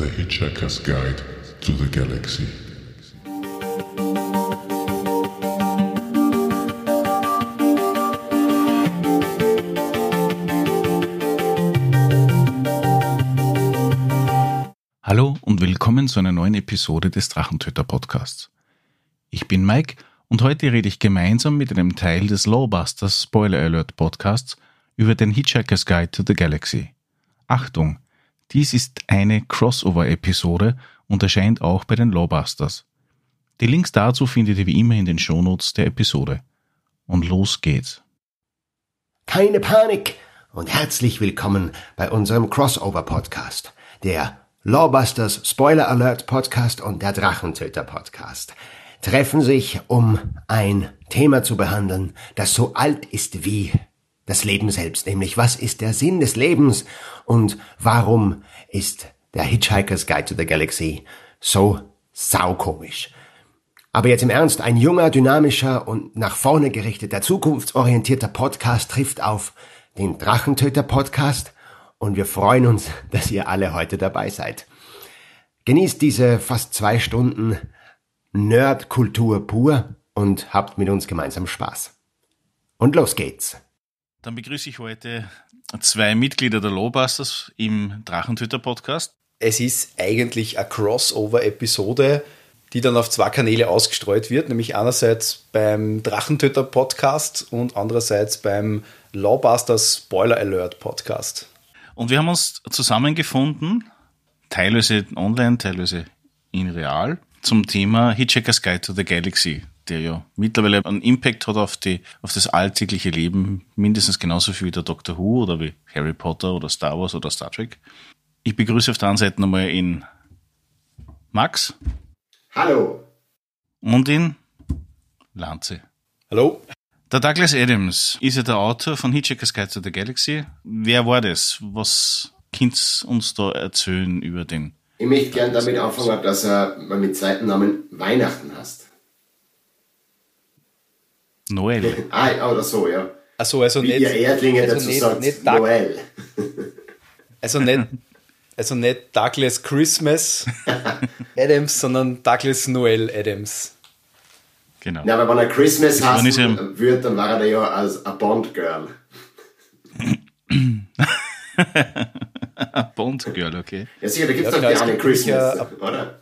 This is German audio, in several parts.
The Hitchhiker's Guide to the Galaxy. Hallo und willkommen zu einer neuen Episode des Drachentöter Podcasts. Ich bin Mike und heute rede ich gemeinsam mit einem Teil des Lawbusters Spoiler Alert Podcasts über den Hitchhiker's Guide to the Galaxy. Achtung, dies ist eine Crossover-Episode und erscheint auch bei den Lawbusters. Die Links dazu findet ihr wie immer in den Shownotes der Episode. Und los geht's. Keine Panik und herzlich willkommen bei unserem Crossover-Podcast, der Lawbusters Spoiler Alert Podcast und der Drachentöter Podcast treffen sich, um ein Thema zu behandeln, das so alt ist wie das Leben selbst, nämlich was ist der Sinn des Lebens und warum ist der Hitchhiker's Guide to the Galaxy so saukomisch. Aber jetzt im Ernst, ein junger, dynamischer und nach vorne gerichteter, zukunftsorientierter Podcast trifft auf den Drachentöter Podcast und wir freuen uns, dass ihr alle heute dabei seid. Genießt diese fast zwei Stunden Nerdkultur pur und habt mit uns gemeinsam Spaß. Und los geht's. Dann begrüße ich heute zwei Mitglieder der Lowbusters im Drachentöter-Podcast. Es ist eigentlich eine Crossover-Episode, die dann auf zwei Kanäle ausgestreut wird, nämlich einerseits beim Drachentöter-Podcast und andererseits beim Lawbusters Spoiler Alert Podcast. Und wir haben uns zusammengefunden, teilweise online, teilweise in real, zum Thema Hitchhiker's Guide to the Galaxy der ja mittlerweile einen Impact hat auf, die, auf das alltägliche Leben, mindestens genauso viel wie der Doctor Who oder wie Harry Potter oder Star Wars oder Star Trek. Ich begrüße auf der anderen Seite nochmal in Max. Hallo. Und in Lanze. Hallo. Der Douglas Adams ist ja der Autor von Hitchhiker's Guide to the Galaxy. Wer war das? Was könnt uns da erzählen über den? Ich möchte gerne damit anfangen, dass er mit zweiten Namen Weihnachten heißt. Noel. ah, oder so, ja. Also, also Wie nicht, ihr Erdlinge also dazu nicht, sagt, nicht Doug- Noel. also nicht, also nicht Douglas Christmas Adams, sondern Douglas Noel Adams. Genau. Ja, aber wenn er Christmas heißt wird, dann war er ja als a Bond Girl. Bond Girl, okay. Ja, sicher, da gibt es Ja, doch genau, die es eine Christmas, oder?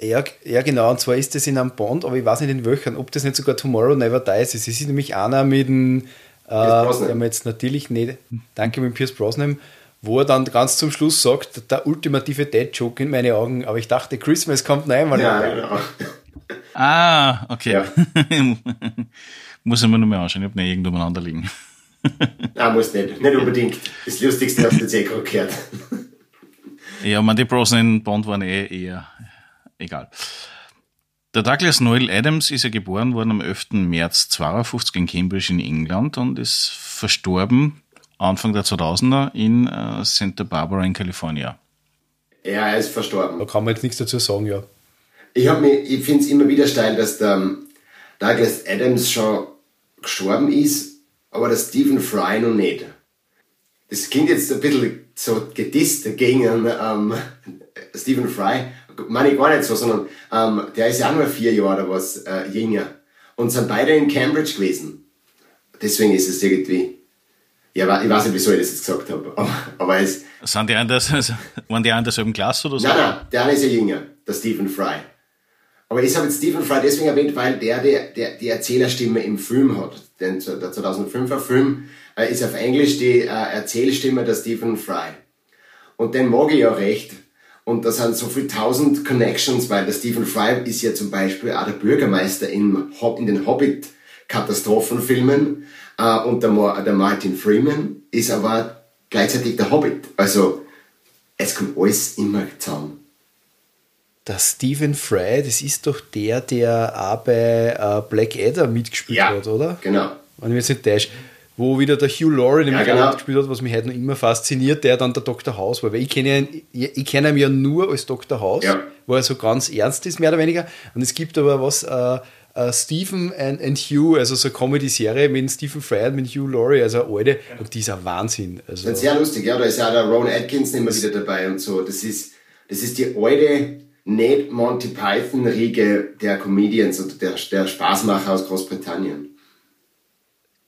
Ja, ja, genau, und zwar ist das in einem Bond, aber ich weiß nicht in welchen, ob das nicht sogar Tomorrow Never Dies ist. Es ist nämlich einer mit dem, äh, der mir jetzt natürlich nicht, danke mit Pierce Brosnan, wo er dann ganz zum Schluss sagt, der ultimative Dead-Joke in meine Augen, aber ich dachte, Christmas kommt noch einmal. Ja, genau. Ah, okay. Ja. Muss ich mir nur mal anschauen, ich habe nicht irgendwo umeinander liegen. Nein, muss nicht. Nicht unbedingt. Das Lustigste hast du jetzt eh gerade gehört. Ja, man, die Brosnan Bond waren eh eher egal. Der Douglas Noel Adams ist ja geboren worden am 11. März 52 in Cambridge in England und ist verstorben Anfang der 2000er in äh, Santa Barbara in Kalifornien. Ja, er ist verstorben. Da kann man jetzt nichts dazu sagen, ja. Ich, mich- ich finde es immer wieder steil, dass der ähm, Douglas Adams schon gestorben ist, aber der Stephen Fry noch nicht. Das klingt jetzt ein bisschen so gedisst gegen ähm, Stephen Fry. Meine ich gar nicht so, sondern ähm, der ist ja auch nur vier Jahre oder was äh, jünger. Und sind beide in Cambridge gewesen. Deswegen ist es irgendwie. Ja, ich weiß nicht, wieso ich das jetzt gesagt habe. Aber, aber es, Sind die anders, waren die in derselben Klasse oder so? Nein, nein, der eine ist ja jünger, der Stephen Fry. Aber ich habe jetzt Stephen Fry deswegen erwähnt, weil der, der, der die Erzählerstimme im Film hat. Denn der 2005er Film äh, ist auf Englisch die äh, Erzählstimme der Stephen Fry. Und den mag ich ja recht. Und da sind so viele tausend Connections, weil der Stephen Fry ist ja zum Beispiel auch der Bürgermeister Hob- in den Hobbit-Katastrophenfilmen. Äh, und der, der Martin Freeman ist aber gleichzeitig der Hobbit. Also es kommt alles immer zusammen. Der Stephen Fry, das ist doch der, der auch bei äh, Black Adder mitgespielt Ja, hat, oder? genau. Wenn ich mich jetzt nicht täusche. Wo wieder der Hugh Laurie nämlich Ja, genau. auch mitgespielt hat, was mich heute noch immer fasziniert, der dann der Dr. House war. Weil ich kenne ihn, ich, kenne ihn ja nur als Dr. House, Ja. wo er so ganz ernst ist, mehr oder weniger. Und es gibt aber was, äh, äh, Stephen and, and Hugh, also so eine Comedy-Serie mit Stephen Fry und mit Hugh Laurie, also eine alte, und die ist ein Wahnsinn. Also, Das ist sehr lustig, ja. Da ist ja der Ron Atkinson immer wieder dabei und so. Das ist, Das ist die alte, nicht Monty Python-Riege der Comedians oder der, der Spaßmacher aus Großbritannien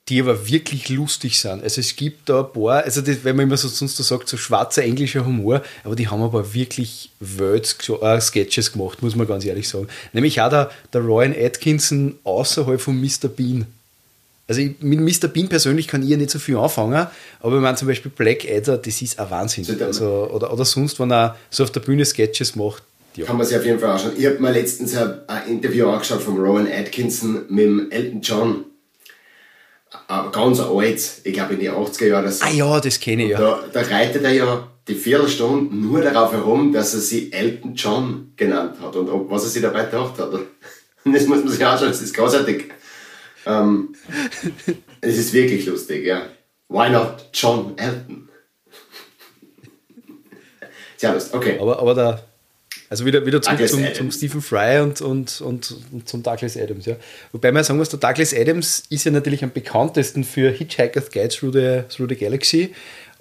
die aber wirklich lustig sind. Also es gibt da ein paar, also das, wenn man immer so sonst so sagt, so schwarzer englischer Humor, aber die haben aber wirklich Welt-Sketches äh, gemacht, muss man ganz ehrlich sagen. Nämlich auch der, der Ryan Atkinson außerhalb von Mr. Bean. Also ich, mit Mr. Bean persönlich kann ich ja nicht so viel anfangen, aber wenn man zum Beispiel Black Adder, das ist ein Wahnsinn. Also, oder, oder sonst, wenn er so auf der Bühne Sketches macht. Ja. Kann man sich auf jeden Fall anschauen. Ich habe mir letztens ein, ein Interview angeschaut von Rowan Atkinson mit dem Elton John ganz alt, ich glaube in die 80er Jahre. Ah ja, das kenne ich ja. Da, da reitet er ja die Viertelstunde nur darauf herum, dass er sie Elton John genannt hat und ob, was er sich dabei gedacht hat. Und das muss man sich anschauen, das ist großartig. Ähm, es ist wirklich lustig, ja. Why not John Elton? Sehr lustig, okay. Aber, aber der, also wieder, wieder zurück zum, zum, Stephen Fry und, und, und, und, zum Douglas Adams. Ja. Wobei man sagen muss, der Douglas Adams ist ja natürlich am bekanntesten für Hitchhiker's Guide Through the, Through the Galaxy,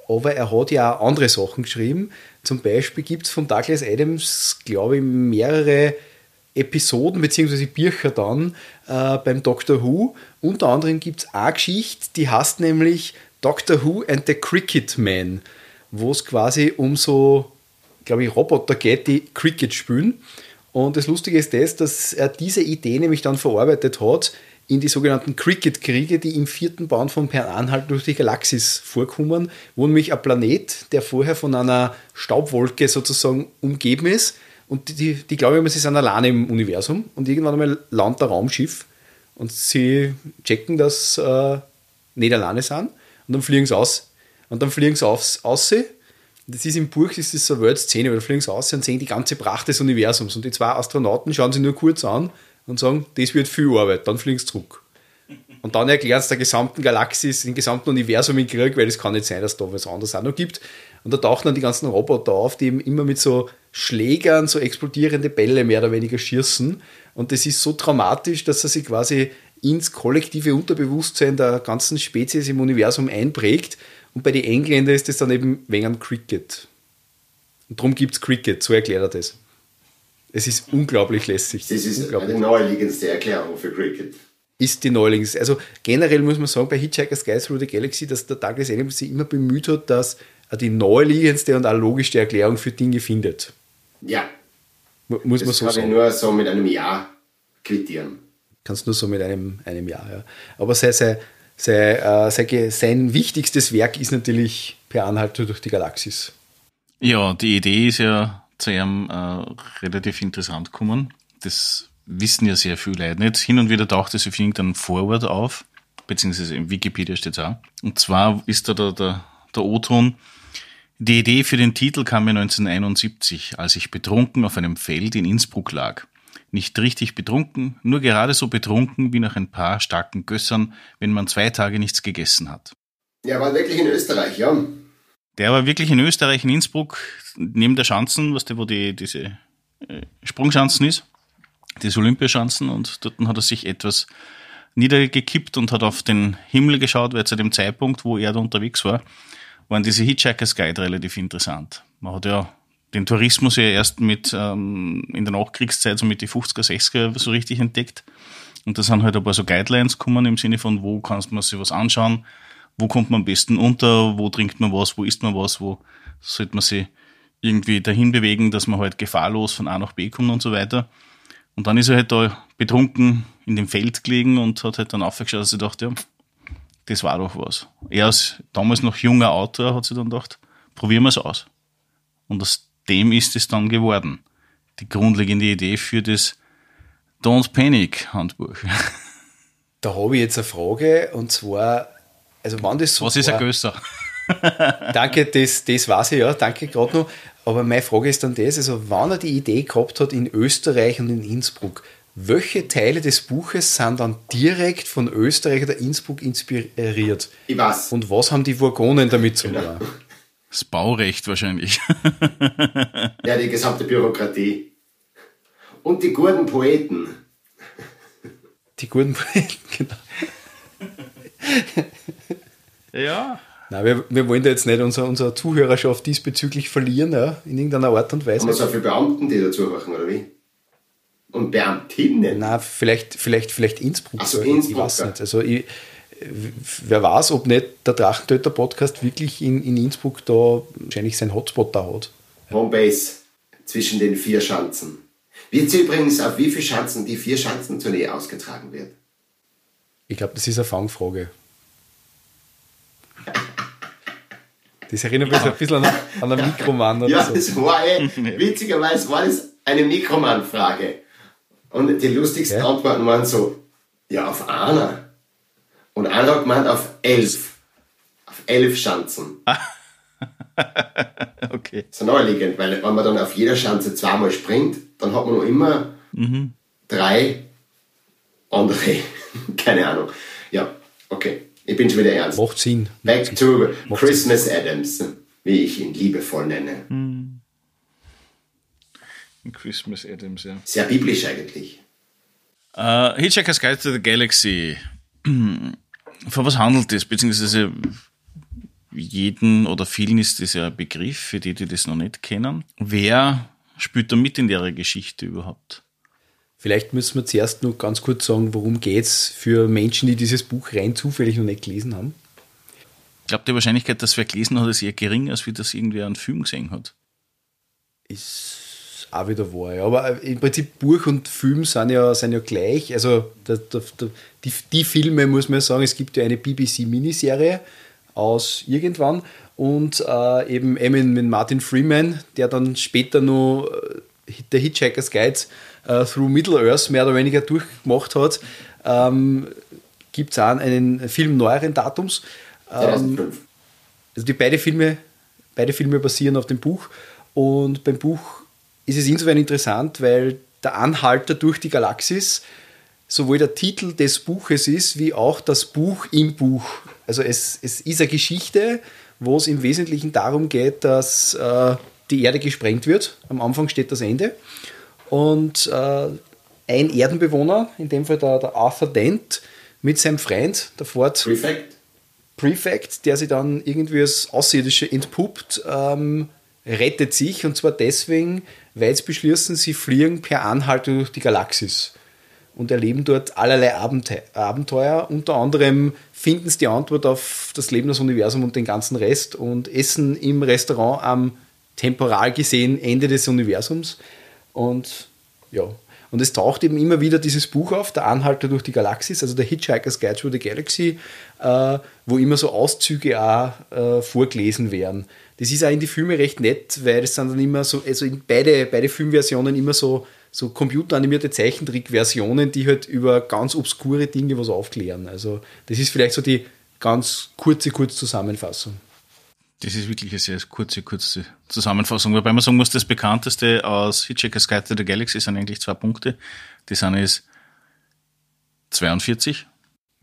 aber er hat ja auch andere Sachen geschrieben. Zum Beispiel gibt es von Douglas Adams, glaube ich, mehrere Episoden bzw. Bücher dann äh, beim Doctor Who. Unter anderem gibt es eine Geschichte, die heißt nämlich Doctor Who and the Cricket Man, wo es quasi um so glaube ich, Roboter geht, die Cricket spielen. Und das Lustige ist das, dass er diese Idee nämlich dann verarbeitet hat in die sogenannten Cricket-Kriege, die im vierten Band von Per Anhalt durch die Galaxis vorkommen, wo nämlich ein Planet, der vorher von einer Staubwolke sozusagen umgeben ist, und die, die glauben immer, sie sind alleine im Universum und irgendwann einmal landet ein Raumschiff und sie checken, dass äh, nicht alleine sind und dann fliegen sie aus. Und dann fliegen sie aus, aus das ist im Buch, das ist so eine Weltszene, weil da fliegen sie aus und sehen die ganze Pracht des Universums. Und die zwei Astronauten schauen sie nur kurz an und sagen, das wird viel Arbeit, dann fliegen sie zurück. Und dann erklärt es der gesamten Galaxis, dem gesamten Universum in Krieg, weil es kann nicht sein, dass da was anderes auch noch gibt. Und da tauchen dann die ganzen Roboter auf, die eben immer mit so Schlägern, so explodierende Bälle mehr oder weniger schießen. Und das ist so dramatisch, dass er sich quasi ins kollektive Unterbewusstsein der ganzen Spezies im Universum einprägt und bei den Engländern ist das dann eben wegen am Cricket. Und darum gibt es Cricket, so erklärt er das. Es ist unglaublich lässig. Das ist unglaublich. die neuligendste Erklärung für Cricket. Ist die neuligendste. Also generell muss man sagen, bei Hitchhiker's Guide Through the Galaxy, dass der Douglas Adams sich immer bemüht hat, dass er die neuligendste und auch logischste Erklärung für Dinge findet. Ja. Muss das man so kann sagen. ich nur so mit einem Ja quittieren. Kannst nur so mit einem, einem Ja, ja. Aber sei, sei, sein, äh, sein, sein wichtigstes Werk ist natürlich Per Anhalter durch die Galaxis. Ja, die Idee ist ja zu ihm äh, relativ interessant gekommen. Das wissen ja sehr viele Leute nicht. Hin und wieder taucht es auf irgendeinem Vorwort auf, beziehungsweise im Wikipedia steht es auch. Und zwar ist da der, der, der O-Ton. Die Idee für den Titel kam mir 1971, als ich betrunken auf einem Feld in Innsbruck lag nicht richtig betrunken, nur gerade so betrunken wie nach ein paar starken Gössern, wenn man zwei Tage nichts gegessen hat. Ja, war wirklich in Österreich, ja. Der war wirklich in Österreich, in Innsbruck, neben der Schanzen, was der, wo die, diese äh, Sprungschanzen ist, diese Olympiaschanzen, und dort hat er sich etwas niedergekippt und hat auf den Himmel geschaut, weil zu dem Zeitpunkt, wo er da unterwegs war, waren diese Hitchhiker's Guide relativ interessant. Man hat ja den Tourismus ja erst mit ähm, in der Nachkriegszeit, so mit die 50er, 60er so richtig entdeckt. Und da sind halt ein paar so Guidelines gekommen im Sinne von, wo kann man sich was anschauen, wo kommt man am besten unter, wo trinkt man was, wo isst man was, wo sollte man sich irgendwie dahin bewegen, dass man halt gefahrlos von A nach B kommt und so weiter. Und dann ist er halt da betrunken in dem Feld gelegen und hat halt dann aufgeschaut, dass er dachte, ja, das war doch was. Er als damals noch junger Autor hat sich dann gedacht, probieren wir es aus. Und das dem ist es dann geworden. Die grundlegende Idee für das Don't Panic Handbuch. Da habe ich jetzt eine Frage und zwar, also wann das so Was ist ein Gösser? danke, das, das weiß ich ja, danke gerade noch. Aber meine Frage ist dann das, also wann er die Idee gehabt hat in Österreich und in Innsbruck, welche Teile des Buches sind dann direkt von Österreich oder Innsbruck inspiriert? Ich weiß. Und was haben die Wurgonen damit zu tun? Das Baurecht wahrscheinlich. ja, die gesamte Bürokratie. Und die guten Poeten. Die guten Poeten, genau. Ja, Nein, wir, wir wollen da jetzt nicht unsere, unsere Zuhörerschaft diesbezüglich verlieren, ja, in irgendeiner Art und Weise. Haben wir so viele Beamten, die dazu machen, oder wie? Und Beamtinnen? Nein, vielleicht, vielleicht, vielleicht Innsbruck. Ach so, Ich Innsbruck, weiß nicht. Also ich, wer weiß, ob nicht der Drachentöter-Podcast wirklich in, in Innsbruck da wahrscheinlich seinen Hotspot da hat. Homebase zwischen den vier Schanzen. Wird übrigens auf wie viele Schanzen die vier Schanzentournee ausgetragen wird? Ich glaube, das ist eine Fangfrage. Das erinnert mich so ein bisschen an, an einen Mikroman oder Ja, so. das war eh, witzigerweise war das eine Mikroman-Frage. Und die lustigsten Ja. Antworten waren so, ja, auf einer. Und einer hat gemeint, auf elf. Auf elf Schanzen. Okay. Das ist naheliegend, weil wenn man dann auf jeder Schanze zweimal springt, dann hat man noch immer drei andere. Keine Ahnung. Ja, okay. Ich bin schon wieder ernst. Macht Sinn. Back to Christmas Adams, wie ich ihn liebevoll nenne. Christmas Adams, ja. Sehr biblisch eigentlich. Uh, Hitchhiker's Guide to the Galaxy. Von was handelt es? Beziehungsweise jeden oder vielen ist das ja ein Begriff, für die, die das noch nicht kennen. Wer spielt da mit in der Geschichte überhaupt? Vielleicht müssen wir zuerst noch ganz kurz sagen, worum geht's für Menschen, die dieses Buch rein zufällig noch nicht gelesen haben. Ich glaube, die Wahrscheinlichkeit, dass wer gelesen hat, ist eher gering, als wie das irgendwer einen Film gesehen hat. Ist auch wieder wahr. Ja. Aber im Prinzip Buch und Film sind ja, sind ja gleich. Also der, der, der, die, die Filme, muss man sagen, es gibt ja eine BBC-Miniserie aus irgendwann und äh, eben, eben mit Martin Freeman, der dann später noch äh, der Hitchhiker's Guide äh, through Middle-earth mehr oder weniger durchgemacht hat. Ähm, gibt es auch einen Film neueren Datums. Ähm, 2005. also die beide Filme, beide Filme basieren auf dem Buch und beim Buch ist es insofern interessant, weil der Anhalter durch die Galaxis sowohl der Titel des Buches ist, wie auch das Buch im Buch. Also es, es ist eine Geschichte, wo es im Wesentlichen darum geht, dass äh, die Erde gesprengt wird. Am Anfang steht das Ende. Und äh, ein Erdenbewohner, in dem Fall der, der Arthur Dent, mit seinem Freund, der Ford Prefect? Prefect, der sich dann irgendwie als Außerirdische entpuppt, ähm, rettet sich und zwar deswegen, weil sie beschließen, sie fliegen per Anhalter durch die Galaxis und erleben dort allerlei Abente Abenteuer. Unter anderem finden sie die Antwort auf das Leben, das Universum und den ganzen Rest und essen im Restaurant am temporal gesehen Ende des Universums. Und ja, und es taucht eben immer wieder dieses Buch auf, der Anhalter durch die Galaxis, also der Hitchhiker's Guide through the Galaxy, äh, wo immer so Auszüge auch äh, vorgelesen werden. Das ist auch in die Filme recht nett, weil es sind dann immer so, also in beide, beide Filmversionen immer so, so computeranimierte Zeichentrickversionen, die halt über ganz obskure Dinge was aufklären. Also das ist vielleicht so die ganz kurze Kurzzusammenfassung. Das ist wirklich eine sehr kurze, kurze Zusammenfassung, wobei man sagen muss, das bekannteste aus Hitchhiker's Guide to the Galaxy sind eigentlich zwei Punkte. Das eine ist 42.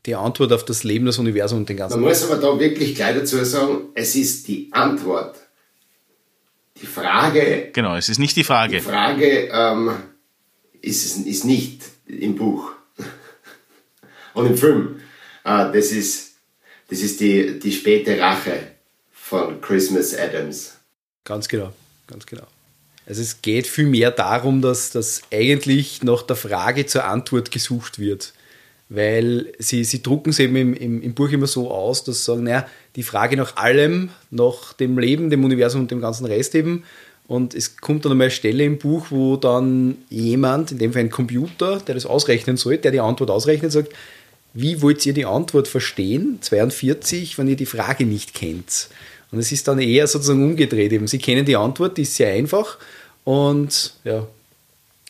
Die Antwort auf das Leben, das Universum und den ganzen Man muss aber da wirklich gleich dazu sagen, es ist die Antwort. Die Frage, Genau, es ist nicht die Frage. die Frage ähm, ist, es- ist nicht im Buch und im Film. Äh, das ist, das ist die, die späte Rache von Christmas Adams. Ganz genau, ganz genau. Also es geht vielmehr darum, dass, dass eigentlich nach der Frage zur Antwort gesucht wird. Weil sie, sie drucken es eben im, im, im Buch immer so aus, dass sie sagen, naja, die Frage nach allem, nach dem Leben, dem Universum und dem ganzen Rest eben. Und es kommt dann einmal eine Stelle im Buch, wo dann jemand, in dem Fall ein Computer, der das ausrechnen soll, der die Antwort ausrechnet, sagt, wie wollt ihr die Antwort verstehen, 42, wenn ihr die Frage nicht kennt? Und es ist dann eher sozusagen umgedreht eben. Sie kennen die Antwort, die ist sehr einfach und ja,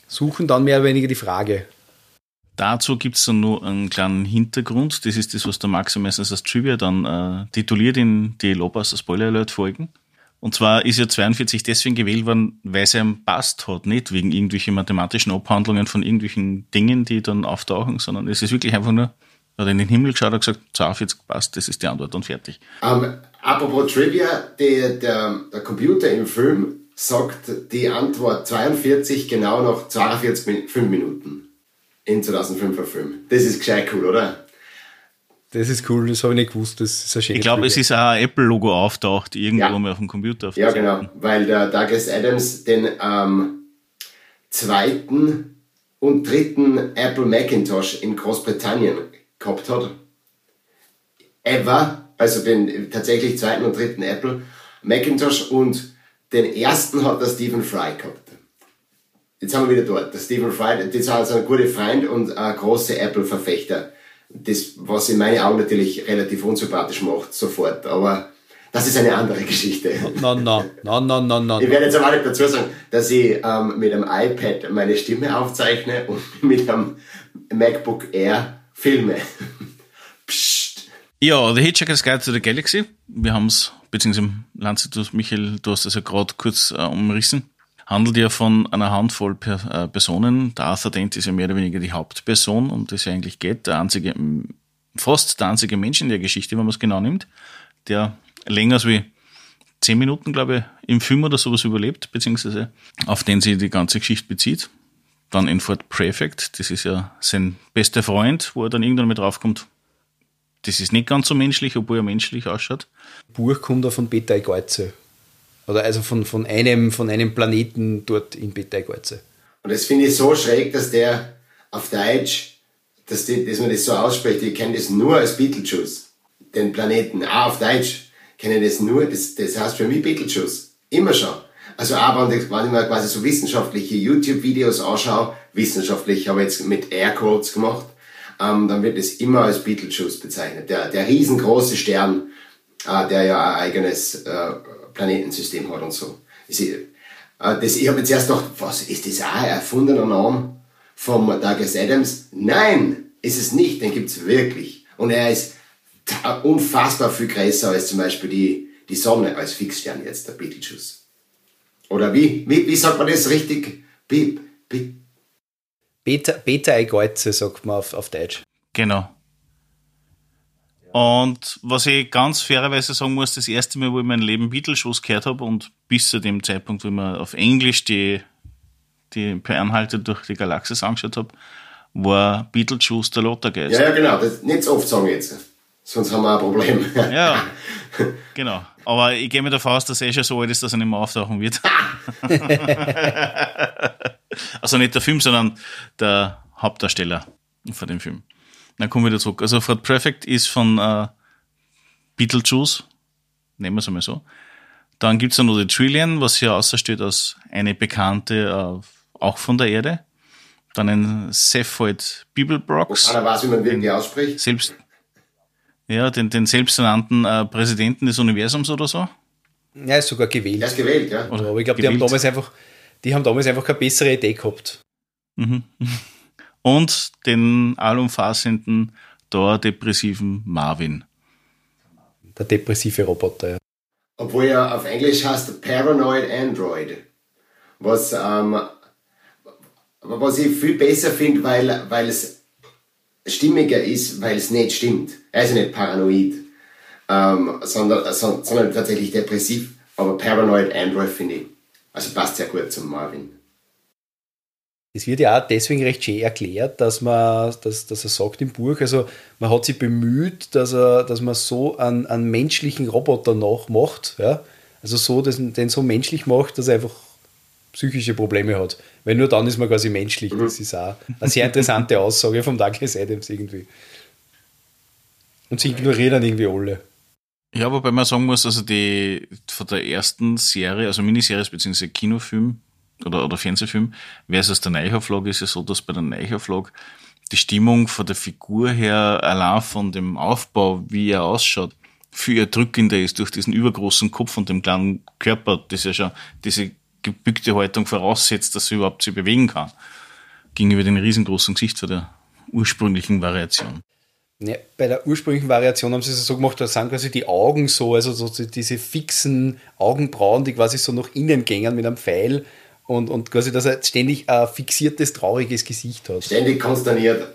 suchen dann mehr oder weniger die Frage. Dazu gibt's dann nur einen kleinen Hintergrund. Das ist das, was der Max meistens als Trivia dann äh, tituliert in die Lobas Spoiler Alert Folgen. Und zwar ist ja 42 deswegen gewählt worden, weil es einem passt hat, nicht wegen irgendwelchen mathematischen Abhandlungen von irgendwelchen Dingen, die dann auftauchen, sondern es ist wirklich einfach nur, er hat in den Himmel geschaut und gesagt, 42 passt, das ist die Antwort und fertig. Ähm, apropos Trivia, die, der, der Computer im Film sagt die Antwort 42 genau nach 42 Min 5 Minuten im 2005er Film. Das ist gescheit cool, oder? Das ist cool, das habe ich nicht gewusst. Das ist ein Ich glaube, es ist auch ein Apple-Logo auftaucht, irgendwo Ja. mal auf dem Computer. Auf Ja, der genau, weil der Douglas Adams den ähm, zweiten und dritten Apple Macintosh in Großbritannien gehabt hat. Ever, also den tatsächlich zweiten und dritten Apple Macintosh und den ersten hat der Stephen Fry gehabt. Jetzt sind wir wieder dort. Der Stephen Fry, das ist also ein guter Freund und ein großer Apple-Verfechter. Das, was in meinen Augen natürlich relativ unsympathisch macht, sofort. Aber das ist eine andere Geschichte. Na, na, na, na, na, na. Ich werde jetzt aber nicht dazu sagen, dass ich ähm, mit einem iPad meine Stimme aufzeichne und mit einem MacBook Air filme. Psst. Ja, The Hitchhiker's Guide to the Galaxy. Wir haben es, beziehungsweise Lanze, du, Michael, du hast es ja gerade kurz äh, umrissen. Handelt ja von einer Handvoll per, äh, Personen. Der Arthur Dent ist ja mehr oder weniger die Hauptperson, um das ja eigentlich geht. Der einzige, fast der einzige Mensch in der Geschichte, wenn man es genau nimmt, der länger als wie zehn Minuten, glaube ich, im Film oder sowas überlebt, beziehungsweise auf den sich die ganze Geschichte bezieht. Dann in Fort Prefect, das ist ja sein bester Freund, wo er dann irgendwann mit draufkommt, das ist nicht ganz so menschlich, obwohl er menschlich ausschaut. Buch kommt da von Beta Geuze. Oder also von, von, einem, von einem Planeten dort in Beta Geuze. Und das finde ich so schräg, dass der auf Deutsch, dass, die, dass man das so ausspricht, ich kenne das nur als Beetlejuice. Den Planeten, auch auf Deutsch, kenne ich das nur, das, das heißt für mich Beetlejuice. Immer schon. Also auch wenn ich, mir quasi so wissenschaftliche YouTube-Videos anschaue, wissenschaftlich habe ich jetzt mit Airquotes gemacht, ähm, dann wird es immer als Beetlejuice bezeichnet. Der, der riesengroße Stern, äh, der ja ein eigenes äh, Planetensystem hat und so. Ich, äh, das, ich habe jetzt erst gedacht, was, ist das auch ein erfundener Name vom Douglas Adams? Nein, ist es nicht, den gibt's wirklich. Und er ist unfassbar viel größer als zum Beispiel die, die Sonne als Fixstern jetzt, der Betelgeuse. Oder wie, wie, wie sagt man das richtig? Be, be, Beta, Beta Geuze sagt man auf, auf Deutsch. Genau. Und was ich ganz fairerweise sagen muss, das erste Mal, wo ich mein Leben Beatles-Shows gehört habe und bis zu dem Zeitpunkt, wo ich mir auf Englisch die, die per Anhalte durch die Galaxis angeschaut habe, war Beetlejuice der Lottergeist. ja, ja, genau, das nicht so oft sagen jetzt. Sonst haben wir ein Problem. Ja, genau. Aber ich gehe mir davon aus, dass er schon so alt ist, dass er nicht mehr auftauchen wird. also nicht der Film, sondern der Hauptdarsteller von dem Film. Dann kommen wir wieder zurück. Also Fort Perfect ist von äh, Beetlejuice, nehmen wir es einmal so. Dann gibt's dann noch die Trillion, was hier außersteht als eine bekannte, äh, auch von der Erde. Dann ein Cepheid Bibelbrox Keiner weiß, wie man wirklich ausspricht. selbst, ja, den, den selbsternannten äh, Präsidenten des Universums oder so. Ja, ist sogar gewählt. Er ist gewählt, ja. Aber ich glaube, die haben damals einfach, die haben damals einfach keine bessere Idee gehabt. Und den allumfassenden, dauerdepressiven Marvin. Der depressive Roboter, ja. Obwohl er auf Englisch heißt Paranoid Android. Was, ähm, was ich viel besser finde, weil, weil es stimmiger ist, weil es nicht stimmt. Er ist ja nicht paranoid, ähm, sondern, so- sondern tatsächlich depressiv. Aber Paranoid Android finde ich, also passt sehr gut zum Marvin. Es wird ja auch deswegen recht schön erklärt, dass man, dass, dass er sagt im Buch, also man hat sich bemüht, dass er, dass man so einen, einen menschlichen Roboter nachmacht, ja. Also so, dass, den so menschlich macht, dass er einfach psychische Probleme hat. Weil nur dann ist man quasi menschlich. Das ist auch eine sehr interessante Aussage vom Douglas Adams irgendwie. Und sie ignorieren irgendwie alle. Ja, wobei man sagen muss, also die von der ersten Serie, also Miniseries bzw. Kinofilm oder, oder Fernsehfilm versus der Neuauflage ist ja so, dass bei der Neuauflage die Stimmung von der Figur her, allein von dem Aufbau, wie er ausschaut, viel erdrückender ist durch diesen übergroßen Kopf und dem kleinen Körper, das ja schon diese gebückte Haltung voraussetzt, dass er überhaupt sich bewegen kann, gegenüber dem riesengroßen Gesicht von der ursprünglichen Variation. Ja, bei der ursprünglichen Variation haben sie es so gemacht, da sind quasi die Augen so, also so diese fixen Augenbrauen, die quasi so nach innen gängen mit einem Pfeil und, und quasi, dass er ständig ein fixiertes, trauriges Gesicht hat. Ständig konsterniert.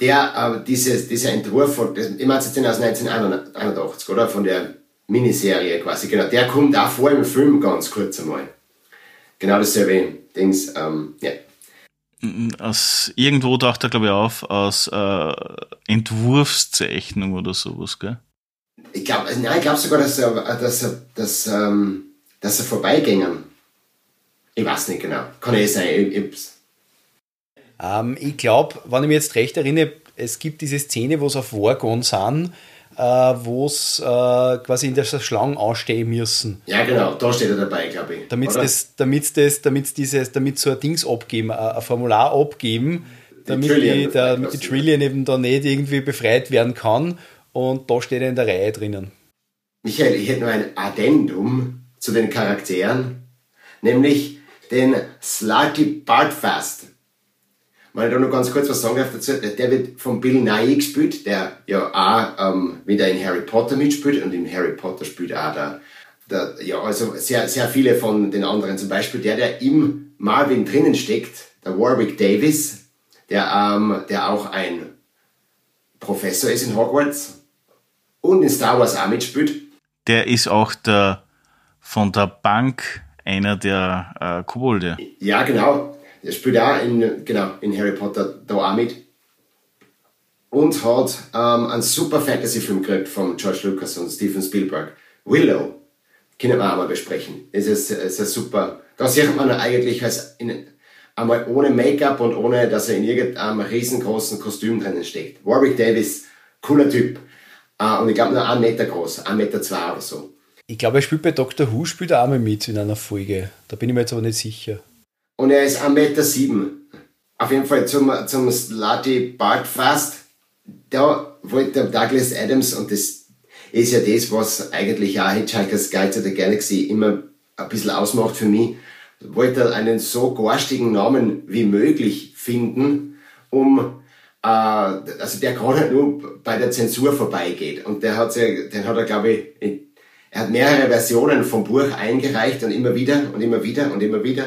Der, äh, dieses, dieser Entwurf von, das, ich meine jetzt den aus 1981, oder? Von der Miniserie quasi, genau. Der kommt auch vor im Film ganz kurz einmal. Genau dasselbe Dings, ähm, ja. Aus, irgendwo taucht er, glaube ich, auf, aus äh, Entwurfszeichnung oder sowas, gell? Ich glaube ich glaub sogar, dass er, dass er, dass, ähm, dass er vorbeigängen. Ich weiß nicht genau. Kann eh sein. Ich, ich, ähm, ich glaube, wenn ich mich jetzt recht erinnere, es gibt diese Szene, wo sie auf Wargon sind, äh, wo sie äh, quasi in der Schlange anstehen müssen. Ja, genau, da steht er dabei, glaube ich. Damit das, damit das, damit dieses, damit so ein Dings abgeben, ein Formular abgeben, damit die, die, der, die Trillion eben da nicht irgendwie befreit werden kann. Und da steht er in der Reihe drinnen. Michael, ich hätte noch ein Addendum zu den Charakteren, nämlich den Slutty Bartfast. Wenn ich da noch ganz kurz was sagen darf dazu, der wird von Bill Nye gespielt, der ja auch ähm, wieder in Harry Potter mitspielt und in Harry Potter spielt auch der, der, ja, also sehr, sehr viele von den anderen, zum Beispiel der, der im Marvin drinnen steckt, der Warwick Davis, der, ähm, der auch ein Professor ist in Hogwarts und in Star Wars auch mitspielt. Der ist auch der von der Bank einer der äh, Kobolde. Ja, genau. Er spielt auch in, genau, in Harry Potter da auch mit. Und hat ähm, einen super Fantasy-Film gekriegt von George Lucas und Steven Spielberg. Willow. Können wir auch mal besprechen. Es ist, es ist super. Da sieht man eigentlich als in, einmal ohne Make-up und ohne, dass er in irgendeinem riesengroßen Kostüm drinnen steckt. Warwick Davis, cooler Typ. Uh, und ich glaube nur einen Meter groß, ein Meter zwei oder so. Ich glaube, er spielt bei Doctor Who, spielt er auch mal mit in einer Folge. Da bin ich mir jetzt aber nicht sicher und er ist 1,7 Meter. Sieben. Auf jeden Fall zum, zum Slutty Bartfast. Da wollte Douglas Adams, und das ist ja das, was eigentlich auch Hitchhiker's Guide to the Galaxy immer ein bisschen ausmacht für mich, wollte einen so garstigen Namen wie möglich finden, um äh, also der gerade halt nur bei der Zensur vorbeigeht. Und der hat sich, den hat er, glaube ich, er hat mehrere Versionen vom Buch eingereicht und immer wieder und immer wieder und immer wieder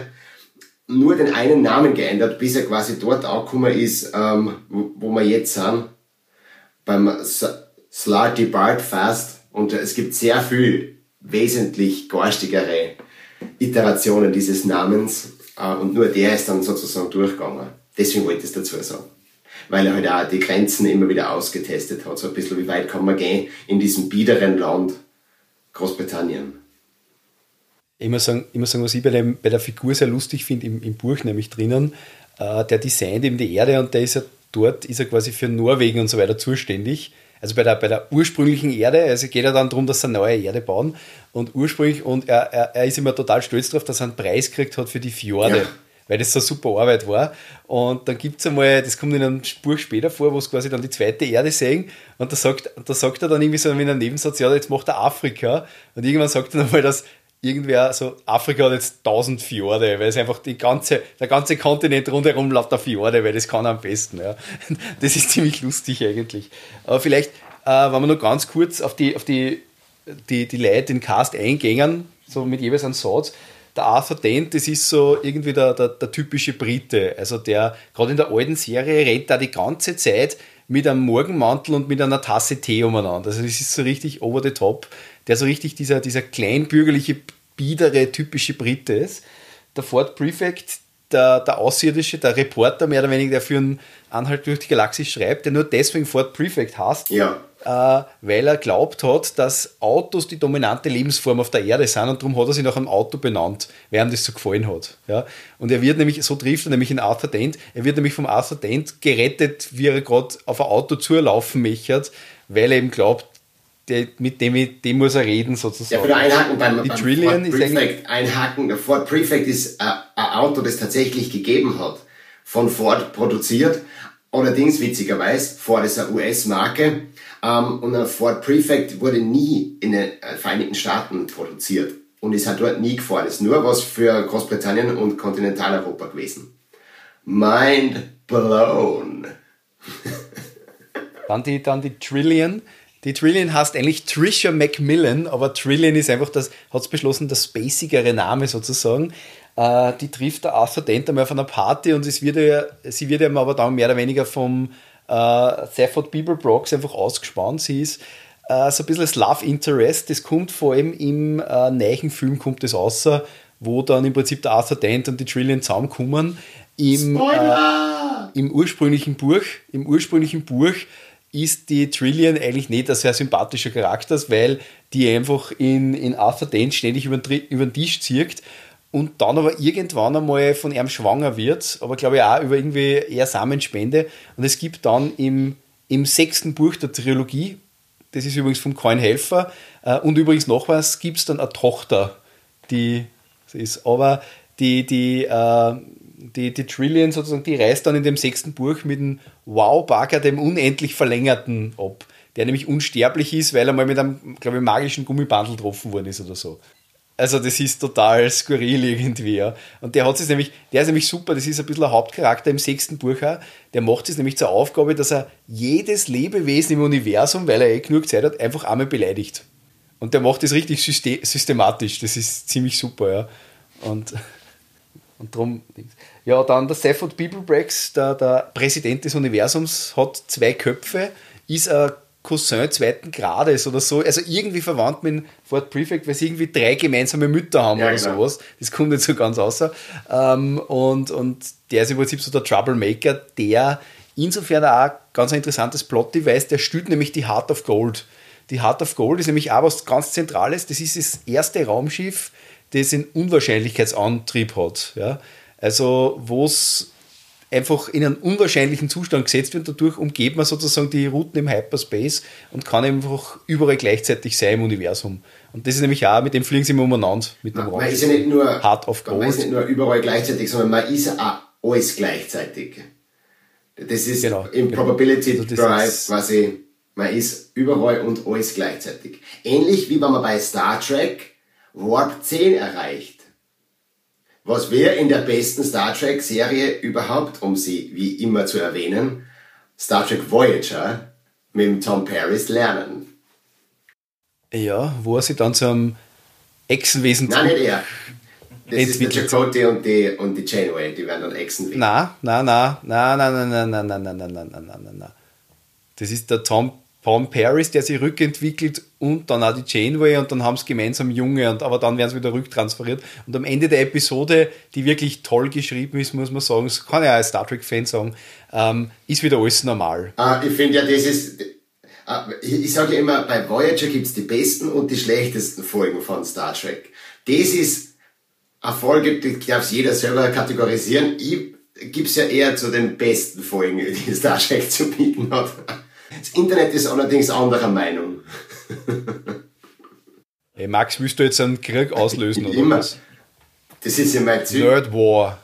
nur den einen Namen geändert, bis er quasi dort angekommen ist, ähm, wo, wo wir jetzt sind, beim Slutty Bart Fast. Und es gibt sehr viel wesentlich garstigere Iterationen dieses Namens. Äh, und nur der ist dann sozusagen durchgegangen. Deswegen wollte ich es dazu sagen. Weil er halt auch die Grenzen immer wieder ausgetestet hat. So ein bisschen, wie weit kann man gehen in diesem biederen Land Großbritannien ich muss sagen, muss sagen was ich bei, dem, bei der Figur sehr lustig finde, im, im Buch nämlich drinnen, äh, der designt eben die Erde und der ist ja dort, ist er quasi für Norwegen und so weiter zuständig. Also bei der, bei der ursprünglichen Erde, also geht er dann darum, dass sie eine neue Erde bauen. Und ursprünglich, und er, er, er ist immer total stolz darauf, dass er einen Preis gekriegt hat für die Fjorde. Ja. Weil das so super Arbeit war. Und dann gibt es einmal, das kommt in einem Buch später vor, wo es quasi dann die zweite Erde sehen. Und da sagt, da sagt er dann irgendwie so in einem Nebensatz, ja, jetzt macht er Afrika. Und irgendwann sagt er dann mal, dass irgendwer, so Afrika hat jetzt tausend Fjorde, weil es einfach die ganze, der ganze Kontinent rundherum lauter Fjorde, weil das kann am besten. Ja. Das ist ziemlich lustig eigentlich. Aber vielleicht, äh, wenn wir nur ganz kurz auf die, auf die, die, die Leute, den Cast eingängen, so mit jeweils einem Satz. Der Arthur Dent, das ist so irgendwie der, der, der typische Brite. Also der, gerade in der alten Serie, rennt da die ganze Zeit mit einem Morgenmantel und mit einer Tasse Tee umeinander. Also das ist so richtig over the top der so richtig dieser, dieser kleinbürgerliche, biedere, typische Brite ist. Der Ford Prefect, der, der Außerirdische, der Reporter, mehr oder weniger, der für einen Anhalt durch die Galaxie schreibt, der nur deswegen Ford Prefect heißt, ja. Äh, weil er glaubt hat, dass Autos die dominante Lebensform auf der Erde sind und darum hat er sich nach einem Auto benannt, weil ihm das so gefallen hat. Ja? Und er wird nämlich, so trifft er nämlich in Arthur Dent, er wird nämlich vom Arthur Dent gerettet, wie er gerade auf ein Auto zulaufen möchte, weil er eben glaubt, der, mit dem, dem muss er reden sozusagen. Ja, wieder einhaken beim, die beim Trillion Ford Prefect. Einhaken, der Ford Prefect ist ein, ein Auto, das tatsächlich gegeben hat, von Ford produziert. Allerdings, witzigerweise, Ford ist eine US-Marke ähm, und ein Ford Prefect wurde nie in den Vereinigten Staaten produziert und ist halt dort nie gefahren. Ist nur was für Großbritannien und Kontinentaleuropa gewesen. Mind blown. dann, die, dann die Trillion die Trillion heißt eigentlich Trisha Macmillan, aber Trillion ist einfach das, hat es beschlossen, der spacigere Name sozusagen. Äh, die trifft der Arthur Dent einmal auf einer Party und es wird ja, sie wird ihm aber dann mehr oder weniger vom äh, Stafford Beaver Brooks einfach ausgespannt. Sie ist äh, so ein bisschen das Love Interest, das kommt vor allem im äh, neuen Film kommt das außer, wo dann im Prinzip der Arthur Dent und die Trillion zusammenkommen. Im, äh, im ursprünglichen Buch, im ursprünglichen Buch ist die Trillian eigentlich nicht ein sehr sympathischer Charakter, weil die einfach in, in Arthur Dent ständig über den, über den Tisch zirkt und dann aber irgendwann einmal von ihm schwanger wird, aber glaube ich auch über irgendwie eher Samenspende. Und es gibt dann im, im sechsten Buch der Trilogie, das ist übrigens vom Coin Helfer, äh, und übrigens noch was, gibt es dann eine Tochter, die ist, aber die, die, äh, die, die Trillian sozusagen, die reist dann in dem sechsten Buch mit dem Wow-Bagger, dem unendlich Verlängerten, ab. Der nämlich unsterblich ist, weil er mal mit einem, glaube ich, magischen Gummibandel getroffen worden ist oder so. Also das ist total skurril irgendwie, ja. Und der hat es nämlich, der ist nämlich super, das ist ein bisschen ein Hauptcharakter im sechsten Buch auch. Der macht es nämlich zur Aufgabe, dass er jedes Lebewesen im Universum, weil er eh genug Zeit hat, einfach einmal beleidigt. Und der macht das richtig systematisch. Das ist ziemlich super, ja. Und, und darum, ja, dann der Stafford Bibelbreaks, der, der Präsident des Universums, hat zwei Köpfe, ist ein Cousin zweiten Grades oder so, also irgendwie verwandt mit Fort Prefect, weil sie irgendwie drei gemeinsame Mütter haben ja, oder genau. sowas. Das kommt nicht so ganz außer. Ähm, und, und der ist im Prinzip so der Troublemaker, der insofern auch ganz ein interessantes Plot-Device, der stützt nämlich die Heart of Gold. Die Heart of Gold ist nämlich auch was ganz Zentrales. Das ist das erste Raumschiff, das einen Unwahrscheinlichkeitsantrieb hat. Ja? Also, wo es einfach in einen unwahrscheinlichen Zustand gesetzt wird. Dadurch umgeht man sozusagen die Routen im Hyperspace und kann einfach überall gleichzeitig sein im Universum. Und das ist nämlich auch, mit dem fliegen sie immer umeinander. Mit dem man, man ist ja nicht nur, Hard of Gold. Man ist nicht nur überall gleichzeitig, sondern man ist auch alles gleichzeitig. Das ist genau, im genau. Probability also Drive quasi, man ist überall und alles gleichzeitig. Ähnlich wie wenn man bei Star Trek Warp 10 erreicht was wir in der besten Star Trek-Serie überhaupt, um sie wie immer zu erwähnen, Star Trek Voyager mit Tom Paris lernen. Ja, wo er sich dann zum Echsenwesen Nein, nicht er. Das ist der Chakotay und die, und die Janeway, die werden dann Echsenwesen. Nein, nein, nein, nein, nein, nein, nein, nein, nein, nein, nein, nein, nein, nein. Das ist der Tom Tom Paris, der sich rückentwickelt und dann auch die Janeway und dann haben sie gemeinsam Junge, und, aber dann werden sie wieder rücktransferiert. Und am Ende der Episode, die wirklich toll geschrieben ist, muss man sagen, das kann ja als Star Trek-Fan sagen, ähm, ist wieder alles normal. Ah, ich finde ja, das ist, ah, ich sage ja immer, bei Voyager gibt es die besten und die schlechtesten Folgen von Star Trek. Das ist eine Folge, die darf jeder selber kategorisieren. Ich gebe es ja eher zu den besten Folgen, die Star Trek zu bieten hat. Das Internet ist allerdings anderer Meinung. Hey Max, willst du jetzt einen Krieg auslösen oder Immer. was? Das ist ja mein Ziel. Nerd War.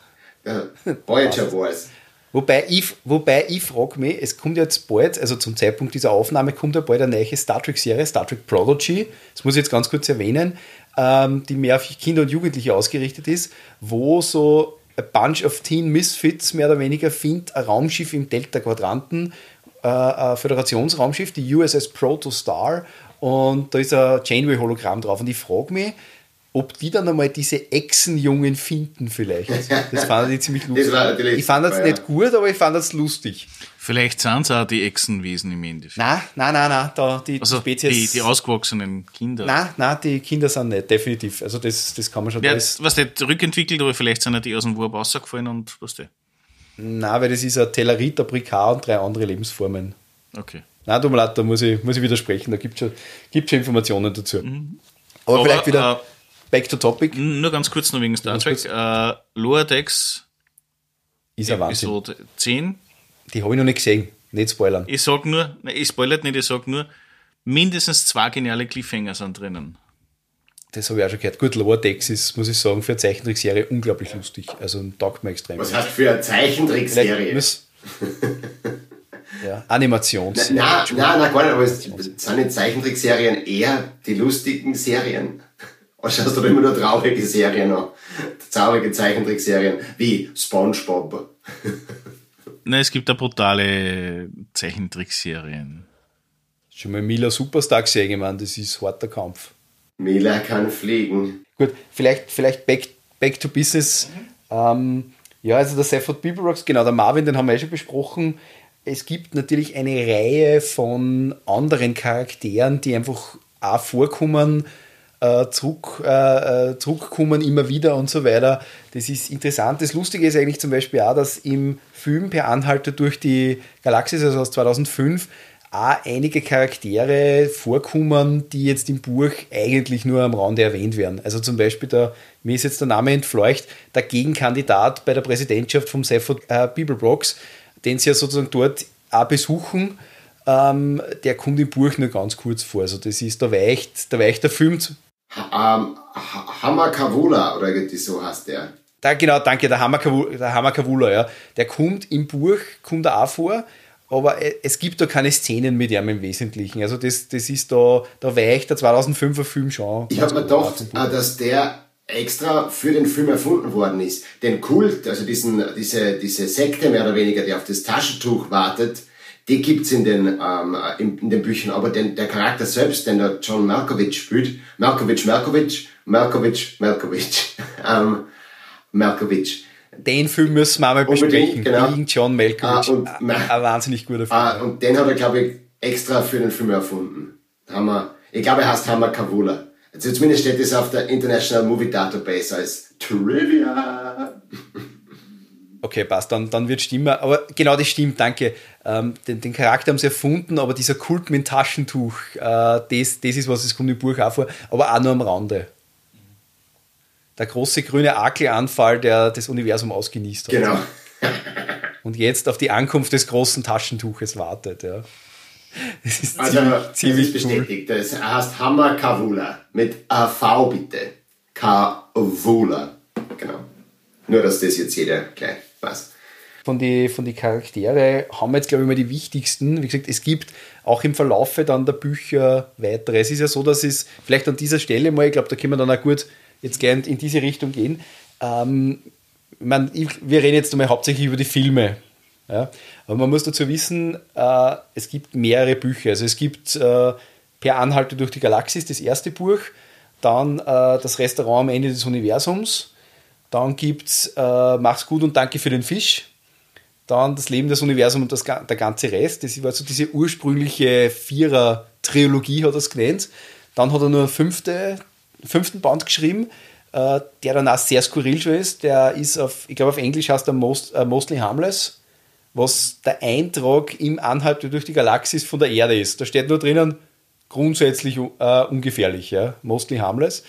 Ja, Voyager Wars. Wobei ich, wobei ich frage mich, es kommt jetzt bald, also zum Zeitpunkt dieser Aufnahme, kommt ja bald eine neue Star Trek-Serie, Star Trek Prodigy, das muss ich jetzt ganz kurz erwähnen, ähm, die mehr auf Kinder und Jugendliche ausgerichtet ist, wo so a bunch of Teen Misfits mehr oder weniger findet ein Raumschiff im Delta-Quadranten äh, Föderationsraumschiff, die USS Protostar, und da ist ein Janeway-Hologramm drauf. Und ich frage mich, ob die dann einmal diese Echsenjungen finden vielleicht. Das fand ich ziemlich lustig. ich fand das nicht gut, aber ich fand das lustig. Vielleicht sind es auch die Echsenwesen im Endeffekt. Nein, nein, nein, nein. Da, die, also Spezies, die, die ausgewachsenen Kinder. Nein, nein, die Kinder sind nicht, definitiv. Also das, das kann man schon... Ja, was nicht rückentwickelt, aber vielleicht sind ja die aus dem Warp rausgefallen und was der. Nein, weil das ist ein Tellerit, ein Bricard und drei andere Lebensformen. Okay. Nein, tut mir leid, da muss ich, muss ich widersprechen, da gibt es schon, gibt schon Informationen dazu. Mhm. Aber, Aber, vielleicht wieder äh, back to topic. Nur ganz kurz noch wegen Star Trek. Äh, Lower Decks ist ein Wahnsinn. Episode 10. Die habe ich noch nicht gesehen, nicht spoilern. Ich sag nur, nein, ich spoilert nicht, ich sag nur, mindestens zwei geniale Cliffhanger sind drinnen das habe ich auch schon gehört. Gut, Lower Decks ist, muss ich sagen, für eine Zeichentrickserie unglaublich lustig. Also taugt mir extrem. Was heißt für eine Zeichentrickserie? ja, Animations. Nein, nein, nein, gar nicht, aber es sind in Zeichentrickserien eher die lustigen Serien. Oder schaust du immer nur traurige Serien an? Traurige Zeichentrickserien wie Spongebob. Nein, es gibt da brutale Zeichentrickserien. Schon mal Mila Superstar gesehen, ich meine, das ist harter Kampf. Mila kann fliegen. Gut, vielleicht, vielleicht back, back to business. Mhm. Ähm, ja, also der Safford People Rocks, genau, der Marvin, den haben wir eh schon besprochen. Es gibt natürlich eine Reihe von anderen Charakteren, die einfach auch vorkommen. äh, zurück, äh, äh, zurückkommen immer wieder und so weiter. Das ist interessant. Das Lustige ist eigentlich zum Beispiel auch, dass im Film Per Anhalter durch die Galaxis, also aus 2005, auch einige Charaktere vorkommen, die jetzt im Buch eigentlich nur am Rande erwähnt werden. Also zum Beispiel, der, mir ist jetzt der Name entfleucht, der Gegenkandidat bei der Präsidentschaft vom Safford äh, Bibelbrox, den sie ja sozusagen dort auch besuchen, ähm, der kommt im Buch nur ganz kurz vor. Also das ist, da weicht, da weicht der Film. Ha, ähm, Hammer Kavula, oder so heißt der. Da, genau, danke, der Hammer Kavula, der Hammer Kavula, ja. Der kommt im Buch, kommt er auch vor, aber es gibt da keine Szenen mit ihm im Wesentlichen. Also das, das ist da, da weicht der 2005er Film schon. Ich habe mir gedacht, äh, dass der extra für den Film erfunden worden ist. Den Kult, also diesen, diese, diese Sekte mehr oder weniger, die auf das Taschentuch wartet, die gibt's in ähm, in, in, den Büchern, aber den, der Charakter selbst, den der John Malkovich spielt, Malkovich, Malkovich, Malkovich, Malkovich, ähm, Malkovich. Den Film müssen wir mal besprechen. Genau. Gegen John Malkovich. Ah, und, ein, ein wahnsinnig guter Film. Ah, und den hat er, glaube ich, extra für den Film erfunden. Hammer. Ich glaube, er heißt Hammer Kavula. Also zumindest steht es auf der International Movie Database als Trivia. Okay, passt, dann, dann wird stimmen. Aber genau das stimmt, danke. Ähm, den, den, Charakter haben sie erfunden, aber dieser Kult mit dem Taschentuch, äh, das, das ist was, das kommt im Buch auch vor, aber auch nur am Rande. Der große grüne Akelanfall, der das Universum ausgenießt hat. Genau. Und jetzt auf die Ankunft des großen Taschentuches wartet, ja. Das ist also, ziemlich, das ist bestätigt. Cool. Das heißt Hammer Kavula. Mit AV bitte. Kavula. Genau. Nur, dass das jetzt jeder gleich weiß. Von den von die Charaktere haben wir jetzt, glaube ich, mal die wichtigsten. Wie gesagt, es gibt auch im Verlaufe dann der Bücher weitere. Es ist ja so, dass es vielleicht an dieser Stelle mal, ich glaube, da können wir dann auch gut jetzt gerne in diese Richtung gehen. Ähm, ich meine, wir reden jetzt einmal hauptsächlich über die Filme. Ja? Aber man muss dazu wissen, äh, es gibt mehrere Bücher. Also es gibt äh, Per Anhalte durch die Galaxis, das erste Buch, dann äh, das Restaurant am Ende des Universums, dann gibt es äh, Mach's gut und danke für den Fisch. Dann das Leben, das Universum und das, der ganze Rest. Das war so diese ursprüngliche Vierer-Trilogie, hat er es genannt. Dann hat er nur einen fünfte, fünften Band geschrieben, äh, der dann auch sehr skurril schon ist. Der ist auf, ich glaube auf Englisch heißt er Most, uh, Mostly Harmless, was der Eintrag im Anhalt durch die Galaxis von der Erde ist. Da steht nur drinnen, grundsätzlich uh, ungefährlich, ja, Mostly Harmless.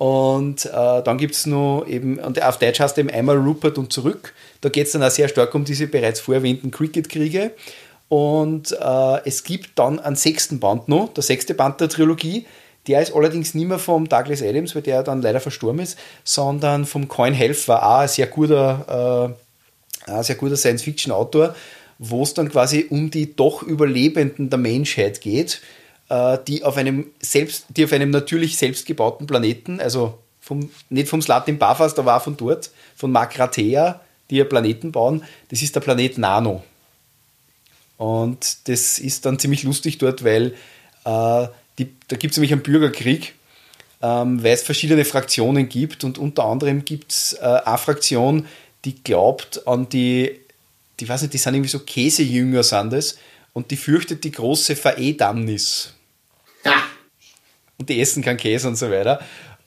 Und äh, dann gibt es noch eben, und auf Deutsch heißt eben einmal Rupert und zurück. Da geht es dann auch sehr stark um diese bereits vorerwähnten Cricket-Kriege. Und äh, es gibt dann einen sechsten Band noch, der sechste Band der Trilogie. Der ist allerdings nicht mehr vom Douglas Adams, weil der dann leider verstorben ist, sondern vom Coin Helfer, auch ein sehr guter, äh, guter Science-Fiction-Autor, wo es dann quasi um die doch Überlebenden der Menschheit geht äh, die, auf einem selbst, die auf einem natürlich selbstgebauten Planeten, also vom, nicht vom Slatin Bafas, da war von dort, von Makratea, die ja Planeten bauen, das ist der Planet Nano. Und das ist dann ziemlich lustig dort, weil äh, die, da gibt es nämlich einen Bürgerkrieg, ähm, weil es verschiedene Fraktionen gibt und unter anderem gibt es äh, eine Fraktion, die glaubt an die, die weiß nicht, die sind irgendwie so Käsejünger sind das und die fürchtet die große Veredamnis. Ja. Und die essen keinen Käse und so weiter.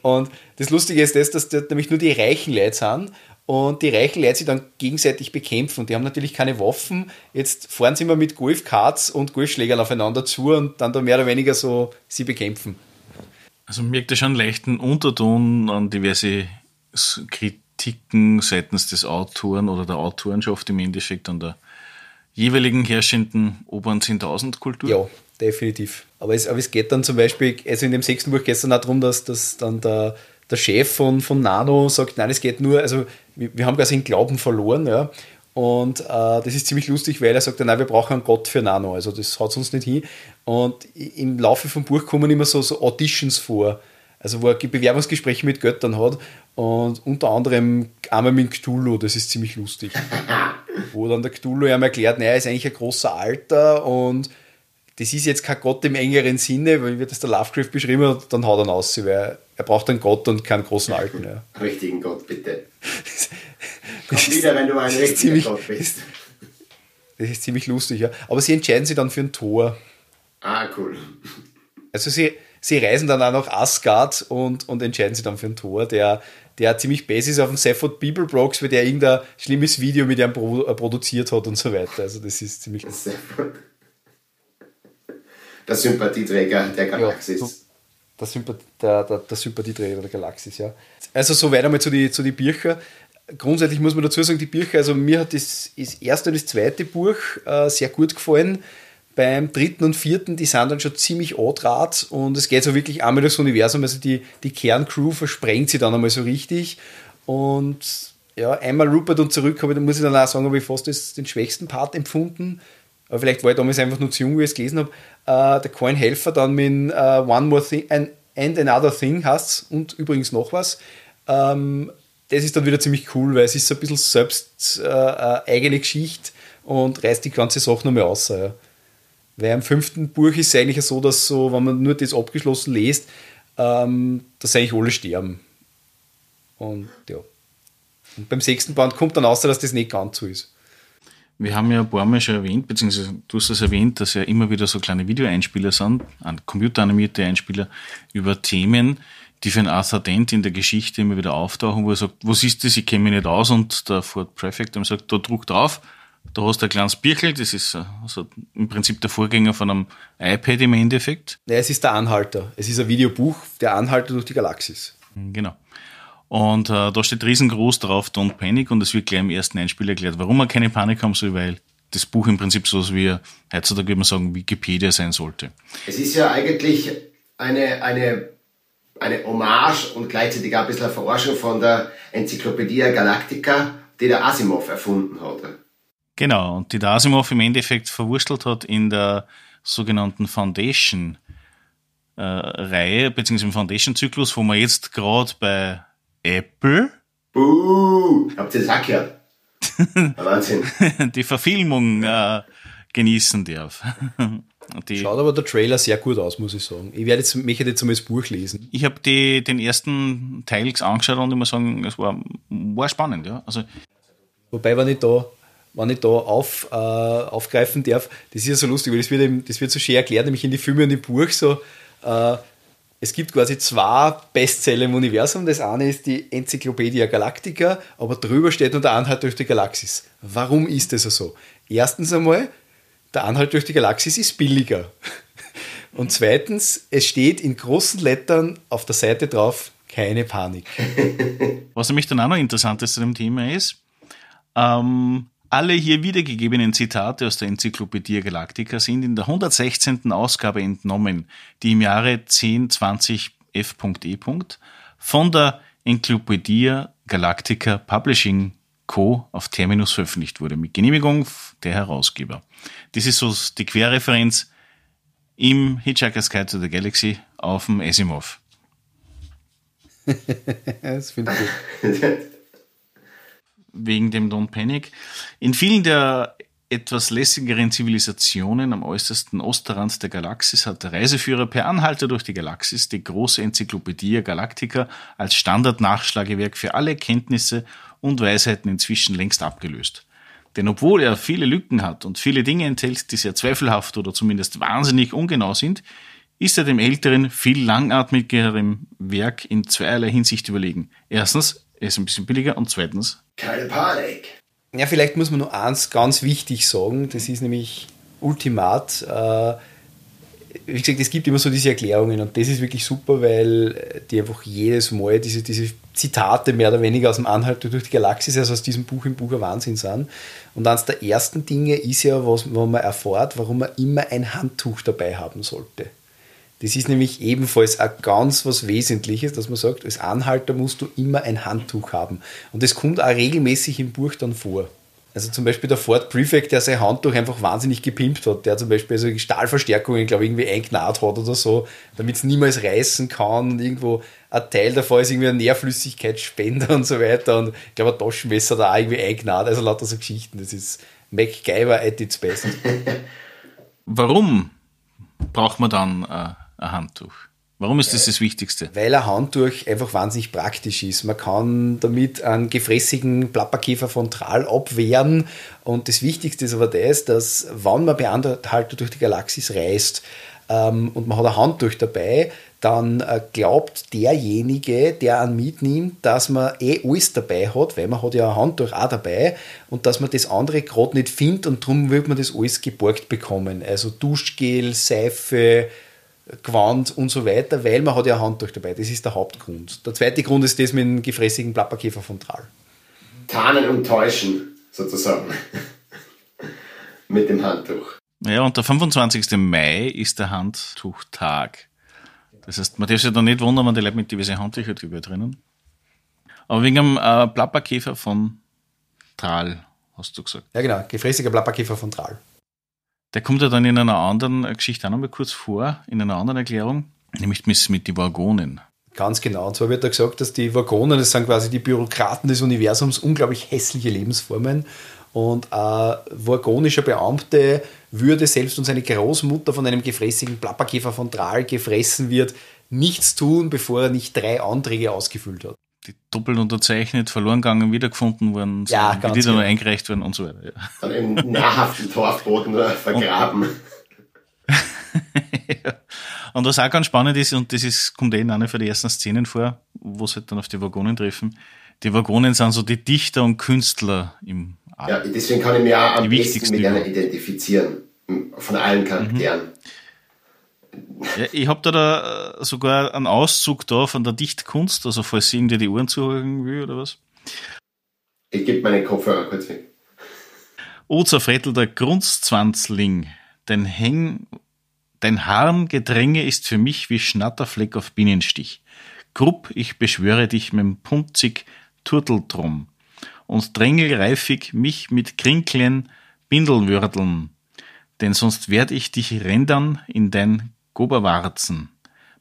Und das Lustige ist das, dass dort nämlich nur die reichen Leute sind und die reichen Leute sich dann gegenseitig bekämpfen. Und die haben natürlich keine Waffen. Jetzt fahren sie immer mit Golfkarts und Golfschlägern aufeinander zu und dann da mehr oder weniger so sie bekämpfen. Also merkt ihr schon leichten Unterton an diverse Kritiken seitens des Autoren oder der Autorenschaft im Endeffekt an der jeweiligen herrschenden oberen 10.000 Kultur? Ja, definitiv. Aber es, aber es geht dann zum Beispiel, also in dem sechsten Buch geht es dann auch darum, dass, dass dann der, der Chef von, von Nano sagt, nein, es geht nur, also wir, wir haben quasi den Glauben verloren, ja. Und äh, das ist ziemlich lustig, weil er sagt, nein, wir brauchen einen Gott für Nano, also das haut uns nicht hin. Und im Laufe vom Buch kommen immer so, so Auditions vor, also wo er Bewerbungsgespräche mit Göttern hat und unter anderem einmal mit Cthulhu, das ist ziemlich lustig. wo dann der Cthulhu ihm erklärt, naja, er ist eigentlich ein großer Alter und das ist jetzt kein Gott im engeren Sinne, weil wie das der Lovecraft beschrieben hat, dann haut er aus, weil er braucht einen Gott und keinen großen Alten. Ja. Richtigen Gott, bitte. Komm wieder, wenn du ein richtiger ziemlich, Gott bist. Das ist ziemlich lustig, ja. Aber sie entscheiden sich dann für ein Tor. Ah, cool. Also sie, sie reisen dann auch nach Asgard und, und entscheiden sich dann für einen Tor, der, der ziemlich base ist auf dem Safford People Brox, weil der irgendein schlimmes Video mit ihm produziert hat und so weiter. Also das ist ziemlich... Der Sympathieträger der Galaxis. Ja, der, Sympath der, der, der Sympathieträger der Galaxis, ja. Also so weiter mal zu den zu die Büchern. Grundsätzlich muss man dazu sagen, die Bücher, also mir hat das, das erste und das zweite Buch äh, sehr gut gefallen. Beim dritten und vierten, die sind dann schon ziemlich adrat und es geht so wirklich einmal durchs Universum, also die, die Kerncrew versprengt sie dann einmal so richtig und ja, einmal Rupert und zurück, aber da muss ich dann auch sagen, habe ich fast das, den schwächsten Part empfunden. Aber vielleicht war ich damals einfach nur zu jung, wie ich es gelesen habe. Äh, der Coin Helfer dann mit uh, One More Thing and, and Another Thing heißt und übrigens noch was. Ähm, das ist dann wieder ziemlich cool, weil es ist so ein bisschen selbst äh, äh eigene Geschichte und reißt die ganze Sache nochmal aus. Ja. Weil im fünften Buch ist es eigentlich so, dass so, wenn man nur das abgeschlossen liest, ähm, dass eigentlich alle sterben. Und ja. Und beim sechsten Band kommt dann aus, dass das nicht ganz so ist. Wir haben ja ein paar Mal schon erwähnt, beziehungsweise du hast es erwähnt, dass ja immer wieder so kleine Videoeinspieler sind, computeranimierte Einspieler über Themen, die für einen Arthur Dent in der Geschichte immer wieder auftauchen, wo er sagt, was ist das, ich kenne mich nicht aus und der Ford Prefect ihm sagt, da druck drauf, da hast du ein kleines Birchel, das ist also im Prinzip der Vorgänger von einem iPad im Endeffekt. Ja, es ist der Anhalter. Es ist ein Videobuch, der Anhalter durch die Galaxis. Genau. Und äh, da steht riesengroß drauf, Don't Panic, und es wird gleich im ersten Einspiel erklärt, warum man keine Panik haben soll, weil das Buch im Prinzip so wie heutzutage würde man sagen, Wikipedia sein sollte. Es ist ja eigentlich eine, eine, eine Hommage und gleichzeitig auch ein bisschen eine Verarschung von der Enzyklopädie Galactica, die der Asimov erfunden hat. Genau, und die der Asimov im Endeffekt verwurstelt hat in der sogenannten Foundation äh, Reihe, beziehungsweise im Foundation-Zyklus, wo wir jetzt gerade bei Apple. Buh, habt ihr das auch gehört? Wahnsinn. Die Verfilmung äh, genießen darf. Die Schaut aber der Trailer sehr gut aus, muss ich sagen. Ich werde jetzt, möchte jetzt einmal das Buch lesen. Ich habe den ersten Teil angeschaut und ich muss sagen, es war, war spannend, ja. Also, Wobei, wenn ich da, wenn ich da auf, äh, aufgreifen darf, das ist ja so lustig, weil das wird, eben, das wird so schön erklärt, nämlich in die Filme und im Buch so, äh, es gibt quasi zwei Bestseller im Universum. Das eine ist die Enzyklopädie Galactica, aber drüber steht nur der Anhalt durch die Galaxis. Warum ist das so? Erstens einmal, der Anhalt durch die Galaxis ist billiger. Und zweitens, es steht in großen Lettern auf der Seite drauf, keine Panik. Was nämlich dann auch noch interessant ist zu dem Thema ist, ähm, alle hier wiedergegebenen Zitate aus der Enzyklopädie Galactica sind in der 116. Ausgabe entnommen, die im Jahre 1020 F.E. von der Enzyklopädie Galactica Publishing Co. auf Terminus veröffentlicht wurde, mit Genehmigung der Herausgeber. Das ist so die Querreferenz im Hitchhiker's Guide to the Galaxy auf dem Asimov. das finde ich gut. wegen dem Don't Panic. In vielen der etwas lässigeren Zivilisationen am äußersten Ostrand der Galaxis hat der Reiseführer per Anhalter durch die Galaxis die große Enzyklopädie Galactica als Standardnachschlagewerk für alle Kenntnisse und Weisheiten inzwischen längst abgelöst. Denn obwohl er viele Lücken hat und viele Dinge enthält, die sehr zweifelhaft oder zumindest wahnsinnig ungenau sind, ist er dem älteren, viel langatmigeren Werk in zweierlei Hinsicht überlegen. Erstens, er ist ein bisschen billiger und zweitens, keine Panik. Ja, vielleicht muss man nur eins ganz wichtig sagen, das ist nämlich Ultimat. Äh, wie gesagt, es gibt immer so diese Erklärungen und das ist wirklich super, weil die einfach jedes Mal diese, diese Zitate mehr oder weniger aus dem Anhalt durch die Galaxis, also aus diesem Buch im Buch ein Wahnsinn sind. Und eines der ersten Dinge ist ja, was, wo man erfährt, warum man immer ein Handtuch dabei haben sollte. Das ist nämlich ebenfalls auch ganz was Wesentliches, dass man sagt, als Anhalter musst du immer ein Handtuch haben. Und das kommt auch regelmäßig im Buch dann vor. Also zum Beispiel der Ford Prefect, der sein Handtuch einfach wahnsinnig gepimpt hat, der zum Beispiel so Stahlverstärkungen, glaube ich, irgendwie eingnat hat oder so, damit es niemals reißen kann und irgendwo ein Teil davon ist irgendwie ein Nährflüssigkeitsspender und so weiter und ich glaube ein Taschenmesser da auch irgendwie eingnat, also lauter so Geschichten, das ist MacGyver at its best. Warum braucht man dann äh, ein Handtuch? Warum ist das das Wichtigste? Weil ein Handtuch einfach wahnsinnig praktisch ist. Man kann damit einen gefräßigen Plapperkäfer frontal abwehren. Und das Wichtigste ist aber das, dass, wenn man Beanhalter durch die Galaxis reist, ähm, und man hat ein Handtuch dabei, dann äh, glaubt derjenige, der an mitnimmt, dass man eh alles dabei hat, weil man hat ja ein Handtuch auch dabei und dass man das andere gerade nicht findet und darum wird man das alles geborgt bekommen. Also Duschgel, Seife, Gewand und so weiter, weil man hat ja ein Handtuch dabei. Das ist der Hauptgrund. Der zweite Grund ist das mit dem gefräßigen Plapperkäfer von Tral. Tarnen und täuschen, sozusagen. mit dem Handtuch. Ja, und der 25. Mai ist der Handtuchtag. Das heißt, man darf sich da nicht wundern, wenn die Leute mit diversen Handtüchern drüber drinnen. Aber wegen einem äh, Plapperkäfer von Tral, hast du gesagt. Ja, genau, gefräßiger Plapperkäfer von Tral. Der kommt ja dann in einer anderen Geschichte auch noch mal kurz vor, in einer anderen Erklärung, nämlich mit den Vagonen. Ganz genau. Und zwar wird da gesagt, dass die Vagonen, das sind quasi die Bürokraten des Universums, unglaublich hässliche Lebensformen. Und ein vagonischer Beamte würde selbst und seine Großmutter von einem gefräßigen Plapperkäfer von Tral gefressen wird, nichts tun, bevor er nicht drei Anträge ausgefüllt hat. Die doppelt unterzeichnet, verloren gegangen, wiedergefunden worden, ja, die dann noch eingereicht werden und so weiter. Ja. Dann im nahrhaften Torfboden vergraben. ja. Und was auch ganz spannend ist, und das ist, kommt eh in einer von den ersten Szenen vor, wo sie halt dann auf die Wagonen treffen, die Wagonen sind so die Dichter und Künstler im ja, deswegen kann ich mich auch am besten mit einer identifizieren. Von allen Charakteren. Mhm. Ja, ich habe da, da sogar einen Auszug da von der Dichtkunst, also falls sie irgendwie die Ohren zuhören will oder was. Ich gebe meine Kopfhörer kurz weg. O zerfrettelter Grunzzwanzling, dein Häng, dein Harmgedränge ist für mich wie Schnatterfleck auf Bienenstich. Grupp, ich beschwöre dich mit punzig Turteltrum und drängelreifig mich mit Krinklen Bindelwürdeln, denn sonst werd ich dich rendern in dein Goberwarzen,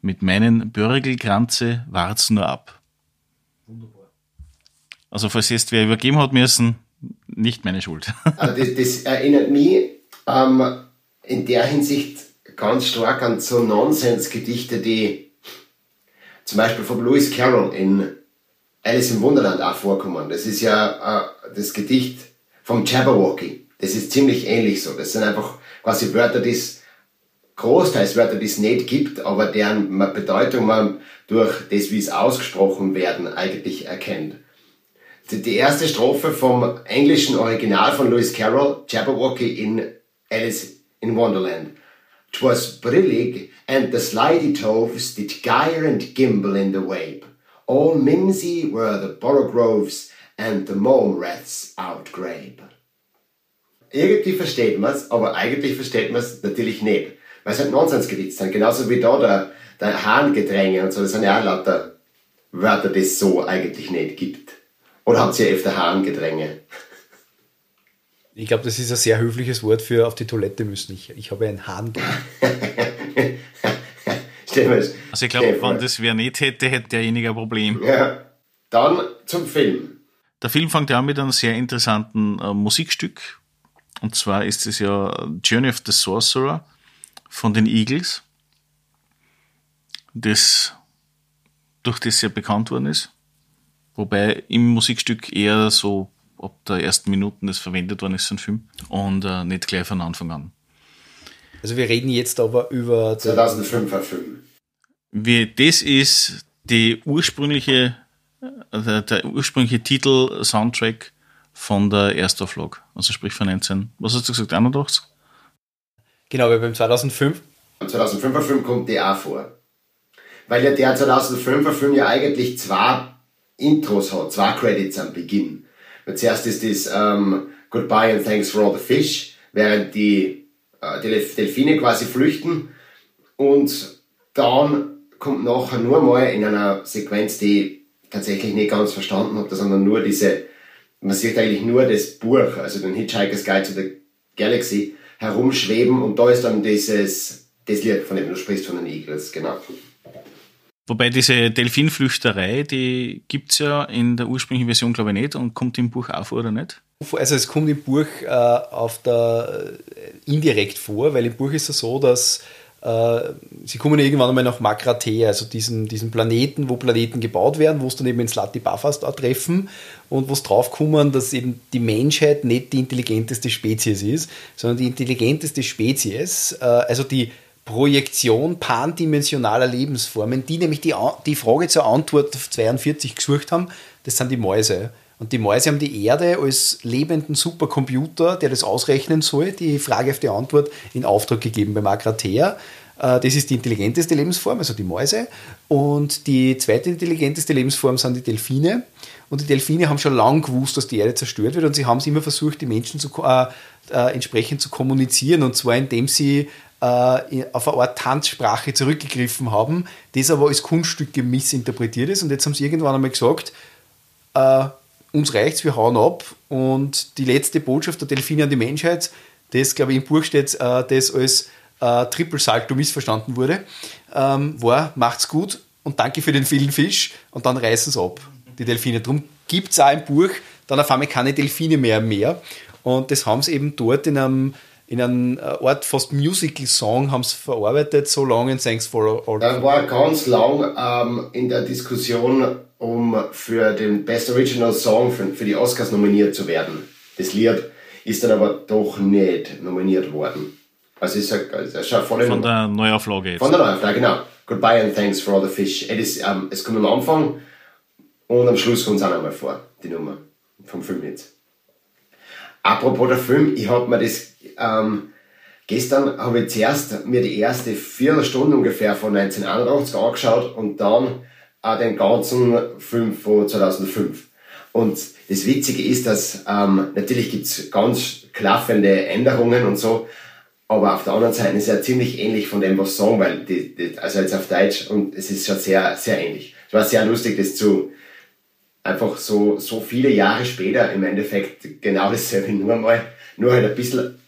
mit meinen Börgelkranze warz nur ab. Wunderbar. Also falls jetzt wer übergeben hat müssen, nicht meine Schuld. Also das, das erinnert mich ähm, in der Hinsicht ganz stark an so Nonsensgedichte, die zum Beispiel von Lewis Carroll in Alice im Wunderland auch vorkommen. Das ist ja äh, das Gedicht vom Jabberwocky. Das ist ziemlich ähnlich so. Das sind einfach quasi Wörter, die es großteils Wörter, die es nicht gibt, aber deren Bedeutung man durch das, wie es ausgesprochen werden, eigentlich erkennt. Die erste Strophe vom englischen Original von Lewis Carroll, Jabberwocky in Alice in Wonderland. Twas brillig, and the slidey toves did gyre and gimble in the wabe. All mimsy were the borogroves and the mome rats outgrabe. Irgendwie versteht man es, aber eigentlich versteht man es natürlich nicht. Weil es halt Nonsensgedichte sind. Genauso wie da der, der Harngedränge und so. Das sind ja auch lauter Wörter, die es so eigentlich nicht gibt. Oder habt ihr öfter Harngedränge? Ich glaube, das ist ein sehr höfliches Wort für auf die Toilette müssen. Ich, ich habe einen Hahn. Also ich glaube, wenn das wer nicht hätte, hätte derjenige ein Problem. Ja. Dann zum Film. Der Film fängt ja an mit einem sehr interessanten äh, Musikstück. Und zwar ist es ja Journey of the Sorcerer von den Eagles, das durch das sehr bekannt worden ist. Wobei im Musikstück eher so ab der ersten Minuten das verwendet worden ist, so ein Film. Und äh, nicht gleich von Anfang an. Also wir reden jetzt aber über 2005er Film. Wie das ist die ursprüngliche, der, der ursprüngliche Titel-Soundtrack von der Erstauflage. Also sprich von 19, was hast du gesagt, 81? Genau, weil beim 2005. Am 2005er Film kommt der auch vor. Weil ja der 2005er Film ja eigentlich zwei Intros hat, zwei Credits am Beginn. Und zuerst ist das um, Goodbye and Thanks for all the Fish, während die äh, Delfine quasi flüchten und dann kommt nachher nur mal in einer Sequenz, die ich tatsächlich nicht ganz verstanden habe, sondern nur diese, man sieht eigentlich nur das Buch, also den Hitchhiker's Guide to the Galaxy, herumschweben und da ist dann dieses, das Lied, von dem du sprichst, von den Eagles, genau. Wobei diese Delfinflüchterei, die gibt es ja in der ursprünglichen Version, glaube ich, nicht und kommt im Buch auch vor, oder nicht? Also es kommt im Buch äh, auf der, äh, indirekt vor, weil im Buch ist es so, dass äh, sie kommen irgendwann einmal nach Makrate, also diesen, diesen Planeten, wo Planeten gebaut werden, wo es dann eben ins Lati Bafast treffen und wo es draufkommen, dass eben die Menschheit nicht die intelligenteste Spezies ist, sondern die intelligenteste Spezies, äh, also die Projektion pandimensionaler Lebensformen, die nämlich die, die Frage zur Antwort auf 42 gesucht haben, das sind die Mäuse. Und die Mäuse haben die Erde als lebenden Supercomputer, der das ausrechnen soll, die Frage auf die Antwort in Auftrag gegeben beim Agratea. Äh, das ist die intelligenteste Lebensform, also die Mäuse. Und die zweite intelligenteste Lebensform sind die Delfine. Und die Delfine haben schon lange gewusst, dass die Erde zerstört wird. Und sie haben es immer versucht, die Menschen zu, äh, äh, entsprechend zu kommunizieren. Und zwar indem sie äh, auf eine Art Tanzsprache zurückgegriffen haben, das aber als Kunststücke missinterpretiert ist. Und jetzt haben sie irgendwann einmal gesagt, äh, uns reicht's, wir hauen ab. Und die letzte Botschaft der Delfine an die Menschheit, das, glaube ich, im Buch steht, äh, das als äh, Triple Salto missverstanden wurde, ähm, war, macht's gut und danke für den vielen Fisch und dann reißen sie ab, die Delfine. Darum gibt es auch im Buch dann auf einmal keine Delfine mehr im Meer. Und das haben sie eben dort in einem, in einem äh, Art fast Musical-Song haben sie verarbeitet, so lange and thanks for all. Dann war ganz lang ähm, in der Diskussion um für den Best Original Song für, für die Oscars nominiert zu werden. Das Lied ist dann aber doch nicht nominiert worden. Also ist er schon voll Von der Neuauflage jetzt. Von der Neuauflage, genau. Goodbye and thanks for all the fish. Es, ähm, es kommt am Anfang und am Schluss kommt es auch nochmal vor, die Nummer vom Film jetzt. Apropos der Film, ich habe mir das ähm, gestern habe ich zuerst mir die erste Viertelstunde ungefähr von 1981 angeschaut und dann auch den ganzen Film von 2005. Und das Witzige ist, dass ähm, natürlich gibt's ganz klaffende Änderungen und so, aber auf der anderen Seite ist er ziemlich ähnlich von dem, was sagen, weil die, die, also jetzt auf Deutsch und es ist schon sehr, sehr ähnlich. Es war sehr lustig, das zu einfach so, so viele Jahre später im Endeffekt genau dasselbe, nur mal, nur halt ein bisschen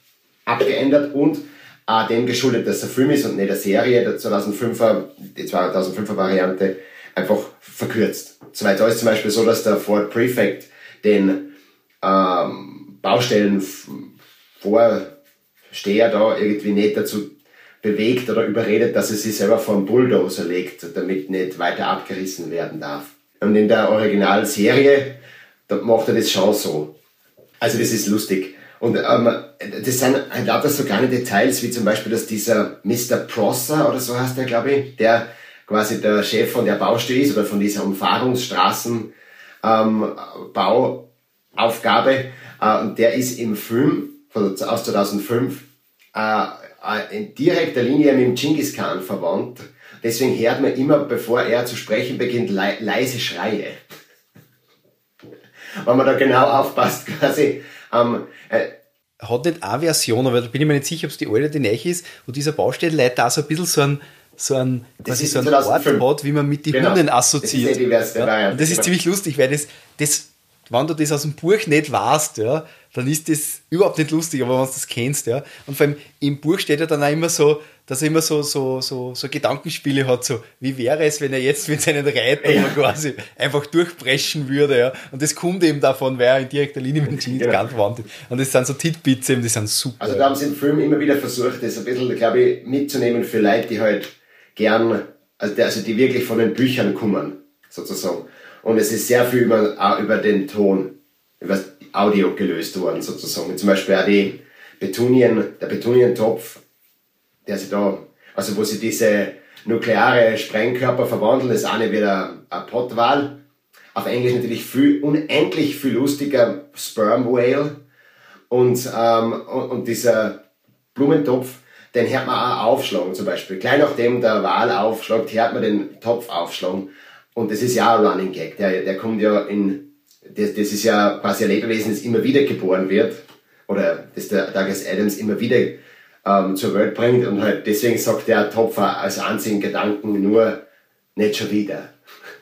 abgeändert und auch dem geschuldet, dass er Film ist und nicht eine Serie, der 2005er, die 2005er Variante, einfach verkürzt. Zweit da ist zum Beispiel so, dass der Ford Prefect den ähm, Baustellen Vorsteher da irgendwie nicht dazu bewegt oder überredet, dass er sich selber vor einen Bulldozer legt, damit nicht weiter abgerissen werden darf. Und in der Originalserie, da macht er das schon so. Also das ist lustig. Und ähm, das sind halt lauter so kleine Details, wie zum Beispiel, dass dieser Mr. Prosser oder so heißt der, glaube ich, der quasi der Chef von der Baustelle ist oder von dieser Umfahrungsstraßenbauaufgabe. Ähm, äh, und der ist im Film von, aus 2005 äh, äh, in direkter Linie mit dem Genghis Khan verwandt. Deswegen hört man immer, bevor er zu sprechen beginnt, le leise Schreie. Wenn man da genau aufpasst, quasi. Ähm, äh, hat nicht eine Version, aber da bin ich mir nicht sicher, ob es die alte die neue ist, wo dieser Baustellenleiter auch so ein bisschen so ein so ein, das so ein Ort hat, wie man mit den genau. Hunden assoziiert. Das ist, ja, und das ist ziemlich lustig, weil das, das, wenn du das aus dem Buch nicht weißt, ja, dann ist das überhaupt nicht lustig, aber wenn du das kennst, ja. Und vor allem im Buch steht ja dann auch immer so, dass er immer so, so, so, so Gedankenspiele hat, so, wie wäre es, wenn er jetzt mit seinen Reitern ja. quasi einfach durchbrechen würde, ja. Und das kommt eben davon, weil er in direkter Linie mit dem genau. ganz verwandt ist. Und das sind so Titbits eben, die sind super. Also da haben sie im Film immer wieder versucht, das ein bisschen, glaube ich, mitzunehmen für Leute, die halt gern, also, also die wirklich von den Büchern kommen, sozusagen. Und es ist sehr viel über, über den Ton, über Audio gelöst worden, sozusagen. Zum Beispiel auch die Betunien, der Betunientopf, der sich da, also wo sie diese nukleare Sprengkörper verwandeln, ist nicht wieder ein Pottwal. Auf Englisch natürlich viel, unendlich viel lustiger Sperm Whale. Und, ähm, und, und dieser Blumentopf, den hört man auch aufschlagen zum Beispiel. Gleich nachdem der Wal aufschlagt, hört man den Topf aufschlagen. Und das ist ja auch ein Running Gag. Der, der kommt ja in, das, das ist ja quasi ein Lebewesen, das immer wieder geboren wird. Oder das der Douglas Adams immer wieder ähm, zur Welt bringt. Und halt deswegen sagt der Topf als einzigen Gedanken nur, nicht schon wieder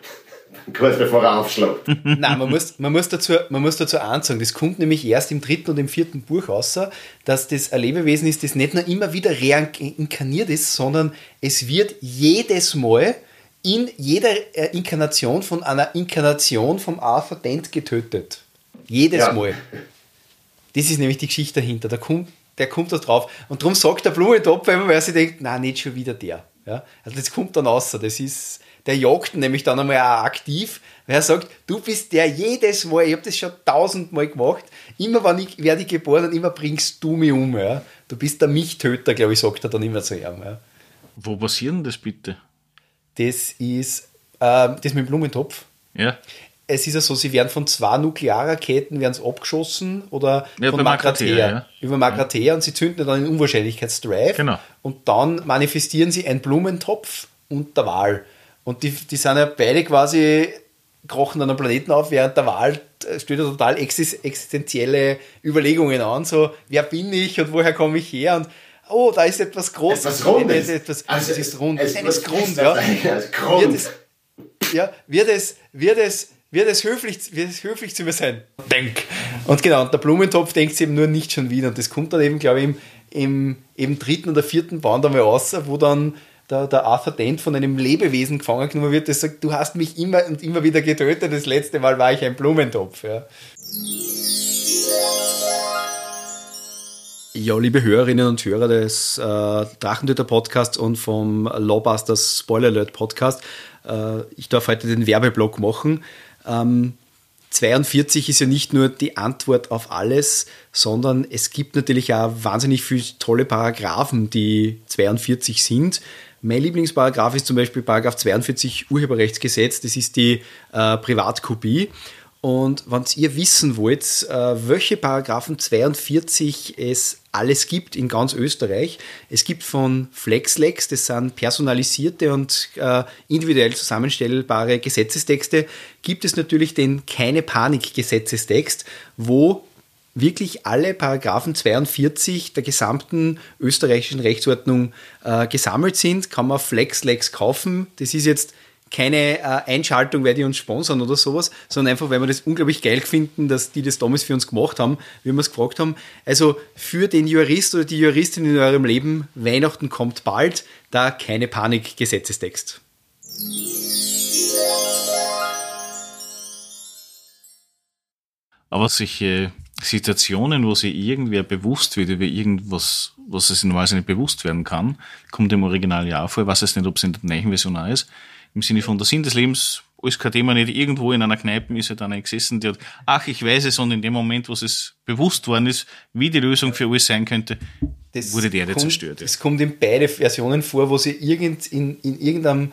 kurz bevor er aufschlägt. Nein, man muss, man, muss dazu, man muss dazu ansagen, das kommt nämlich erst im dritten und im vierten Buch raus, dass das ein Lebewesen ist, das nicht nur immer wieder reinkarniert ist, sondern es wird jedes Mal in jeder äh, Inkarnation von einer Inkarnation vom Arthur Dent getötet. Jedes ja. Mal. Das ist nämlich die Geschichte dahinter. Der kommt, der kommt da drauf. Und darum sagt der Blumentopf immer, weil er sich denkt, nein, nicht schon wieder der. Ja? Also das kommt dann raus. Das ist, der jagt nämlich dann einmal auch aktiv, weil er sagt, du bist der jedes Mal, ich habe das schon tausendmal gemacht, immer wenn ich werde ich geboren und immer bringst du mich um. Ja? Du bist der Michtöter, glaube ich, sagt er dann immer zu ihm. Ja? Wo passiert denn das bitte? Das ist äh, das mit dem Blumentopf. Ja. Es ist ja so, sie werden von zwei Nuklearraketen werden abgeschossen oder Ja, von Magrathea. ja. Über Magrathea und sie zünden dann einen Unwahrscheinlichkeitsdrive. Genau. Und dann manifestieren sie einen Blumentopf und der Wal. Und die, die sind ja beide quasi krochen an einem Planeten auf, während der Wahl äh, stellt ja total exis- existenzielle Überlegungen an, so wer bin ich und woher komme ich her und oh, da ist etwas Großes. Etwas Rundes. Etwas, Also es ist rund. es ist fest ja. Grund. Wird es, ja, wird es, wird es, wird es höflich, wird es höflich zu mir sein? Denk. Und genau, und der Blumentopf denkt eben nur nicht schon wieder. Und das kommt dann eben, glaube ich, im, im, im dritten oder vierten Band einmal raus, wo dann der, der Arthur Dent von einem Lebewesen gefangen genommen wird, das sagt, du hast mich immer und immer wieder getötet, das letzte Mal war ich ein Blumentopf. Ja. Ja, liebe Hörerinnen und Hörer des äh, Drachentöter Podcasts und vom Lawbusters Spoiler Alert Podcast, äh, ich darf heute den Werbeblock machen. Ähm, 42 ist ja nicht nur die Antwort auf alles, sondern es gibt natürlich auch wahnsinnig viele tolle Paragraphen, die 42 sind. Mein Lieblingsparagraph ist zum Beispiel Paragraph 42 Urheberrechtsgesetz, das ist die äh, Privatkopie. Und wenn ihr wissen wollt, äh, welche Paragraphen 42 es alles gibt in ganz Österreich, es gibt von FlexLex, das sind personalisierte und äh, individuell zusammenstellbare Gesetzestexte, gibt es natürlich den Keine Panik Gesetzestext, wo wirklich alle Paragraphen 42 der gesamten österreichischen Rechtsordnung äh, gesammelt sind, kann man FlexLex kaufen. Das ist jetzt keine äh, Einschaltung, weil die uns sponsern oder sowas, sondern einfach, weil wir das unglaublich geil finden, dass die das damals für uns gemacht haben, wie wir es gefragt haben. Also für den Jurist oder die Juristin in eurem Leben, Weihnachten kommt bald, da keine Panik Gesetzestext. Aber solche Situationen, wo sich irgendwer bewusst wird über irgendwas, was es normalerweise nicht bewusst werden kann, kommt im Original ja auch vor. Ich weiß jetzt nicht, ob es in der neuen Version auch ist. Im Sinne von der Sinn des Lebens, alles kein Thema nicht. Irgendwo in einer Kneipe ist halt einer gesessen, der hat, ach, ich weiß es, und in dem Moment, wo es bewusst worden ist, wie die Lösung für alles sein könnte, wurde der, der kommt, zerstört. Ja. Es kommt in beide Versionen vor, wo sie irgend, in, in irgendeinem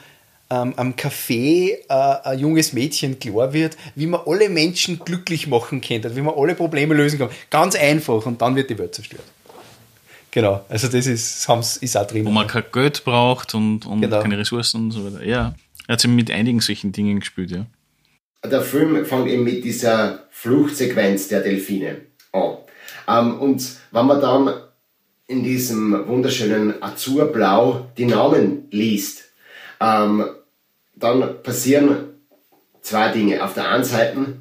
ähm, am Café äh, ein junges Mädchen klar wird, wie man alle Menschen glücklich machen könnte, wie man alle Probleme lösen kann. Ganz einfach und dann wird die Welt zerstört. Genau, also das ist, ist auch drin. Wo man kein Geld braucht und, und Genau. keine Ressourcen und so weiter. Ja, er hat mit einigen solchen Dingen gespielt, ja. Der Film fängt eben mit dieser Fluchtsequenz der Delfine an. Ähm, und wenn man dann in diesem wunderschönen Azurblau die Namen liest, ähm, dann passieren zwei Dinge. Auf der einen Seite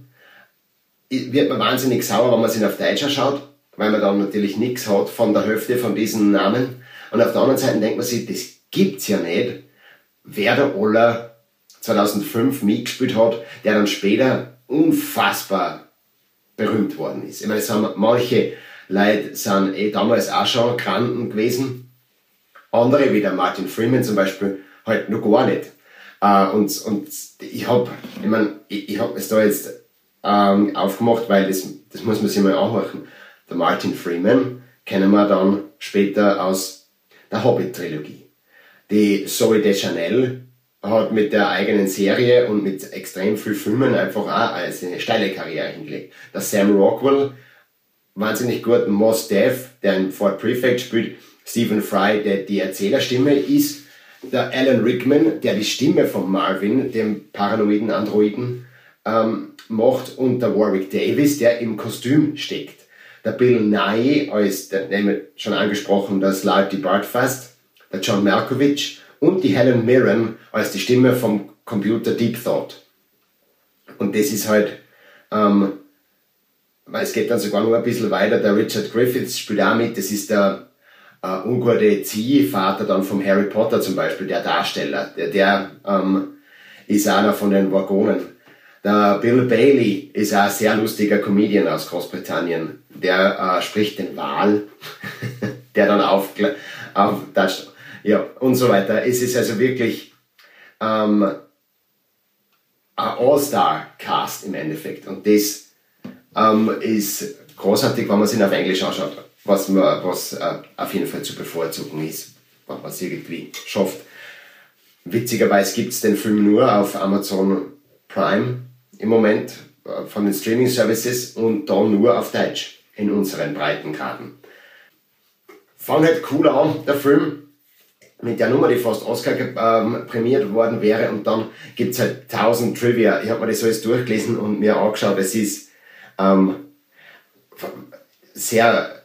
wird man wahnsinnig sauer, wenn man sich auf Deutsch anschaut, weil man dann natürlich nichts hat von der Hälfte von diesen Namen. Und auf der anderen Seite denkt man sich, das gibt's ja nicht. Wer der Oller 2005 mitgespielt hat, der dann später unfassbar berühmt worden ist. Ich meine, es haben manche Leute sind eh damals auch schon Granden gewesen. Andere, wie der Martin Freeman zum Beispiel, halt noch gar nicht. Äh, und, und ich hab, ich meine, ich, ich hab es da jetzt ähm, aufgemacht, weil das, das muss man sich mal anhören. Der Martin Freeman kennen wir dann später aus der Hobbit-Trilogie. Die Zoe Deschanel hat mit der eigenen Serie und mit extrem viel Filmen einfach auch eine steile Karriere hingelegt. Der Sam Rockwell, wahnsinnig gut, Moss Def, der in Fort Prefect spielt, Stephen Fry, der die Erzählerstimme ist, der Alan Rickman, der die Stimme von Marvin, dem paranoiden Androiden, ähm, macht. Und der Warwick Davis, der im Kostüm steckt. Der Bill Nye als, der, schon angesprochen, das Larry Bartfast, der John Malkovich und die Helen Mirren als die Stimme vom Computer Deep Thought. Und das ist halt, ähm, weil es geht dann sogar noch ein bisschen weiter, der Richard Griffiths spielt auch mit, das ist der äh, ungute Ziehvater dann vom Harry Potter zum Beispiel, der Darsteller, der, der ähm, ist einer von den Waggonen. Der Bill Bailey ist auch ein sehr lustiger Comedian aus Großbritannien. Der äh, spricht den Wal, der dann auf, auf ja, und so weiter. Es ist also wirklich ähm, ein All-Star-Cast im Endeffekt. Und das ähm, ist großartig, wenn man sich auf Englisch anschaut, was, man, was äh, auf jeden Fall zu bevorzugen ist. wenn man es irgendwie schafft. Witzigerweise gibt es den Film nur auf Amazon Prime im Moment äh, von den Streaming Services und da nur auf Deutsch in unseren Breitengraden. Fang halt cool an, der Film, mit der Nummer, die fast Oscar ähm, prämiert worden wäre und dann gibt es halt tausend Trivia. Ich habe mir das alles durchgelesen und mir angeschaut. Es ist ähm, sehr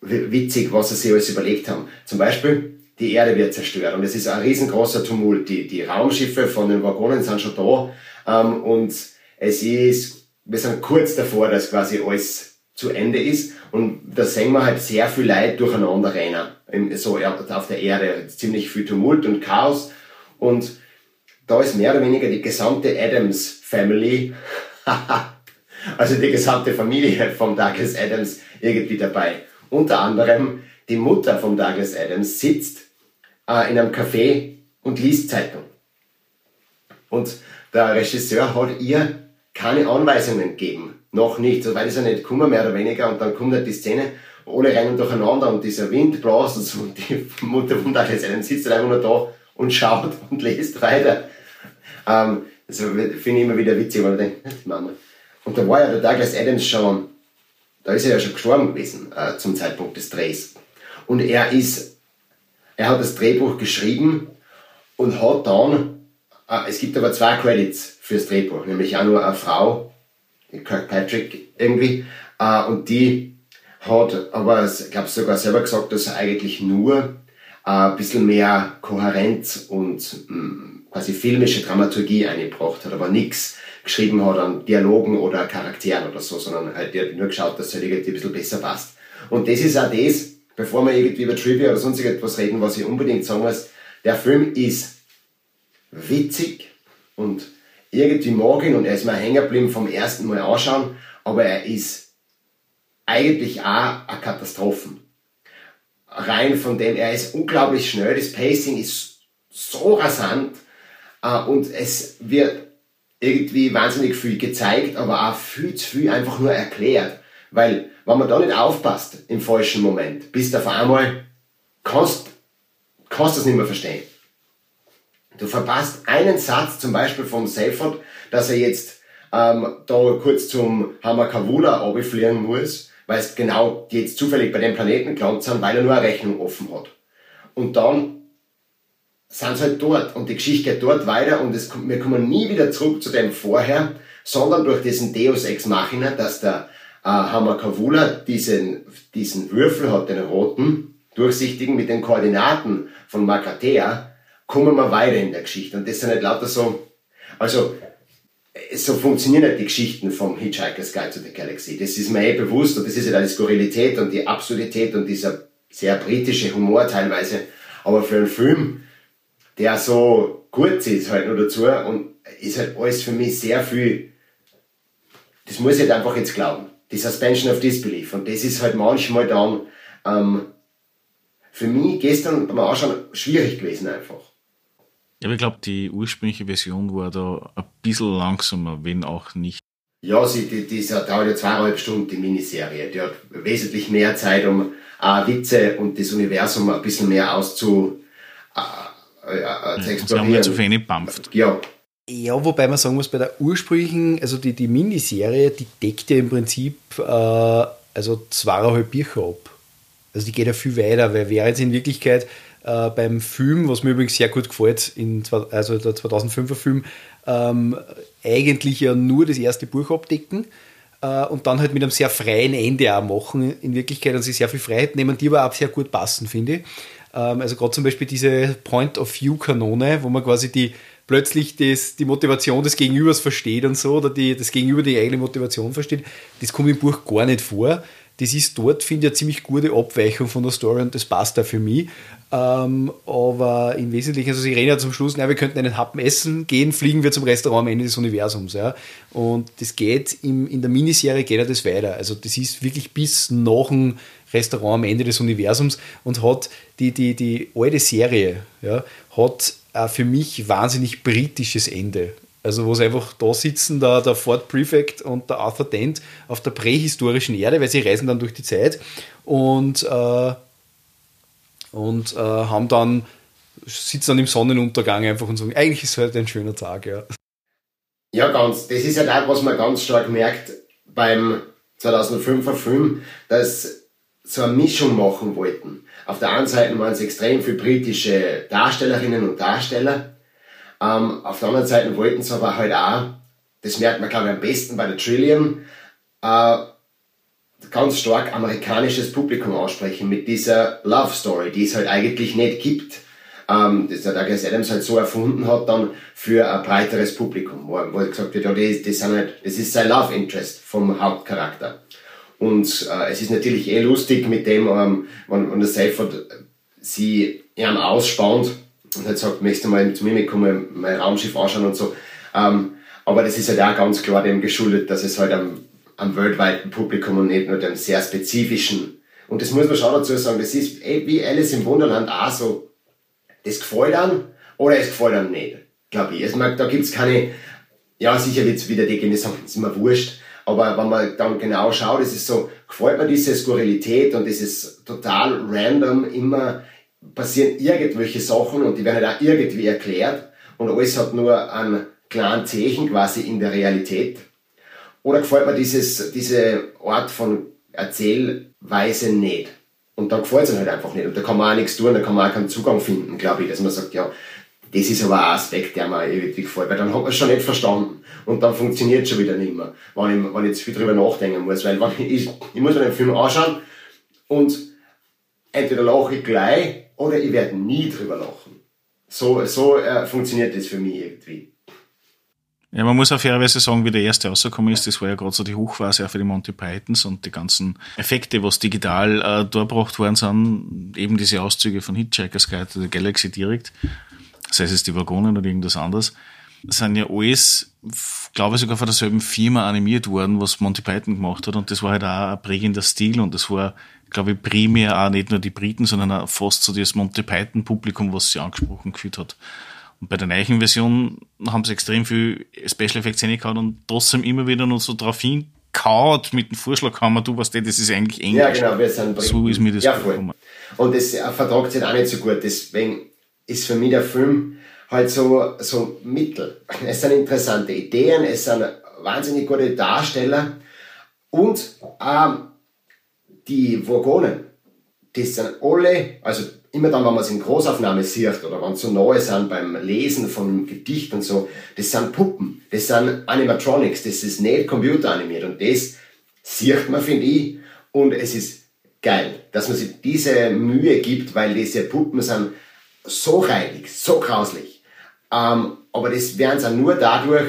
witzig, was sie sich alles überlegt haben. Zum Beispiel, die Erde wird zerstört und es ist ein riesengroßer Tumult. Die, die Raumschiffe von den Waggonen sind schon da ähm, und es ist, wir sind kurz davor, dass quasi alles zu Ende ist und da sehen wir halt sehr viel Leid durcheinander rennen, so auf der Erde, ziemlich viel Tumult und Chaos und da ist mehr oder weniger die gesamte Adams Family, also die gesamte Familie von Douglas Adams irgendwie dabei. Unter anderem die Mutter von Douglas Adams sitzt äh, in einem Café und liest Zeitung. Und der Regisseur hat ihr keine Anweisungen gegeben. Noch nicht. So weit ist er nicht gekommen, mehr oder weniger. Und dann kommt halt die Szene, alle rennen durcheinander und dieser Wind und so. Und die Mutter von Douglas Adams sitzt einfach nur da und schaut und liest weiter. Ähm, also finde ich immer wieder witzig, weil ich denke, die Mama. Und da war ja der Douglas Adams schon, da ist er ja schon gestorben gewesen äh, zum Zeitpunkt des Drehs. Und er ist, er hat das Drehbuch geschrieben und hat dann Ah, es gibt aber zwei Credits fürs Drehbuch, nämlich auch nur eine Frau, Kirkpatrick irgendwie, äh, und die hat aber, ich glaube sogar selber gesagt, dass er eigentlich nur äh, ein bisschen mehr Kohärenz und mm, quasi filmische Dramaturgie eingebracht hat, aber nichts geschrieben hat an Dialogen oder Charakteren oder so, sondern halt nur geschaut, dass es halt irgendwie ein bisschen besser passt. Und das ist auch das, bevor wir irgendwie über Trivia oder sonst irgendetwas reden, was ich unbedingt sagen muss, der Film ist witzig und irgendwie mag ihn und er ist mir hängen geblieben vom ersten Mal anschauen, aber er ist eigentlich auch eine Katastrophe. Rein von dem, er ist unglaublich schnell, das Pacing ist so rasant äh, und es wird irgendwie wahnsinnig viel gezeigt, aber auch viel zu viel einfach nur erklärt. Weil, wenn man da nicht aufpasst im falschen Moment, bist du auf einmal, kannst, kannst du es nicht mehr verstehen. Du verpasst einen Satz, zum Beispiel vom Seifert, dass er jetzt ähm, da kurz zum Hamakavula fliegen muss, es genau jetzt zufällig bei dem Planeten gelandet sind, weil er nur eine Rechnung offen hat. Und dann sind sie halt dort und die Geschichte geht dort weiter und es, wir kommen nie wieder zurück zu dem vorher, sondern durch diesen Deus Ex Machina, dass der äh, Hamakavula diesen, diesen Würfel hat, den roten, durchsichtigen mit den Koordinaten von Makatea, kommen wir weiter in der Geschichte. Und das sind nicht lauter so, also, so funktionieren nicht die Geschichten vom Hitchhiker's Guide to the Galaxy. Das ist mir eh bewusst und das ist ja die Skurrilität und die Absurdität und dieser sehr britische Humor teilweise. Aber für einen Film, der so kurz ist halt nur dazu und ist halt alles für mich sehr viel, das muss ich halt einfach jetzt glauben. Die Suspension of Disbelief. Und das ist halt manchmal dann ähm, für mich gestern beim Anschauen schwierig gewesen einfach. Ja, aber ich glaube, die ursprüngliche Version war da ein bisschen langsamer, wenn auch nicht. Ja, sie, die, die, die dauert ja zweieinhalb Stunden, die Miniserie. Die hat wesentlich mehr Zeit, um äh, Witze und das Universum ein bisschen mehr auszu, äh, äh, äh zu explorieren. Ja, zu wenig bampft. Ja. Ja, wobei man sagen muss, bei der ursprünglichen, also die, die Miniserie, die deckt ja im Prinzip äh, also zweieinhalb Bücher ab. Also die geht ja viel weiter, weil wäre jetzt in Wirklichkeit äh, beim Film, was mir übrigens sehr gut gefällt, in, also der 2005er Film, ähm, eigentlich ja nur das erste Buch abdecken äh, und dann halt mit einem sehr freien Ende auch machen, in Wirklichkeit, und sich sehr viel Freiheit nehmen, die aber auch sehr gut passen, finde ich. Ähm, also gerade zum Beispiel diese Point-of-View-Kanone, wo man quasi die plötzlich das, die Motivation des Gegenübers versteht und so, oder die, das Gegenüber die eigene Motivation versteht, das kommt im Buch gar nicht vor. Das ist dort, finde ich, eine ziemlich gute Abweichung von der Story und das passt da für mich. Ähm, aber im Wesentlichen, also sie reden ja zum Schluss, na, wir könnten einen Happen essen, gehen, fliegen wir zum Restaurant am Ende des Universums. Ja? Und das geht im, in der Miniserie geht ja das weiter. Also das ist wirklich bis nach dem Restaurant am Ende des Universums und hat die, die, die alte Serie, ja, hat äh, für mich wahnsinnig britisches Ende. Also wo sie einfach da sitzen, der, der Ford Prefect und der Arthur Dent auf der prähistorischen Erde, weil sie reisen dann durch die Zeit und äh, und äh, haben dann, sitzen dann im Sonnenuntergang einfach und sagen, eigentlich ist heute ein schöner Tag, ja. Ja, ganz. Das ist ja halt das, was man ganz stark merkt beim 2005er Film, dass so eine Mischung machen wollten. Auf der einen Seite waren es extrem viele britische Darstellerinnen und Darsteller. Ähm, auf der anderen Seite wollten sie aber halt auch, das merkt man glaube ich am besten bei der Trillium, äh, ganz stark amerikanisches Publikum aussprechen mit dieser Love Story, die es halt eigentlich nicht gibt. Ähm, das der Douglas Adams halt so erfunden hat dann für ein breiteres Publikum, wo, wo gesagt wird, ja, das, das, sind halt, das ist sein Love Interest vom Hauptcharakter. Und äh, es ist natürlich eh lustig mit dem, ähm, wenn, wenn der Seifert sie ihm ausspannt und halt sagt, möchtest du mal zu mir mitkommen, mein Raumschiff anschauen und so. Ähm, aber das ist halt auch ganz klar dem geschuldet, dass es halt am, am weltweiten Publikum und nicht nur dem sehr spezifischen. Und das muss man schon dazu sagen, das ist wie Alice im Wunderland auch so, das gefällt einem oder es gefällt einem nicht, glaube ich. Also, da gibt's keine, ja sicher wird's wieder die gehen, die sagen, ist immer wurscht, aber wenn man dann genau schaut, es ist so, gefällt mir diese Skurrilität und dieses total random, immer passieren irgendwelche Sachen und die werden halt auch irgendwie erklärt und alles hat nur einen kleinen Zeichen quasi in der Realität. Oder gefällt mir dieses, diese Art von Erzählweise nicht. Und dann gefällt es halt einfach nicht. Und da kann man auch nichts tun, da kann man auch keinen Zugang finden, glaube ich, dass man sagt, ja, das ist aber ein Aspekt, der mir irgendwie gefällt, weil dann hat man es schon nicht verstanden und dann funktioniert es schon wieder nicht mehr, wenn ich, wenn ich jetzt viel drüber nachdenken muss, weil wenn ich, ich muss mir den Film anschauen und entweder lache ich gleich oder ich werde nie drüber lachen. So, so äh, funktioniert das für mich irgendwie. Ja, man muss auf fairerweise sagen, wie der erste rausgekommen ist, das war ja gerade so die Hochphase auch für die Monty Pythons und die ganzen Effekte, was digital äh, dargebracht worden sind, eben diese Auszüge von Hitchhiker's Guide the Galaxy direkt, sei es die Waggonen oder irgendwas anderes, sind ja alles, glaube ich, sogar von derselben Firma animiert worden, was Monty Python gemacht hat. Und das war halt auch ein prägender Stil. Und das war, glaube ich, primär auch nicht nur die Briten, sondern auch fast so das Monty Python-Publikum, was sie angesprochen gefühlt hat. Und bei der neuen Version haben sie extrem viel Special Effects reingehauen und trotzdem immer wieder noch so drauf hingehauen mit dem Vorschlaghammer, du weißt, das ist eigentlich Englisch. Ja, genau, wir sind. So ist mir das ja, voll. Und das vertragt sich auch nicht so gut, deswegen ist für mich der Film halt so, so Mittel. Es sind interessante Ideen, es sind wahnsinnig gute Darsteller und ähm, die Vogonen, die sind alle, also immer dann, wenn man es in Großaufnahme sieht oder wenn so neu sind beim Lesen von Gedicht und so, das sind Puppen, das sind Animatronics, das ist nicht computeranimiert und das sieht man, finde ich, und es ist geil, dass man sich diese Mühe gibt, weil diese Puppen sind so reinig, so grauslich. Ähm, aber das werden sie nur dadurch,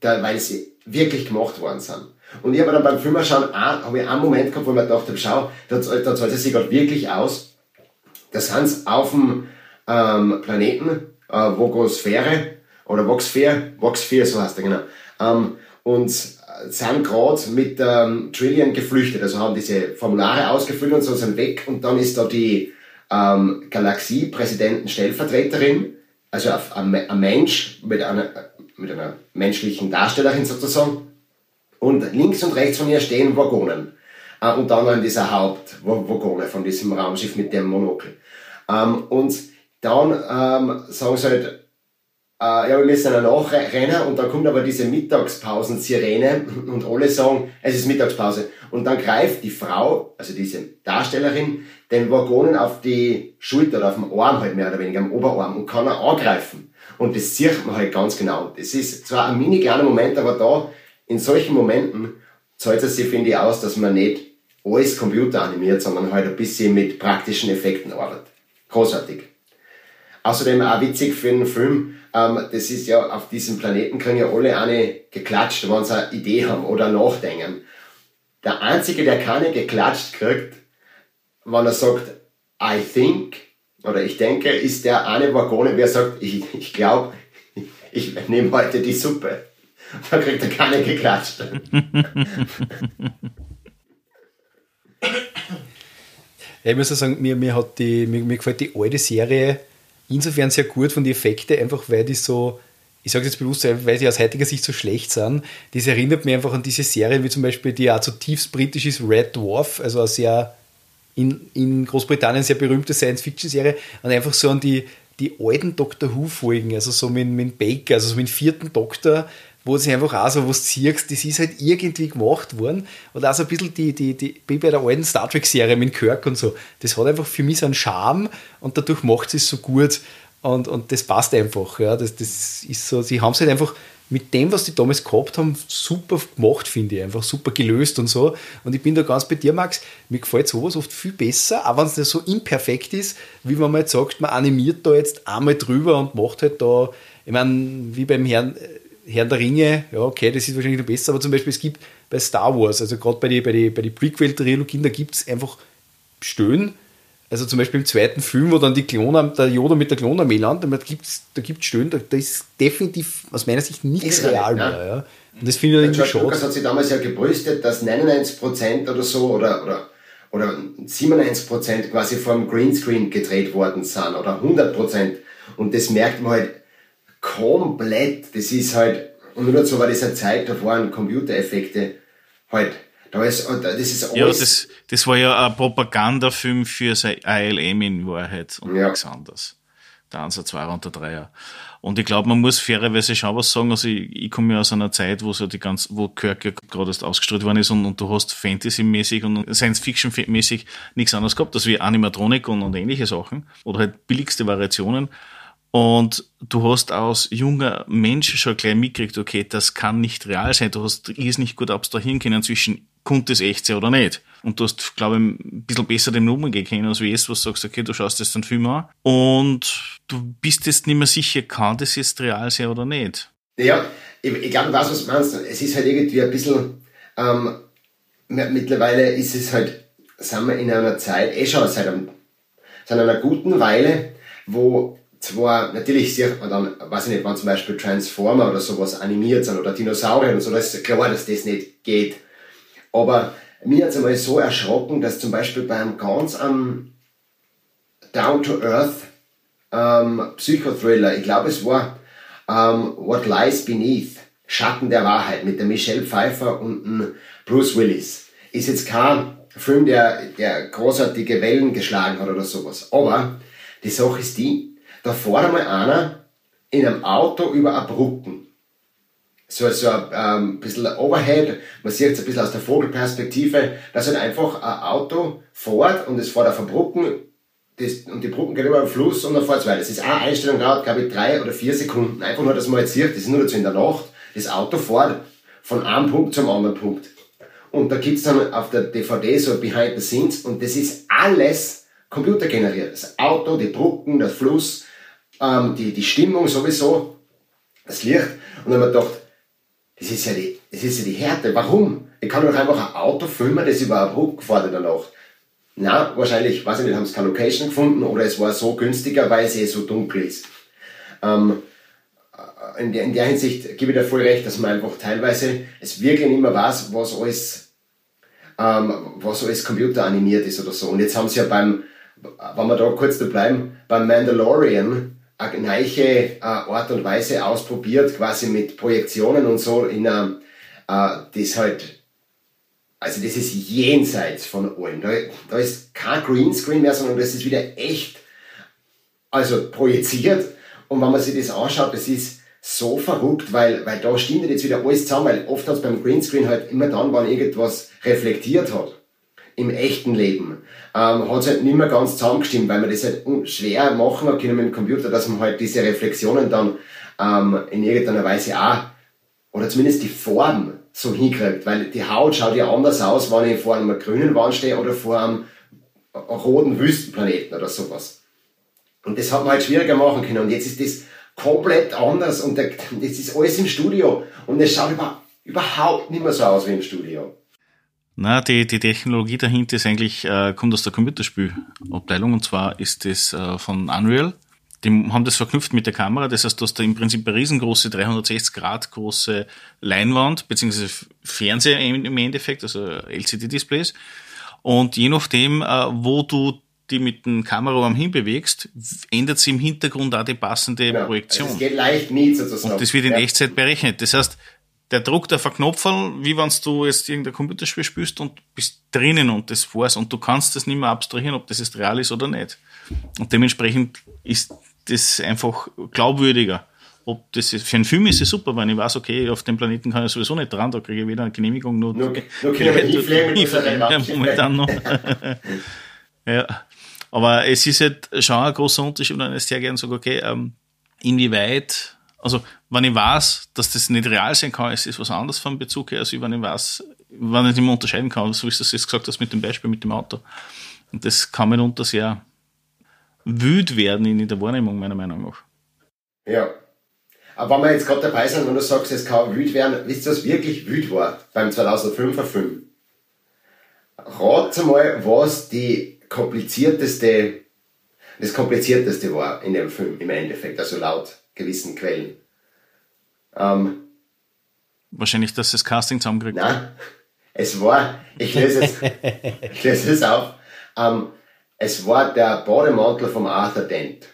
da, weil sie wirklich gemacht worden sind. Und ich habe dann beim Filmerschauen habe ich einen Moment gehabt, wo ich mir gedacht habe, schau, da, da zahlt es sich gerade wirklich aus. Da sind auf dem ähm, Planeten, äh, Vogosphäre, oder Voxsphere, Voxsphere, so heißt der genau. Ähm, und sind gerade mit ähm, Trillion geflüchtet, also haben diese Formulare ausgefüllt und so sind weg und dann ist da die ähm, Galaxie-Präsidenten-Stellvertreterin, also ein, ein Mensch mit einer, mit einer menschlichen Darstellerin sozusagen. Und links und rechts von ihr stehen Waggonen. Äh, und dann in dieser Hauptwaggone von diesem Raumschiff mit dem Monokel. Ähm, und dann ähm, sagen sie halt, äh, ja, wir müssen ja nachrennen und dann kommt aber diese Mittagspausen-Sirene und alle sagen, es ist Mittagspause. Und dann greift die Frau, also diese Darstellerin, den Waggonen auf die Schulter oder auf dem Arm halt mehr oder weniger, am Oberarm und kann er angreifen. Und das sieht man halt ganz genau. Das ist zwar ein mini kleiner Moment, aber da, in solchen Momenten, zahlt es sich, finde ich, aus, dass man nicht alles computeranimiert, sondern halt ein bisschen mit praktischen Effekten arbeitet. Großartig. Außerdem auch witzig für einen Film, ähm, das ist ja, auf diesem Planeten kriegen ja alle eine geklatscht, wenn sie eine Idee haben oder nachdenken. Der Einzige, der keine geklatscht kriegt, wenn er sagt, I think, oder ich denke, ist der eine Waggone, wer sagt, ich, ich glaube, ich nehme heute die Suppe. Da kriegt er keine geklatscht. ich muss sagen, mir, mir, hat die, mir, mir gefällt die alte Serie insofern sehr gut von den Effekten, einfach weil die so, ich sage jetzt bewusst, weil die aus heutiger Sicht so schlecht sind. Das erinnert mich einfach an diese Serien, wie zum Beispiel die auch zutiefst britisch ist, Red Dwarf, also eine sehr in, in Großbritannien sehr berühmte Science-Fiction-Serie und einfach so an die, die alten Doctor Who-Folgen, also so mit, mit Baker, also so mit dem vierten Doktor, wo sie einfach auch so was siehst, das ist halt irgendwie gemacht worden. Und auch so ein bisschen die, die, die, wie bei der alten Star Trek-Serie mit Kirk und so. Das hat einfach für mich so einen Charme und dadurch macht es so gut. Und, und das passt einfach. Ja. Das, das ist so, sie haben es halt einfach mit dem, was die damals gehabt haben, super gemacht, finde ich. Einfach super gelöst und so. Und ich bin da ganz bei dir, Max. Mir gefällt sowas oft viel besser, auch wenn es so imperfekt ist, wie wenn man jetzt sagt, man animiert da jetzt einmal drüber und macht halt da, ich meine, wie beim Herrn, Herrn der Ringe, ja, okay, das ist wahrscheinlich noch besser, aber zum Beispiel es gibt bei Star Wars, also gerade bei den bei die, bei die Prequel-Trilogien, da gibt es einfach Stöhnen, also zum Beispiel im zweiten Film, wo dann die Klone, der Yoda mit der Klonarmee landet, da gibt es da gibt's Stöhnen, da, da, ist definitiv aus meiner Sicht nichts real mehr. Ja. ja. Und das finde ich irgendwie schade. Lucas hat sich damals ja gebrüstet, dass 99% oder so oder, oder, oder 97% quasi vom Greenscreen gedreht worden sind oder 100%. Und das merkt man halt komplett. Das ist halt, und nur so war das eine Zeit, da waren Computereffekte halt da ist, das ist alles ja, das, das war ja ein Propagandafilm für sein ILM in Wahrheit und ja. nichts anderes. Der Ansatz 2 und der Dreier. Und ich glaube, man muss fairerweise schon was sagen. Also ich, ich komme ja aus einer Zeit, wo so die ganz, wo Kirk ja gerade erst ausgestrahlt worden ist und, und du hast Fantasy-mäßig und Science-Fiction-mäßig nichts anderes gehabt, als wie Animatronik und, und ähnliche Sachen. Oder halt billigste Variationen. Und du hast als junger Mensch schon gleich mitgekriegt, okay, das kann nicht real sein. Du hast ist nicht gut abstrahieren können zwischen konnte es echt sein oder nicht. Und du hast, glaube ich, ein bisschen besser den umgehen können, als wie jetzt, was du sagst, okay, du schaust jetzt den Film an und du bist jetzt nicht mehr sicher, kann das jetzt real sein oder nicht. Ja, ich, ich glaube, ich weiß, was du meinst. Es ist halt irgendwie ein bisschen, ähm, mittlerweile ist es halt, sind wir in einer Zeit, eh schon seit, einem, seit einer guten Weile, wo zwar natürlich sehr, dann, weiß ich nicht, wenn zum Beispiel Transformer oder sowas animiert sind oder Dinosaurier und so, das ist klar, dass das nicht geht. Aber mir hat es einmal so erschrocken, dass zum Beispiel beim ganz am Down-to-Earth ähm, Psychothriller, ich glaube es war ähm, What Lies Beneath, Schatten der Wahrheit mit der Michelle Pfeiffer und dem Bruce Willis. Ist jetzt kein Film, der, der großartige Wellen geschlagen hat oder sowas. Aber die Sache ist die, da fährt einmal einer in einem Auto über eine Brücken so, so ein ähm, bisschen Overhead, man sieht es ein bisschen aus der Vogelperspektive, dass halt einfach ein Auto fährt und es fährt auf der Brücken das, und die Brücken geht über den Fluss und dann fährt es weiter. Das ist eine Einstellung, dauert glaube ich drei oder vier Sekunden. Einfach nur, dass man jetzt sieht, das ist nur dazu in der Nacht, das Auto fährt von einem Punkt zum anderen Punkt. Und da gibt's dann auf der DVD so Behind the Scenes und das ist alles computergeneriert. Das Auto, die Brücken, der Fluss, ähm, die, die Stimmung sowieso, das Licht. Und dann haben wir gedacht, das ist ja die, das ist ja die Härte. Warum? Ich kann doch einfach ein Auto filmen, das über eine Brücke fährt in der Nacht. Na, wahrscheinlich, weiß ich nicht, haben sie keine Location gefunden oder es war so günstiger, weil es eh so dunkel ist. Ähm, in, der, in der Hinsicht gebe ich dir voll recht, dass man einfach teilweise es wirklich nicht mehr weiß, was alles, ähm, was alles computeranimiert ist oder so. Und jetzt haben sie ja beim, wenn wir da kurz da bleiben, beim Mandalorian eine neue äh, Art und Weise ausprobiert, quasi mit Projektionen und so in einer, äh, das halt, also das ist jenseits von allem. Da, da ist kein Greenscreen mehr, sondern das ist wieder echt, also projiziert. Und wenn man sich das anschaut, das ist so verrückt, weil, weil da stimmt jetzt wieder alles zusammen, weil oft hat es beim Greenscreen halt immer dann, wenn irgendwas reflektiert hat im echten Leben, ähm, hat es halt nicht mehr ganz zusammengestimmt, weil man das halt schwer machen hat können mit dem Computer, dass man halt diese Reflexionen dann ähm, in irgendeiner Weise auch, oder zumindest die Form so hinkriegt, weil die Haut schaut ja anders aus, wenn ich vor einem grünen Wand stehe oder vor einem roten Wüstenplaneten oder sowas. Und das hat man halt schwieriger machen können. Und jetzt ist das komplett anders und das ist alles im Studio und es schaut überhaupt nicht mehr so aus wie im Studio. Na, die, die Technologie dahinter ist eigentlich, äh, kommt aus der Computerspielabteilung und zwar ist das äh, von Unreal. Die haben das verknüpft mit der Kamera, das heißt, du hast da im Prinzip eine riesengroße 360 Grad große Leinwand, beziehungsweise Fernseher im Endeffekt, also LCD-Displays. Und je nachdem, äh, wo du die mit dem Kameraarm hinbewegst, ändert sich im Hintergrund auch die passende ja, Projektion. Also es geht leicht nie sozusagen. Und das wird in ja. Echtzeit berechnet. Das heißt, der druckt auf ein Knopferl, wie wenn du jetzt irgendein Computerspiel spielst und bist drinnen und das war's und du kannst das nicht mehr abstrahieren, ob das jetzt real ist oder nicht. Und dementsprechend ist das einfach glaubwürdiger. Ob das ist, für einen Film ist es super, wenn ich weiß, okay, auf dem Planeten kann ich sowieso nicht dran, da kriege ich weder eine Genehmigung noch. Nur, nur ja, momentan noch. ja. Aber es ist halt schon ein großer Unterschied, und ich sehr gerne sage, okay, ähm, inwieweit, also wenn ich weiß, dass das nicht real sein kann, ist es was anderes vom Bezug her, als wenn ich weiß, wenn ich nicht mehr unterscheiden kann, so wie du das jetzt gesagt hast mit dem Beispiel mit dem Auto. Und das kann mitunter sehr wüt werden in der Wahrnehmung, meiner Meinung nach. Ja. Aber wenn wir jetzt gerade dabei sind, wenn du sagst, es kann wüt werden, wisst ihr, was wirklich wüt war beim 2005er Film? Rat mal, was die komplizierteste, das komplizierteste war in dem Film im Endeffekt, also laut gewissen Quellen. Ähm, Wahrscheinlich, dass das Casting zusammenkriegt. Nein, es war, ich löse es, ich löse es auf, ähm, es war der Bademantel vom Arthur Dent.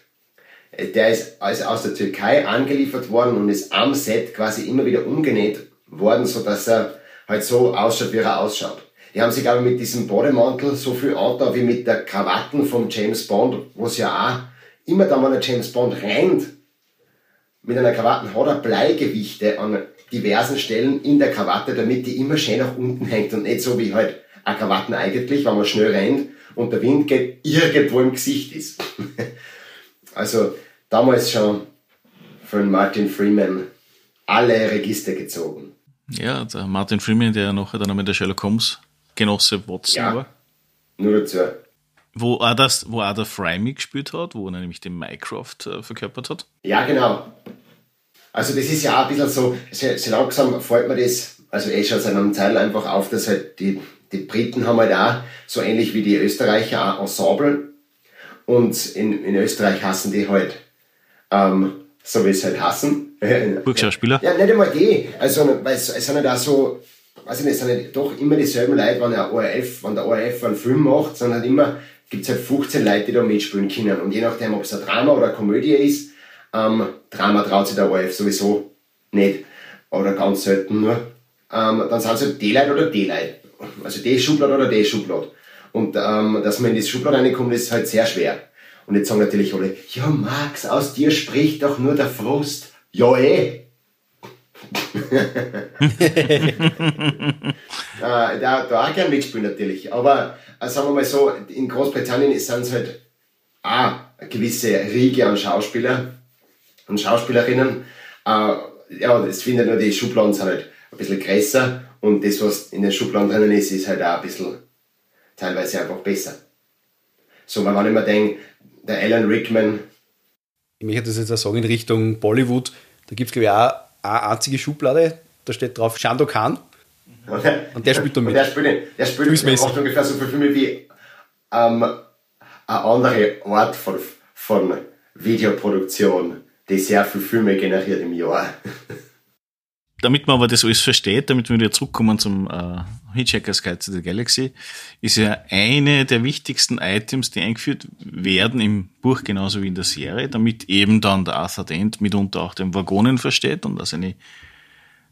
Der ist also aus der Türkei angeliefert worden und ist am Set quasi immer wieder umgenäht worden, so dass er halt so ausschaut, wie er ausschaut. Die haben sich aber mit diesem Bademantel so viel angetan wie mit der Krawatten vom James Bond, wo es ja auch immer dann, wenn der James Bond rennt, mit einer Krawatte hat er Bleigewichte an diversen Stellen in der Krawatte, damit die immer schön nach unten hängt und nicht so wie halt eine Krawatten eigentlich, wenn man schnell rennt und der Wind geht irgendwo im Gesicht ist. also damals schon von Martin Freeman alle Register gezogen. Ja, der Martin Freeman, der nachher dann mit der Sherlock Holmes Genosse Watson ja, war. Nur dazu. Wo auch, das, wo auch der Fry mitgespielt hat, wo er nämlich den Mycroft äh, verkörpert hat. Ja, genau. Also das ist ja auch ein bisschen so, so, so langsam fällt mir das, also eh schon seit einem Teil einfach auf, dass halt die, die Briten haben halt auch, so ähnlich wie die Österreicher, auch Ensemble. Und in, in Österreich hassen die halt, ähm, so wie es halt hassen. Burgschauspieler? Ja, nicht einmal die. Also, weil es, es sind halt auch so, weiß ich nicht, es sind halt doch immer dieselben Leute, wenn der ORF, wenn der ORF einen Film macht, sondern halt immer, gibt es halt 15 Leute, die da mitspielen können. Und je nachdem, ob es ein Drama oder eine Komödie ist, ähm, Drama traut sich der ORF sowieso nicht. Oder ganz selten nur. Ähm, dann sind es halt die Leute oder die Leute. Also die Schublade oder die Schublade. Und ähm, dass man in die Schublade reinkommt, ist halt sehr schwer. Und jetzt sagen natürlich alle, ja Max, aus dir spricht doch nur der Frust. Ja eh, äh, da, da auch gern mitspielen natürlich. Aber äh, sagen wir mal so, in Großbritannien sind es halt auch eine gewisse Riege an Schauspieler und Schauspielerinnen. Äh, ja, das finde nur die Schubladen sind halt ein bisschen größer und das, was in den Schubladen drinnen ist, ist halt auch ein bisschen teilweise einfach besser. So, weil wenn ich mir denke, der Alan Rickman. Ich möchte das jetzt auch sagen in Richtung Bollywood, da gibt es glaube ich auch eine einzige Schublade, da steht drauf Shando Khan. Und der spielt da mit. Und der spielt, der spielt der macht ungefähr so viele Filme wie ähm, eine andere Art von, von Videoproduktion, die sehr viele Filme generiert im Jahr. damit man aber das alles versteht, damit wir wieder zurückkommen zum äh, Hitchhiker's Guide to the Galaxy, ist ja eine der wichtigsten Items, die eingeführt werden im Buch genauso wie in der Serie, damit eben dann der Arthur Dent mitunter auch den Waggonen versteht und auch seine,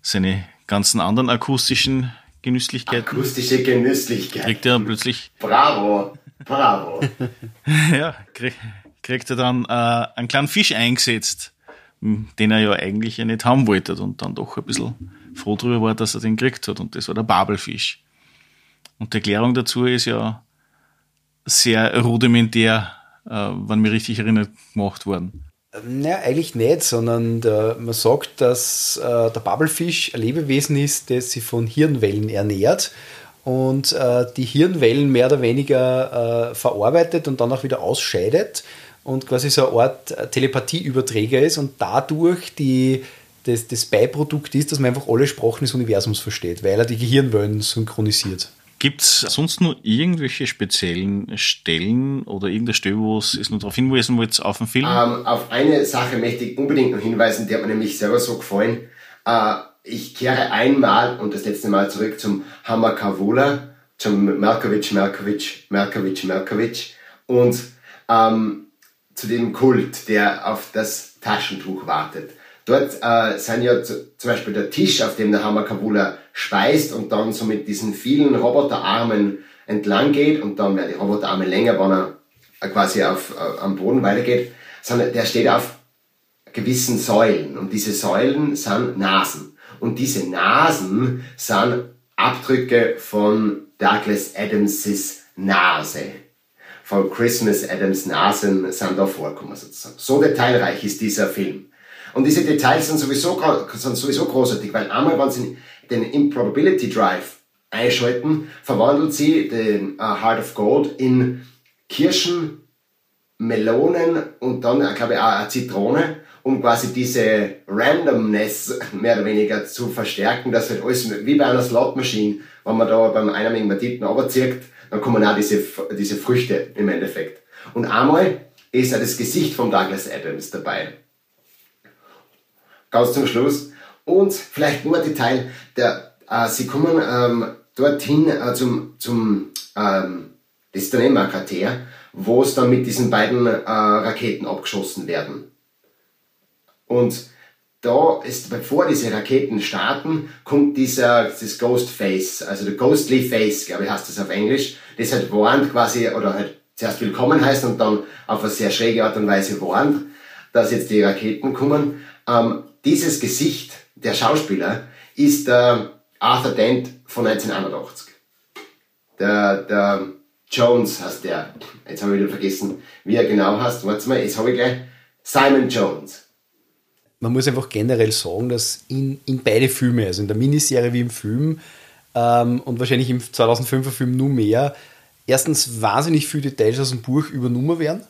seine ganzen anderen akustischen Genüsslichkeiten. Akustische Genüsslichkeiten. Kriegt er plötzlich. Bravo, bravo. ja, krieg, kriegt er dann äh, einen kleinen Fisch eingesetzt den er ja eigentlich ja nicht haben wollte und dann doch ein bisschen froh darüber war, dass er den gekriegt hat. Und das war der Babelfisch. Und die Erklärung dazu ist ja sehr rudimentär, äh, wenn mich richtig erinnert, gemacht worden. Naja, eigentlich nicht, sondern der, man sagt, dass äh, der Babelfisch ein Lebewesen ist, das sich von Hirnwellen ernährt und äh, die Hirnwellen mehr oder weniger äh, verarbeitet und dann auch wieder ausscheidet und quasi so eine Art äh, Telepathieüberträger ist und dadurch die, das, das Beiprodukt ist, dass man einfach alle Sprachen des Universums versteht, weil er die Gehirnwellen synchronisiert. Gibt es sonst nur irgendwelche speziellen Stellen oder irgendeine Stelle, wo es noch darauf hinweisen wollt auf den Film? Um, ähm, auf eine Sache möchte ich unbedingt noch hinweisen, die hat mir nämlich selber so gefallen. Uh, ich kehre einmal und das letzte Mal zurück zum Hammer Kavula, zum Merkovic, Merkovic, Merkovic, Merkovic und um, ähm, zu dem Kult, der auf das Taschentuch wartet. Dort äh, sind ja zu, zum Beispiel der Tisch, auf dem der Hamakabula speist und dann so mit diesen vielen Roboterarmen entlang geht und dann werden die Roboterarme länger, wenn er äh, quasi auf, äh, am Boden weitergeht, sondern der steht auf gewissen Säulen und diese Säulen sind Nasen und diese Nasen sind Abdrücke von Douglas Adamses Nase. Von Christmas Adams Nasen sind da vorkommen sozusagen. So detailreich ist dieser Film. Und diese Details sind sowieso, sind sowieso großartig, weil einmal, wenn sie den Improbability Drive einschalten, verwandelt sie den uh, Heart of Gold in Kirschen, Melonen und dann, äh, glaube ich, auch eine Zitrone, um quasi diese Randomness mehr oder weniger zu verstärken, dass halt alles wie bei einer Slotmaschine, wenn man da beim einarmigen Banditen runterzieht, dann kommen auch diese, diese Früchte im Endeffekt. Und einmal ist auch das Gesicht von Douglas Adams dabei ganz zum Schluss. Und vielleicht nur ein Detail, der, äh, sie kommen ähm, dorthin äh, zum, zum ähm, das ist dann immer Krater, wo es dann mit diesen beiden äh, Raketen abgeschossen werden. Und da ist, bevor diese Raketen starten, kommt dieser, das Ghost Face, also der Ghostly Face, glaube ich, heißt das auf Englisch, das halt warnt quasi, oder halt zuerst willkommen heißt und dann auf eine sehr schräge Art und Weise warnt, dass jetzt die Raketen kommen. Ähm, dieses Gesicht der Schauspieler ist der Arthur Dent von 1981. Der, der Jones heißt der. Jetzt habe ich wieder vergessen, wie er genau heißt. Warte mal, jetzt habe ich gleich Simon Jones. Man muss einfach generell sagen, dass in, in beide Filme, also in der Miniserie wie im Film ähm, und wahrscheinlich im 2005er Film nur mehr, erstens wahnsinnig viele Details aus dem Buch übernommen werden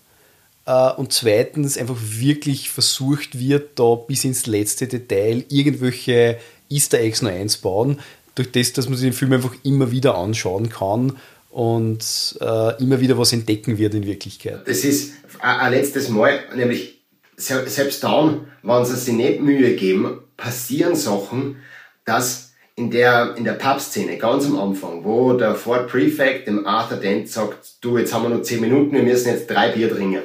äh, und zweitens einfach wirklich versucht wird, da bis ins letzte Detail irgendwelche Easter Eggs noch einzubauen, durch das, dass man sich den Film einfach immer wieder anschauen kann und äh, immer wieder was entdecken wird in Wirklichkeit. Das ist ein letztes Mal, nämlich selbst dann, wenn sie sich nicht Mühe geben, passieren Sachen, dass in der, in der Pub-Szene ganz am Anfang, wo der Ford Prefect dem Arthur Dent sagt, du, jetzt haben wir noch 10 Minuten, wir müssen jetzt drei Bier trinken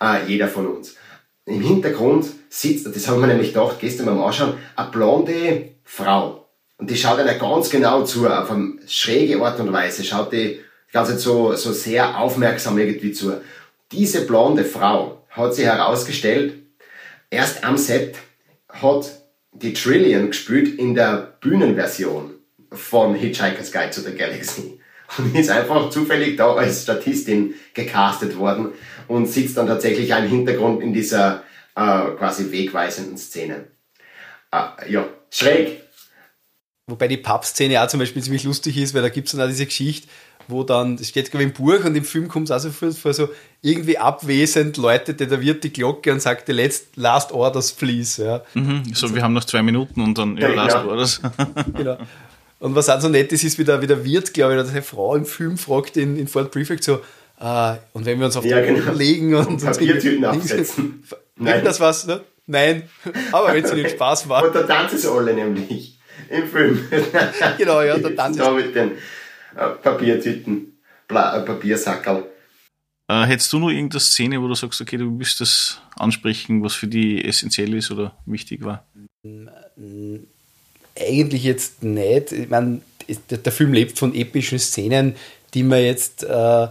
äh, jeder von uns. Im Hintergrund sitzt, das haben wir nämlich gedacht, gestern beim Anschauen, eine blonde Frau. Und die schaut einer ganz genau zu, auf eine schräge Art und Weise, schaut die ganze so, so sehr aufmerksam irgendwie zu. Diese blonde Frau hat sich herausgestellt, erst am Set hat die Trillion gespielt in der Bühnenversion von Hitchhiker's Guide to the Galaxy und ist einfach zufällig da als Statistin gecastet worden und sitzt dann tatsächlich im Hintergrund in dieser äh, quasi wegweisenden Szene. Äh, ja, schräg. Wobei die Pub-Szene auch zum Beispiel ziemlich lustig ist, weil da gibt es dann auch diese Geschichte, wo dann, das steht glaube ich im Buch und im Film kommt es auch so vor, so irgendwie abwesend läutet da wird die Glocke und sagt, let's, last orders please. Ja. Mhm, so, wir haben noch zwei Minuten und dann, ja, last ja. orders. genau. Und was auch so nett ist, ist, wie der, wie der Wirt, glaube ich, dass eine Frau im Film fragt in, in Fort Prefect so, ah, und wenn wir uns auf ja, den genau. legen und, und Papiertüten absetzen. Nein. das was, ne? Nein. Aber wenn es ihnen Spaß macht. Und da tanzen sie alle nämlich im Film. genau, ja, da tanzen sie. Äh, Papiertüten, Bla, äh, Papiersackerl. Äh, hättest du noch irgendeine Szene, wo du sagst, okay, du willst das ansprechen, was für die essentiell ist oder wichtig war? eigentlich jetzt nicht. Ich meine, der Film lebt von epischen Szenen, die man jetzt äh,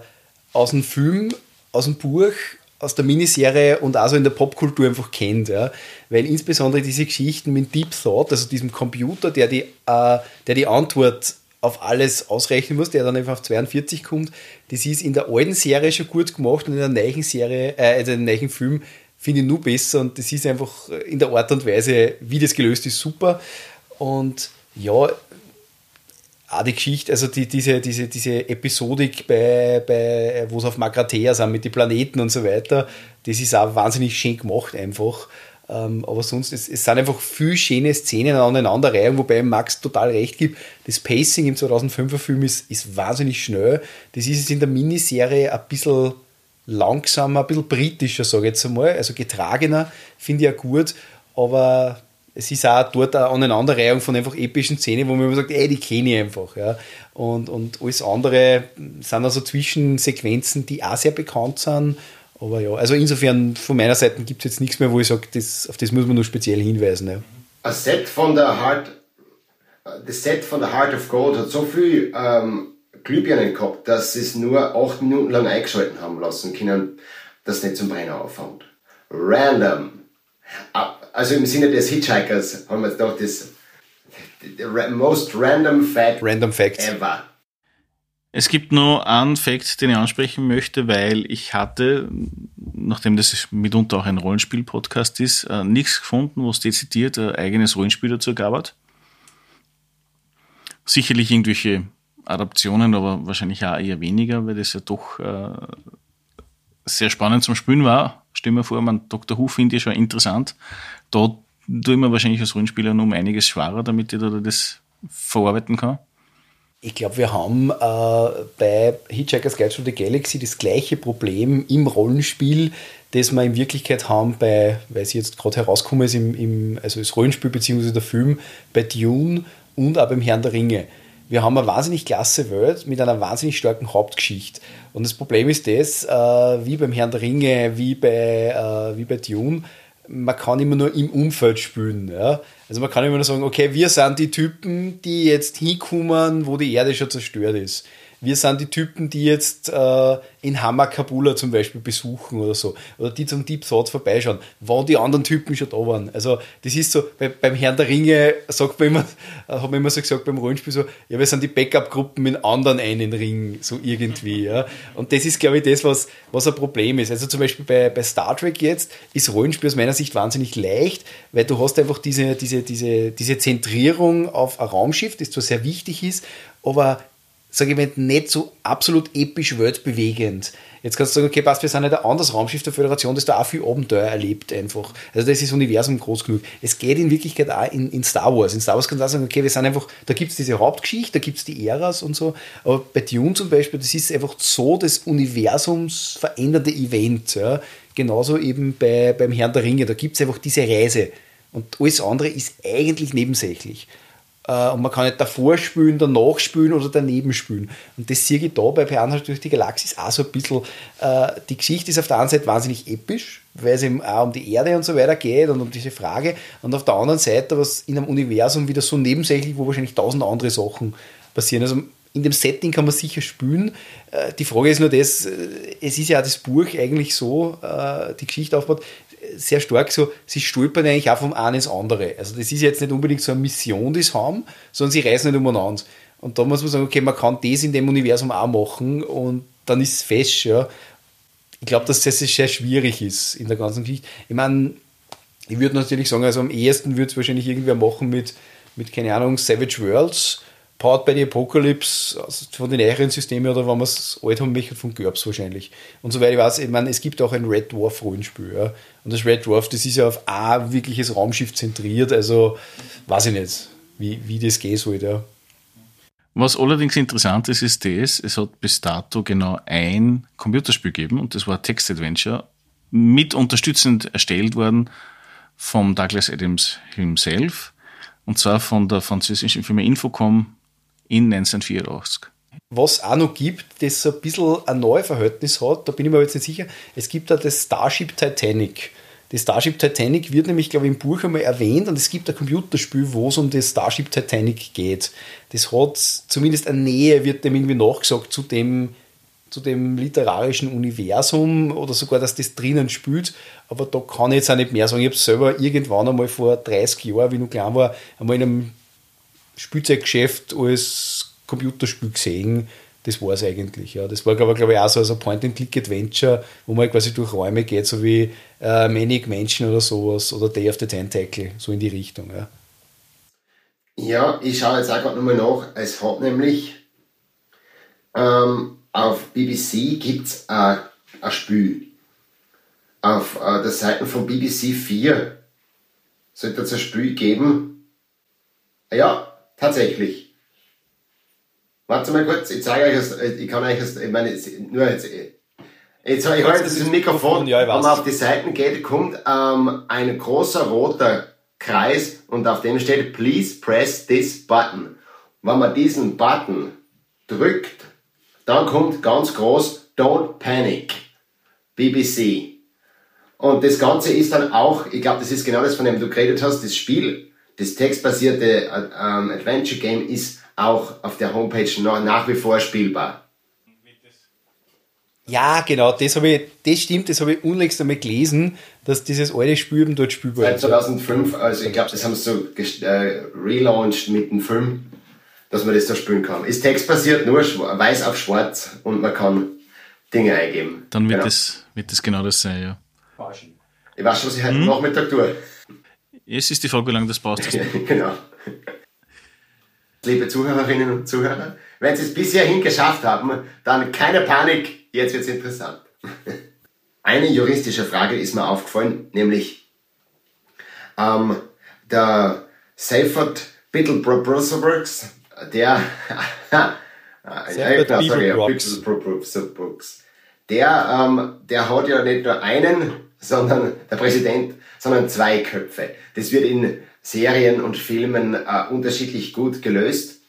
aus dem Film, aus dem Buch, aus der Miniserie und also in der Popkultur einfach kennt. Ja? Weil insbesondere diese Geschichten mit Deep Thought, also diesem Computer, der die, äh, der die Antwort auf alles ausrechnen muss, der dann einfach auf 42 kommt, das ist in der alten Serie schon gut gemacht und in der neuen Serie, äh, also in der neuen Film finde ich nur besser und das ist einfach in der Art und Weise, wie das gelöst ist, super. Und ja, auch die Geschichte, also die, diese, diese, diese Episodik, bei, bei, wo es auf Magrathea sind mit den Planeten und so weiter, das ist auch wahnsinnig schön gemacht einfach. Ähm, aber sonst, es, es sind einfach viele schöne Szenen aneinanderreihung, wobei Max total recht gibt. Das Pacing im 2005er Film ist, ist wahnsinnig schnell. Das ist in der Miniserie ein bisschen langsamer, ein bisschen britischer, sage ich jetzt einmal. Also getragener, finde ich auch gut. Aber es ist auch dort eine Aneinanderreihung von einfach epischen Szenen, wo man immer sagt, ey, die kenne ich einfach. Ja. Und, und alles andere sind also Zwischensequenzen, die auch sehr bekannt sind, Aber ja, also insofern von meiner Seite gibt es jetzt nichts mehr, wo ich sage, das, auf das muss man nur speziell hinweisen. Ja. Ein Set von der Heart, das Set von der Heart of Gold hat so viel ähm, Glühbirnen gehabt, dass sie es nur acht Minuten lang eingeschalten haben lassen können, dass nicht zum Brenner auffängt. Random. Also im Sinne des Hitchhikers haben wir jetzt gedacht, das most random fact Random Facts. ever. Es gibt nur einen Fakt, den ich ansprechen möchte, weil ich hatte, nachdem das mitunter auch ein Rollenspiel-Podcast ist, äh, nichts gefunden, wo es dezidiert ein eigenes Rollenspiel dazu gab. Sicherlich irgendwelche Adaptionen, aber wahrscheinlich auch eher weniger, weil das ja doch äh, sehr spannend zum Spielen war. Stell mir vor, man Dr. Who finde ich schon interessant. Da tue ich mir wahrscheinlich als Rollenspieler noch um einiges schwerer, damit ich da das verarbeiten kann. Ich glaube, wir haben äh, bei Hitchhiker's Guide to the Galaxy das gleiche Problem im Rollenspiel, das wir in Wirklichkeit haben bei, weil es jetzt gerade herausgekommen ist, im, im, also das Rollenspiel bzw. der Film, bei Dune und auch beim Herrn der Ringe. Wir haben eine wahnsinnig klasse Welt mit einer wahnsinnig starken Hauptgeschichte. Und das Problem ist das, äh, wie beim Herrn der Ringe, wie bei, äh, wie bei Dune, man kann immer nur im Umfeld spielen. Ja? Also man kann immer nur sagen, okay, wir sind die Typen, die jetzt hinkommen, wo die Erde schon zerstört ist. Wir sind die Typen, die jetzt äh, in Hamakabula zum Beispiel besuchen oder so. Oder die zum Deep Thought vorbeischauen, wann die anderen Typen schon da waren. Also das ist so, bei, beim Herrn der Ringe sagt man immer, äh, hat man immer so gesagt beim Rollenspiel so, ja, wir sind die Backup-Gruppen mit anderen einen Ring, so irgendwie. Ja. Und das ist, glaube ich, das, was, was ein Problem ist. Also zum Beispiel bei, bei Star Trek jetzt ist Rollenspiel aus meiner Sicht wahnsinnig leicht, weil du hast einfach diese, diese, diese, diese Zentrierung auf ein Raumschiff, das zwar sehr wichtig ist, aber sage ich mal, nicht so absolut episch weltbewegend. Jetzt kannst du sagen, okay, passt, wir sind nicht ein anderes Raumschiff der Föderation, das da auch viel Abenteuer erlebt einfach. Also das ist Universum groß genug. Es geht in Wirklichkeit auch in, in Star Wars. In Star Wars kannst du auch sagen, okay, wir sind einfach, da gibt es diese Hauptgeschichte, da gibt es die Äras und so. Aber bei Dune zum Beispiel, das ist einfach so das Universums veränderte Event. Ja. Genauso eben bei, beim Herrn der Ringe, da gibt es einfach diese Reise. Und alles andere ist eigentlich nebensächlich. Äh, und man kann nicht davor spülen, danach spülen oder daneben spülen. Und das sehe ich da bei Per Anhalt durch die Galaxis auch so ein bisschen. Äh, die Geschichte ist auf der einen Seite wahnsinnig episch, weil es eben auch um die Erde und so weiter geht und um diese Frage. Und auf der anderen Seite was in einem Universum wieder so nebensächlich, wo wahrscheinlich tausend andere Sachen passieren. Also in dem Setting kann man sicher spülen. Äh, die Frage ist nur das, es ist ja auch das Buch eigentlich so, die Geschichte aufbaut, sehr stark so, sie stolpern eigentlich auch vom einen ins andere. Also das ist jetzt nicht unbedingt so eine Mission, die sie haben, sondern sie reisen nicht umeinander. Und da muss man sagen, okay, man kann das in dem Universum auch machen und dann ist es fest, ja. Ich glaube, dass das sehr schwierig ist in der ganzen Geschichte. Ich meine, ich würde natürlich sagen, also am ehesten würde es wahrscheinlich irgendwer machen mit, mit, keine Ahnung, Savage Worlds, Powered by the Apocalypse also von den älteren Systemen oder wenn man es alt haben möchte, von GURPS wahrscheinlich. Und soweit ich weiß, ich meine, es gibt auch ein Red Dwarf Rollenspiel. Ja. Und das Red Dwarf, das ist ja auf ein wirkliches Raumschiff zentriert, also weiß ich nicht, wie, wie das gehen soll. Was allerdings interessant ist, ist das, es hat bis dato genau ein Computerspiel gegeben und das war Text Adventure, mit unterstützend erstellt worden vom Douglas Adams himself und zwar von der französischen Firma Infocom in 1984. Was auch noch gibt, das so ein bisschen ein neues Verhältnis hat, da bin ich mir jetzt nicht sicher, es gibt da das Starship Titanic. Das Starship Titanic wird nämlich, glaube ich, im Buch einmal erwähnt und es gibt ein Computerspiel, wo es um das Starship Titanic geht. Das hat zumindest eine Nähe, wird dem irgendwie nachgesagt zu dem, zu dem literarischen Universum oder sogar, dass das drinnen spielt. Aber da kann ich jetzt auch nicht mehr sagen. Ich habe selber irgendwann einmal vor 30 Jahren, wie ich noch klein war, einmal in einem Spielzeuggeschäft als Computerspiel gesehen. Das war es eigentlich. Ja. Das war, glaube ich, auch so ein Point-and-Click-Adventure, wo man quasi durch Räume geht, so wie äh, Manic Mansion oder sowas oder Day of the Tentacle, so in die Richtung. Ja, ja ich schaue jetzt auch gerade nochmal nach. Es hat nämlich ähm, auf BBC gibt es ein, Spiel. Auf äh, der Seite von BBC 4 sollte es ein Spiel geben. Ja, tatsächlich. Warte mal kurz, ich zeige euch das, äh, ich kann euch das, ich meine, nur jetzt, äh, jetzt ich halte das Mikrofon, ja, wenn man auf die Seiten geht, kommt ähm, ein großer roter Kreis und auf dem steht, please press this button. Wenn man diesen Button drückt, dann kommt ganz groß, don't panic. BBC. Und das Ganze ist dann auch, ich glaube, das ist genau das, von dem du geredet hast, das Spiel, das textbasierte ähm, Adventure Game ist auch auf der Homepage noch, nach wie vor spielbar. Ja, genau, das habe ich, das stimmt, das habe ich unlängst einmal gelesen, dass dieses alte Spiel eben dort spielbar ist. Seit 2005, also ich glaube, das haben sie so äh, relaunched mit dem Film, dass man das da spielen kann. Ist textbasiert, nur weiß auf schwarz und man kann Dinge eingeben. Dann wird, genau. das, wird das genau das sein, ja. Ich weiß schon, was ich heute hm? Nachmittag tue. Jetzt ist die Frage, wie lange das brauchst. genau. Liebe Zuhörerinnen und Zuhörer, wenn Sie es bisher geschafft haben, dann keine Panik, jetzt wird es interessant. Eine juristische Frage ist mir aufgefallen, nämlich ähm, der Seifert Biddlebrooks, der Seifert Biddlebrooks, der, ähm, der hat ja nicht nur einen, sondern der Präsident, sondern zwei Köpfe. Das wird in Serien und Filmen äh, unterschiedlich gut gelöst.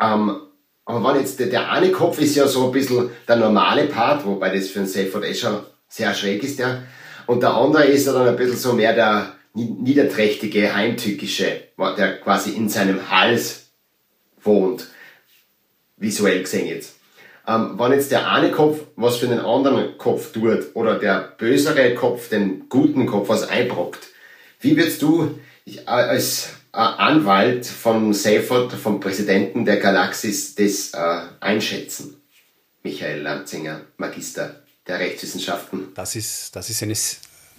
Ähm, aber wenn jetzt der, der eine Kopf ist ja so ein bisschen der normale Part, wobei das für einen Seyfried eh schon sehr schräg ist, der. Und der andere ist ja dann ein bisschen so mehr der niederträchtige, heimtückische, der quasi in seinem Hals wohnt. Visuell gesehen jetzt. Ähm, wenn jetzt der eine Kopf was für den anderen Kopf tut oder der bösere Kopf den guten Kopf was einbrockt, wie würdest du als äh, Anwalt von Seifert, vom Präsidenten der Galaxis, das äh, einschätzen? Michael Lanzinger, Magister der Rechtswissenschaften. Das ist, das ist eine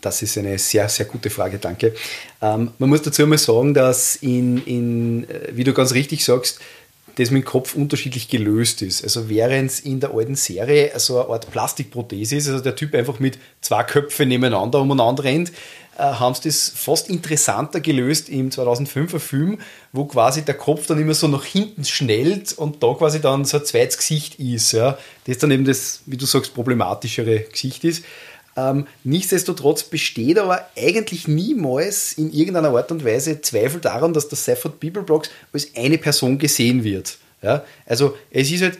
das ist eine sehr, sehr gute Frage, danke. Ähm, man muss dazu mal sagen, dass in, in, äh, wie du ganz richtig sagst, das mit dem Kopf unterschiedlich gelöst ist. Also während es in der alten Serie so eine Art Plastikprothese ist, also der Typ einfach mit zwei Köpfen nebeneinander umeinander rennt, äh, haben sie das fast interessanter gelöst im 2005er Film, wo quasi der Kopf dann immer so nach hinten schnellt und da quasi dann so ein zweites Gesicht ist. Ja? Das dann eben das, wie du sagst, problematischere Gesicht ist. Ähm, nichtsdestotrotz besteht aber eigentlich niemals in irgendeiner Art und Weise Zweifel daran, dass der Seifert Bibelblocks als eine Person gesehen wird. Ja? Also es ist halt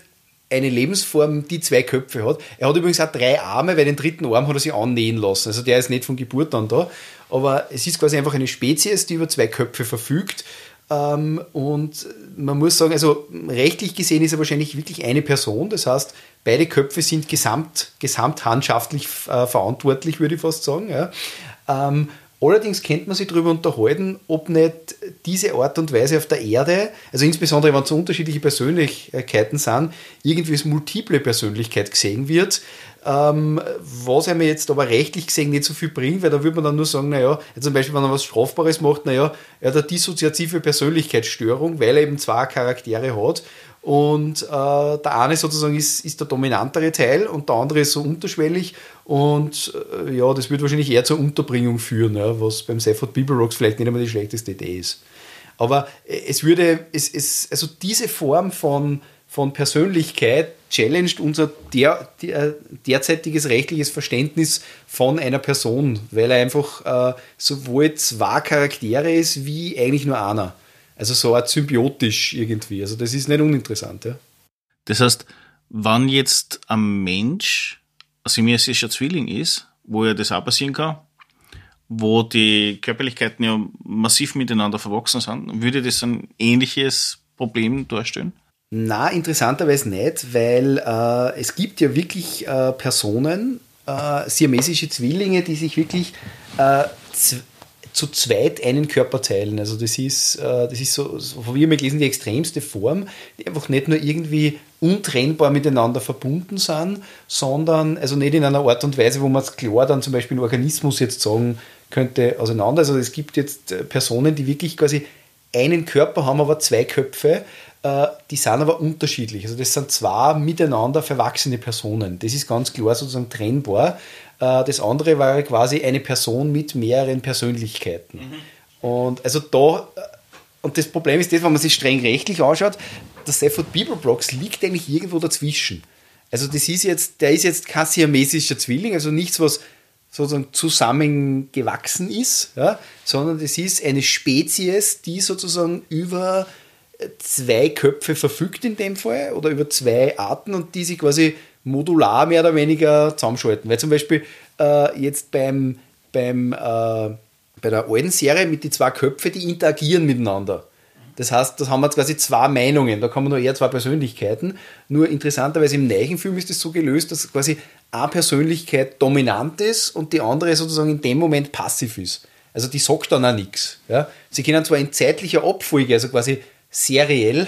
eine Lebensform, die zwei Köpfe hat. Er hat übrigens auch drei Arme, weil den dritten Arm hat er sich annähen lassen. Also der ist nicht von Geburt an da. Aber es ist quasi einfach eine Spezies, die über zwei Köpfe verfügt. Ähm, und man muss sagen, also rechtlich gesehen ist er wahrscheinlich wirklich eine Person. Das heißt, beide Köpfe sind gesamt, gesamthandschaftlich äh, verantwortlich, würde ich fast sagen. Ja. Ähm, allerdings könnte man sich darüber unterhalten, ob nicht diese Art und Weise auf der Erde, also insbesondere wenn es unterschiedliche Persönlichkeiten sind, irgendwie als multiple Persönlichkeit gesehen wird. Ähm, was mir jetzt aber rechtlich gesehen nicht so viel bringt, weil da würde man dann nur sagen, naja, zum Beispiel, wenn er was Strafbares macht, naja, er hat eine dissoziative Persönlichkeitsstörung, weil er eben zwei Charaktere hat und äh, der eine sozusagen ist, ist der dominantere Teil und der andere ist so unterschwellig und äh, ja, das wird wahrscheinlich eher zur Unterbringung führen, ja, was beim Seifert People Rocks vielleicht nicht einmal die schlechteste Idee ist. Aber äh, es würde, es, es, also diese Form von von Persönlichkeit challenged unser der, der, derzeitiges rechtliches Verständnis von einer Person, weil er einfach äh, sowohl zwei Charaktere ist, wie eigentlich nur einer. Also so eine symbiotisch irgendwie. Also das ist nicht uninteressant. Ja. Das heißt, wann jetzt ein Mensch siamesischer Zwilling ist, wo ja das auch passieren kann, wo die Körperlichkeiten ja massiv miteinander verwachsen sind, würde das ein ähnliches Problem darstellen? Na, interessanterweise nicht, weil äh, es gibt ja wirklich äh, Personen, äh, siamesische Zwillinge, die sich wirklich äh, zu zweit einen Körper teilen. Also das ist, äh, das ist so, so wie wir gelesen, die extremste Form, die einfach nicht nur irgendwie untrennbar miteinander verbunden sind, sondern also nicht in einer Art und Weise, wo man es klar dann zum Beispiel im Organismus jetzt sagen könnte, auseinander. Also es gibt jetzt äh, Personen, die wirklich quasi einen Körper haben, aber zwei Köpfe äh, die sind aber unterschiedlich. Also das sind zwei miteinander verwachsene Personen. Das ist ganz klar sozusagen trennbar. Äh, das andere war quasi eine Person mit mehreren Persönlichkeiten. Mhm. Und also da, äh, und das Problem ist das, wenn man sich streng rechtlich anschaut, der Sephard Bibelblocks liegt eigentlich irgendwo dazwischen. Also das ist jetzt, der ist jetzt siamesischer Zwilling, also nichts, was sozusagen zusammengewachsen ist, ja, sondern das ist eine Spezies, die sozusagen über zwei Köpfe verfügt in dem Fall oder über zwei Arten und die sich quasi modular mehr oder weniger zusammenschalten. Weil zum Beispiel äh, jetzt beim, beim, äh, bei der alten Serie mit den zwei Köpfen, die interagieren miteinander. Das heißt, da haben wir quasi zwei Meinungen, da man nur eher zwei Persönlichkeiten. Nur interessanterweise im neuen Film ist es so gelöst, dass quasi eine Persönlichkeit dominant ist und die andere sozusagen in dem Moment passiv ist. Also die sagt dann auch nichts. Ja? Sie können zwar in zeitlicher Abfolge, also quasi seriell,